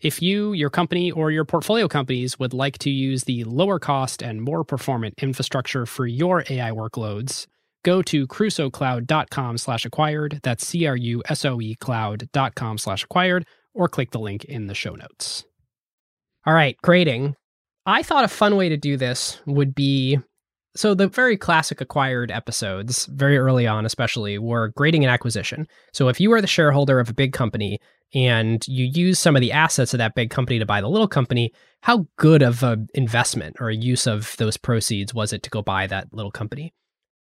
If you, your company, or your portfolio companies would like to use the lower cost and more performant infrastructure for your AI workloads, go to crusoecloud.com slash acquired. That's C-R-U-S-O-E cloud.com slash acquired, or click the link in the show notes. All right, grading. I thought a fun way to do this would be so the very classic acquired episodes, very early on especially, were grading an acquisition. So if you are the shareholder of a big company and you use some of the assets of that big company to buy the little company, how good of an investment or a use of those proceeds was it to go buy that little company?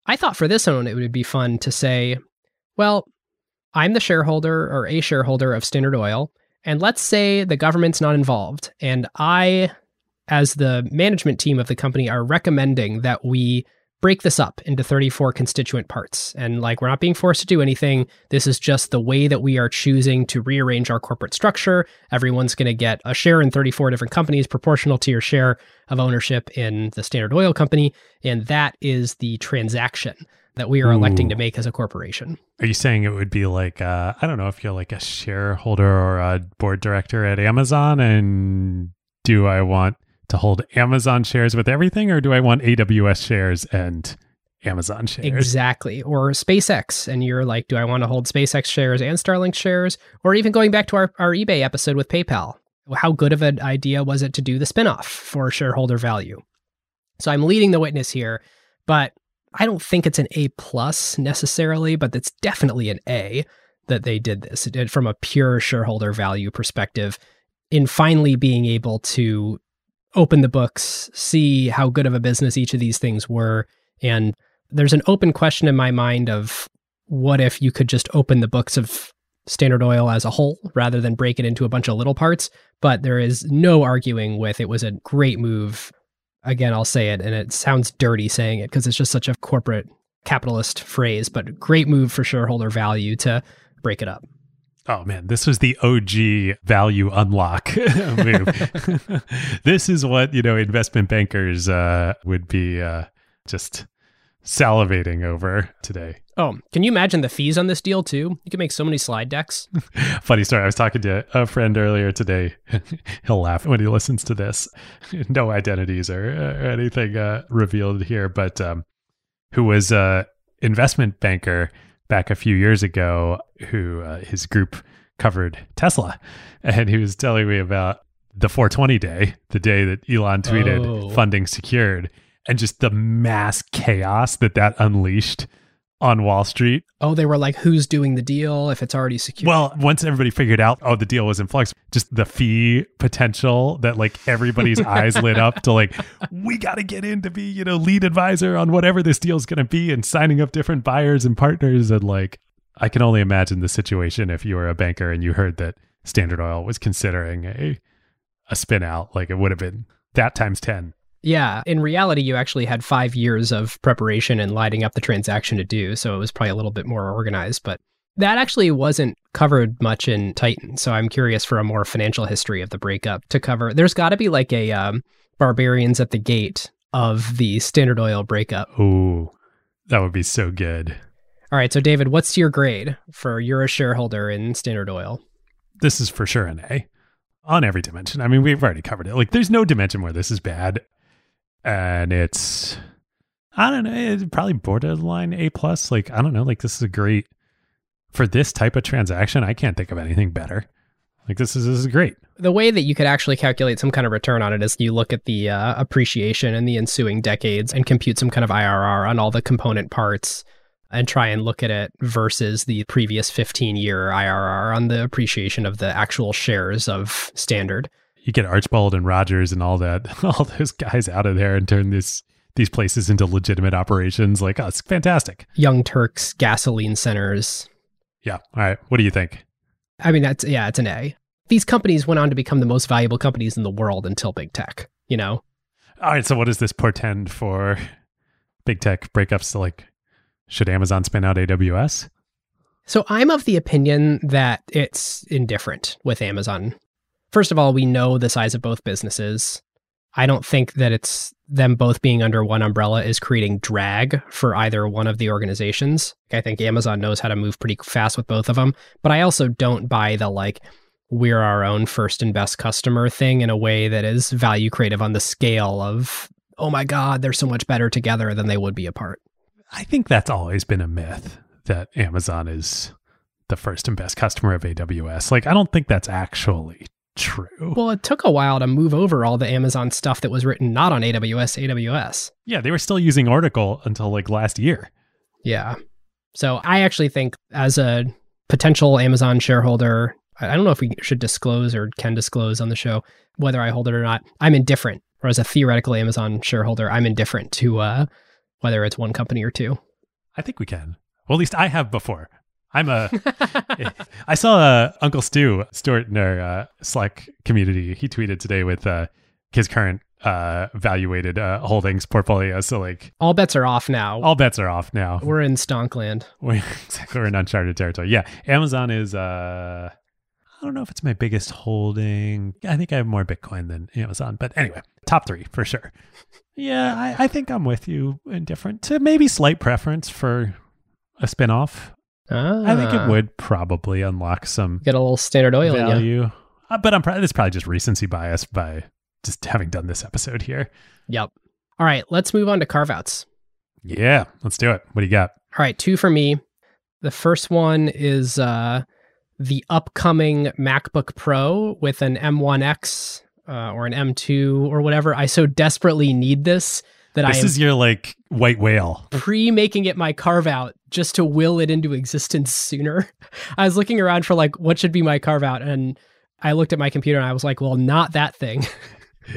I thought for this one it would be fun to say, well, I'm the shareholder or a shareholder of Standard Oil, and let's say the government's not involved, and I as the management team of the company are recommending that we break this up into 34 constituent parts. And like, we're not being forced to do anything. This is just the way that we are choosing to rearrange our corporate structure. Everyone's going to get a share in 34 different companies proportional to your share of ownership in the Standard Oil Company. And that is the transaction that we are electing to make as a corporation. Are you saying it would be like, uh, I don't know if you're like a shareholder or a board director at Amazon and do I want to hold Amazon shares with everything, or do I want AWS shares and Amazon shares? Exactly. Or SpaceX. And you're like, do I want to hold SpaceX shares and Starlink shares? Or even going back to our, our eBay episode with PayPal. How good of an idea was it to do the spinoff for shareholder value? So I'm leading the witness here, but I don't think it's an A plus necessarily, but it's definitely an A that they did this it did from a pure shareholder value perspective in finally being able to open the books, see how good of a business each of these things were. And there's an open question in my mind of what if you could just open the books of Standard Oil as a whole rather than break it into a bunch of little parts. But there is no arguing with it was a great move. Again, I'll say it, and it sounds dirty saying it because it's just such a corporate capitalist phrase, but great move for shareholder value to break it up. Oh man, this was the OG value unlock move. this is what, you know, investment bankers uh, would be uh, just salivating over today. Oh, can you imagine the fees on this deal too? You can make so many slide decks. Funny story. I was talking to a friend earlier today. He'll laugh when he listens to this. no identities or, or anything uh, revealed here, but um, who was a investment banker back a few years ago who uh, his group covered Tesla. And he was telling me about the 420 day, the day that Elon tweeted oh. funding secured, and just the mass chaos that that unleashed on Wall Street. Oh, they were like, who's doing the deal if it's already secure? Well, once everybody figured out, oh, the deal was in flux, just the fee potential that like everybody's eyes lit up to like, we got to get in to be, you know, lead advisor on whatever this deal is going to be and signing up different buyers and partners. And like, I can only imagine the situation if you were a banker and you heard that Standard Oil was considering a, a spin out, like it would have been that times 10. Yeah, in reality, you actually had five years of preparation and lighting up the transaction to do, so it was probably a little bit more organized. But that actually wasn't covered much in Titan, so I'm curious for a more financial history of the breakup to cover. There's got to be like a um, Barbarians at the Gate of the Standard Oil breakup. Ooh, that would be so good. All right, so David, what's your grade for you're a shareholder in Standard Oil? This is for sure an A. on every dimension. I mean, we've already covered it. Like, there's no dimension where this is bad, and it's I don't know, it's probably borderline A plus. Like, I don't know, like this is a great for this type of transaction. I can't think of anything better. Like, this is this is great. The way that you could actually calculate some kind of return on it is you look at the uh, appreciation in the ensuing decades and compute some kind of IRR on all the component parts and try and look at it versus the previous 15 year IRR on the appreciation of the actual shares of Standard. You get Archbold and Rogers and all that, all those guys out of there and turn this these places into legitimate operations. Like, oh, it's fantastic. Young Turks gasoline centers. Yeah. All right. What do you think? I mean, that's, yeah, it's an A. These companies went on to become the most valuable companies in the world until big tech, you know? All right. So, what does this portend for big tech breakups to like, should Amazon spin out AWS? So, I'm of the opinion that it's indifferent with Amazon. First of all, we know the size of both businesses. I don't think that it's them both being under one umbrella is creating drag for either one of the organizations. I think Amazon knows how to move pretty fast with both of them, but I also don't buy the like we're our own first and best customer thing in a way that is value creative on the scale of oh my god, they're so much better together than they would be apart. I think that's always been a myth that Amazon is the first and best customer of AWS. Like I don't think that's actually true. Well, it took a while to move over all the Amazon stuff that was written not on AWS, AWS. Yeah, they were still using Oracle until like last year. Yeah. So I actually think as a potential Amazon shareholder, I don't know if we should disclose or can disclose on the show whether I hold it or not. I'm indifferent. Or as a theoretical Amazon shareholder, I'm indifferent to uh, whether it's one company or two. I think we can. Well, at least I have before. I'm a. I saw uh, Uncle Stu Stewart in our uh, Slack community. He tweeted today with uh, his current uh, evaluated uh, holdings portfolio. So like all bets are off now. All bets are off now. We're in Stonkland. We're, exactly, we're in uncharted territory. Yeah, Amazon is. Uh, I don't know if it's my biggest holding. I think I have more Bitcoin than Amazon, but anyway, top three for sure. Yeah, I, I think I'm with you. Indifferent to maybe slight preference for a spinoff. Ah, I think it would probably unlock some get a little standard oil value. Uh, but I'm probably it's probably just recency bias by just having done this episode here. Yep. All right, let's move on to carve outs. Yeah, let's do it. What do you got? All right, two for me. The first one is uh, the upcoming MacBook Pro with an M1X uh, or an M2 or whatever. I so desperately need this that This I am is your like white whale. pre making it my carve out just to will it into existence sooner. I was looking around for like what should be my carve out and I looked at my computer and I was like, well, not that thing.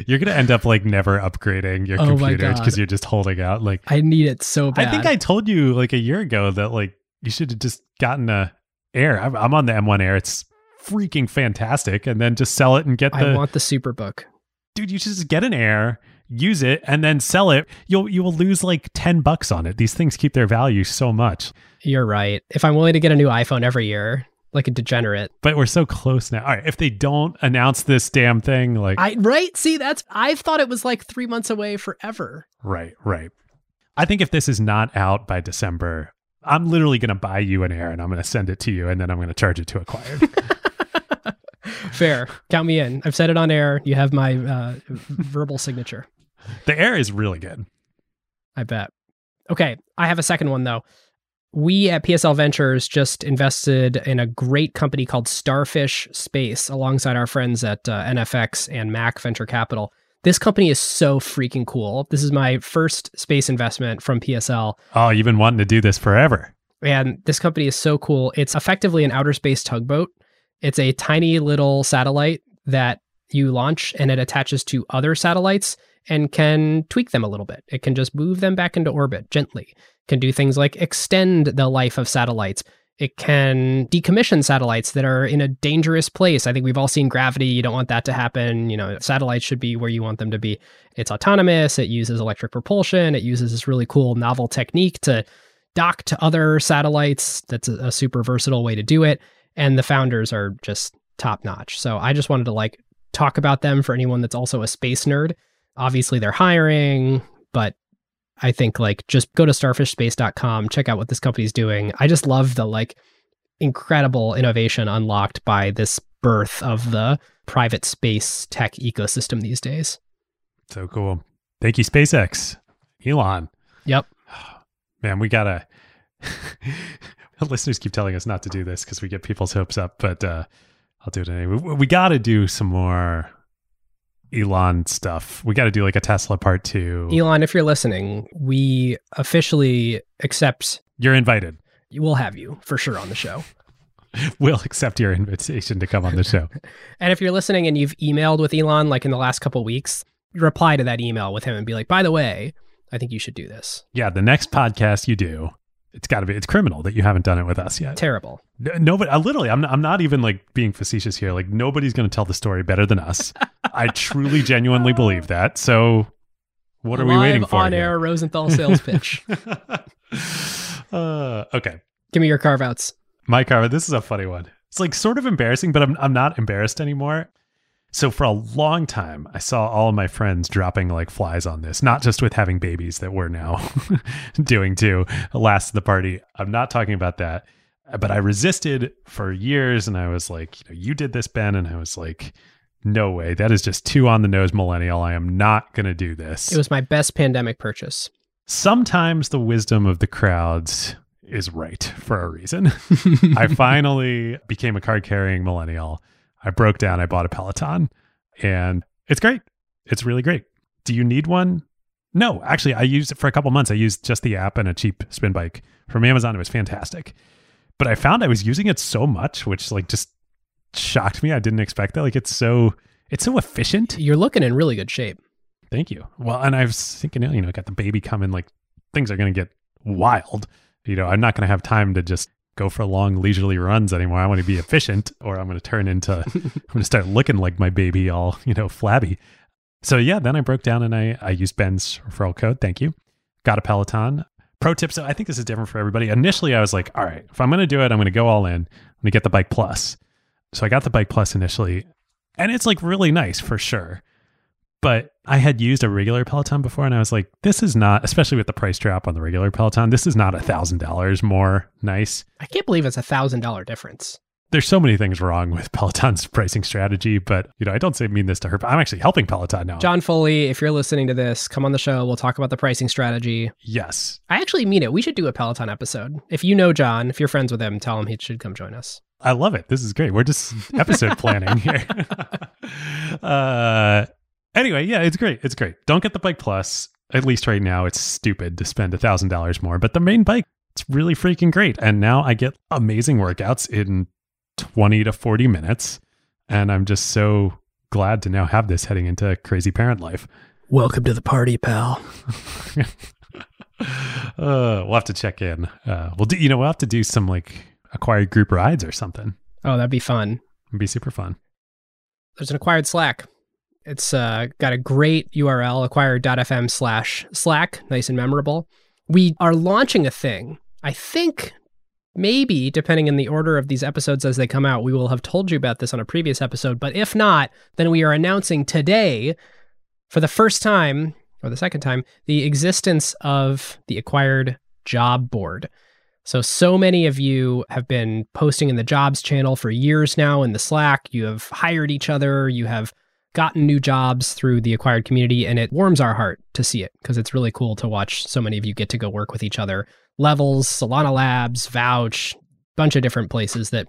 You're gonna end up like never upgrading your Oh computer because you're just holding out. Like I need it so bad. I think I told you like a year ago that like you should have just gotten a Air. I'm, I'm on the M1 Air. It's freaking fantastic, and then just sell it and get I want the Superbook. dude. You should just get an Air, use it, and then sell it. You'll you will lose like ten bucks on it. These things keep their value so much. You're right. If I'm willing to get a new iPhone every year, like a degenerate. But we're so close now. All right, if they don't announce this damn thing, like I right? See, that's I've thought it was like three months away forever. right, right. I think if this is not out by December, I'm literally going to buy you an Air and I'm going to send it to you, and then I'm going to charge it to acquired. Fair. Count me in. I've said it on air. You have my uh, verbal signature. The Air is really good. I bet. Okay, I have a second one though. We at PSL Ventures just invested in a great company called Starfish Space alongside our friends at uh, NFX and Mac Venture Capital. This company is so freaking cool. This is my first space investment from PSL. Oh, you've been wanting to do this forever. And this company is so cool. It's effectively an outer space tugboat. It's a tiny little satellite that you launch and it attaches to other satellites and can tweak them a little bit. It can just move them back into orbit gently. Can do things like extend the life of satellites. It can decommission satellites that are in a dangerous place. I think we've all seen gravity. You don't want that to happen. You know, satellites should be where you want them to be. It's autonomous. It uses electric propulsion. It uses this really cool novel technique to dock to other satellites. That's a, super versatile way to do it. And the founders are just top notch. So I just wanted to like talk about them for anyone that's also a space nerd. Obviously, they're hiring, but I think like just go to starfishspace.com, check out what this company's doing. I just love the like incredible innovation unlocked by this birth of the private space tech ecosystem these days. So cool. Thank you, SpaceX. Elon. Yep. Man, we gotta listeners keep telling us not to do this because we get people's hopes up, but uh I'll do it anyway. We, we gotta do some more Elon stuff. We gotta do like a Tesla part two. Elon, if you're listening, we officially accept You're invited. we'll have you for sure on the show. We'll accept your invitation to come on the show. And if you're listening and you've emailed with Elon like in the last couple weeks, reply to that email with him and be like, by the way, I think you should do this. yeah, the next podcast you do, it's got to be. It's criminal that you haven't done it with us yet. Terrible. N- Nobody, I literally, I'm, I'm not even like being facetious here. Like nobody's going to tell the story better than us. I truly, genuinely believe that. So, what are we waiting for? On here? air Rosenthal sales pitch. uh, okay, Give me your carve outs. my car. This is a funny one. It's like sort of embarrassing, but I'm I'm not embarrassed anymore. So for a long time, I saw all of my friends dropping like flies on this, not just with having babies that we're now doing too. Last of the party. I'm not talking about that, but I resisted for years, and I was like, you know, you did this, Ben, and I was like, no way, that is just too on the nose, millennial. I am not going to do this. It was my best pandemic purchase. Sometimes the wisdom of the crowds is right for a reason. I finally became a card carrying millennial. I broke down, I bought a Peloton, and it's great. It's really great. Do you need one? No, actually, I used it for a couple months. I used just the app and a cheap spin bike from Amazon. It was fantastic. But I found I was using it so much, which like just shocked me. I didn't expect that. Like it's so it's so efficient. You're looking in really good shape. Thank you. Well, and I was thinking, you know, I got the baby coming, like things are going to get wild. You know, I'm not going to have time to just go for long leisurely runs anymore. I want to be efficient or I'm going to turn into, I'm going to start looking like my baby all, you know, flabby. So yeah, then I broke down and I, I used Ben's referral code. Thank you. Got a Peloton. Pro tip. So I think this is different for everybody. Initially, I was like, all right, if I'm going to do it, I'm going to go all in. I'm going to get the Bike Plus. So I got the Bike Plus initially, and it's like really nice for sure but I had used a regular Peloton before and I was like, this is not, especially with the price drop on the regular Peloton, this is not a thousand dollars more nice. I can't believe it's a thousand dollar difference. There's so many things wrong with Peloton's pricing strategy, but you know, I don't say mean this to her, but I'm actually helping Peloton now. John Foley, if you're listening to this, come on the show. We'll talk about the pricing strategy. yes. I actually mean it. We should do a Peloton episode. If you know John, if you're friends with him, tell him he should come join us. I love it. This is great. We're just episode planning here. uh, anyway, yeah, it's great. It's great. Don't get the bike plus. At least right now, it's stupid to spend a thousand dollars more. But the main bike, it's really freaking great. And now I get amazing workouts in twenty to forty minutes, and I'm just so glad to now have this heading into crazy parent life. Welcome to the party, pal. uh, we'll have to check in. Uh, we'll do. You know, we'll have to do some like acquired group rides or something. Oh, that'd be fun. It'd be super fun. There's an acquired Slack. It's uh, got a great URL, acquired.fm slash Slack, nice and memorable. We are launching a thing. I think maybe, depending on the order of these episodes as they come out, we will have told you about this on a previous episode. But if not, then we are announcing today, for the first time, or the second time, the existence of the acquired job board. So, so many of you have been posting in the jobs channel for years now in the Slack. You have hired each other, you have gotten new jobs through the acquired community, and it warms our heart to see it because it's really cool to watch so many of you get to go work with each other. Levels, Solana Labs, Vouch, bunch of different places that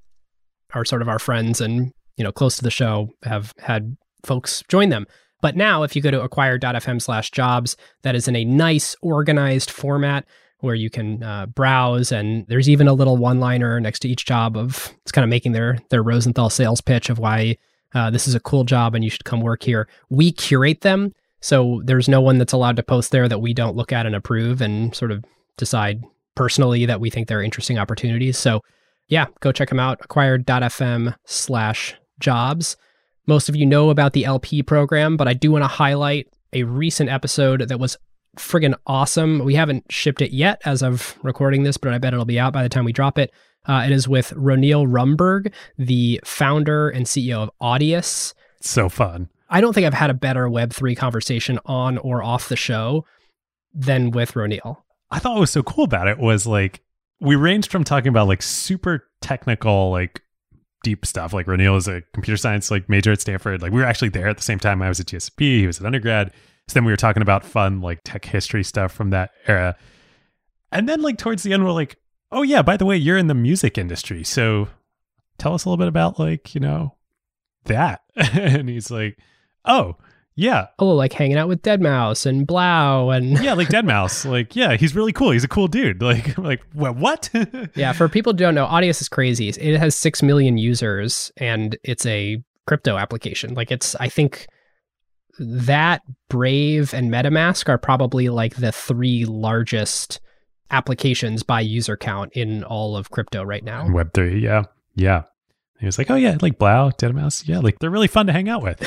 are sort of our friends and you know close to the show have had folks join them. But now, if you go to acquired.fm slash jobs, that is in a nice, organized format where you can uh, browse. And there's even a little one liner next to each job of it's kind of making their, their Rosenthal sales pitch of why uh, this is a cool job and you should come work here. We curate them. So there's no one that's allowed to post there that we don't look at and approve and sort of decide personally that we think they're interesting opportunities. So yeah, go check them out. Acquired.fm slash jobs. Most of you know about the LP program, but I do want to highlight a recent episode that was friggin' awesome. We haven't shipped it yet as of recording this, but I bet it'll be out by the time we drop it. Uh, it is with Roneil Rumburg, the founder and CEO of Audius. So fun. I don't think I've had a better Web3 conversation on or off the show than with Ronil. I thought what was so cool about it was like we ranged from talking about like super technical, like deep stuff. Like Roneil is a computer science like major at Stanford. Like we were actually there at the same time I was at GSB. He was an undergrad. So then we were talking about fun like tech history stuff from that era. And then like towards the end, we're like, oh yeah, by the way, you're in the music industry. So tell us a little bit about like, you know, that. and he's like, oh, yeah. Oh, like hanging out with deadmau5 and 3LAU and yeah, like deadmau5. Like, yeah, he's really cool. He's a cool dude. Like, like what? yeah, for people who don't know, Audius is crazy. It has six million users and it's a crypto application. Like, it's I think that Brave and MetaMask are probably like the three largest applications by user count in all of crypto right now. Web three, yeah, yeah. He was like, "Oh yeah, like 3LAU, Dead Mouse, yeah, like they're really fun to hang out with."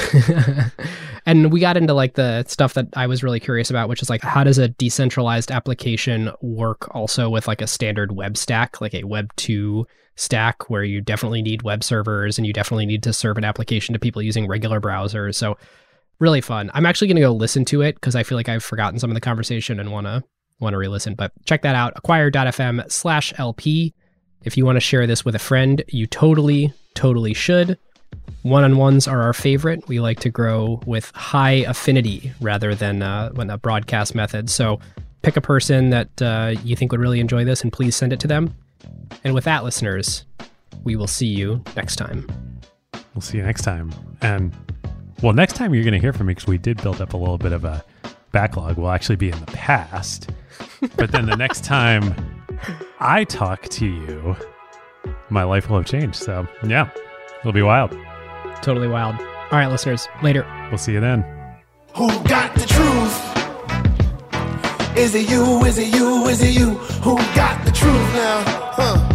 and we got into like the stuff that I was really curious about, which is like how does a decentralized application work also with like a standard web stack, like a Web two stack, where you definitely need web servers and you definitely need to serve an application to people using regular browsers. So really fun. I'm actually going to go listen to it because I feel like I've forgotten some of the conversation and want to want to re-listen. But check that out, acquired.fm slash LP. If you want to share this with a friend, you totally, totally should. One-on-ones are our favorite. We like to grow with high affinity rather than uh, a broadcast method. So pick a person that uh, you think would really enjoy this and please send it to them. And with that, listeners, we will see you next time. We'll see you next time. And well, next time you're going to hear from me because we did build up a little bit of a backlog will actually be in the past. but then the next time I talk to you, my life will have changed. So, yeah, it'll be wild. Totally wild. All right, listeners, later. We'll see you then. Who got the truth? Is it you? Is it you? Is it you? Who got the truth now? Huh?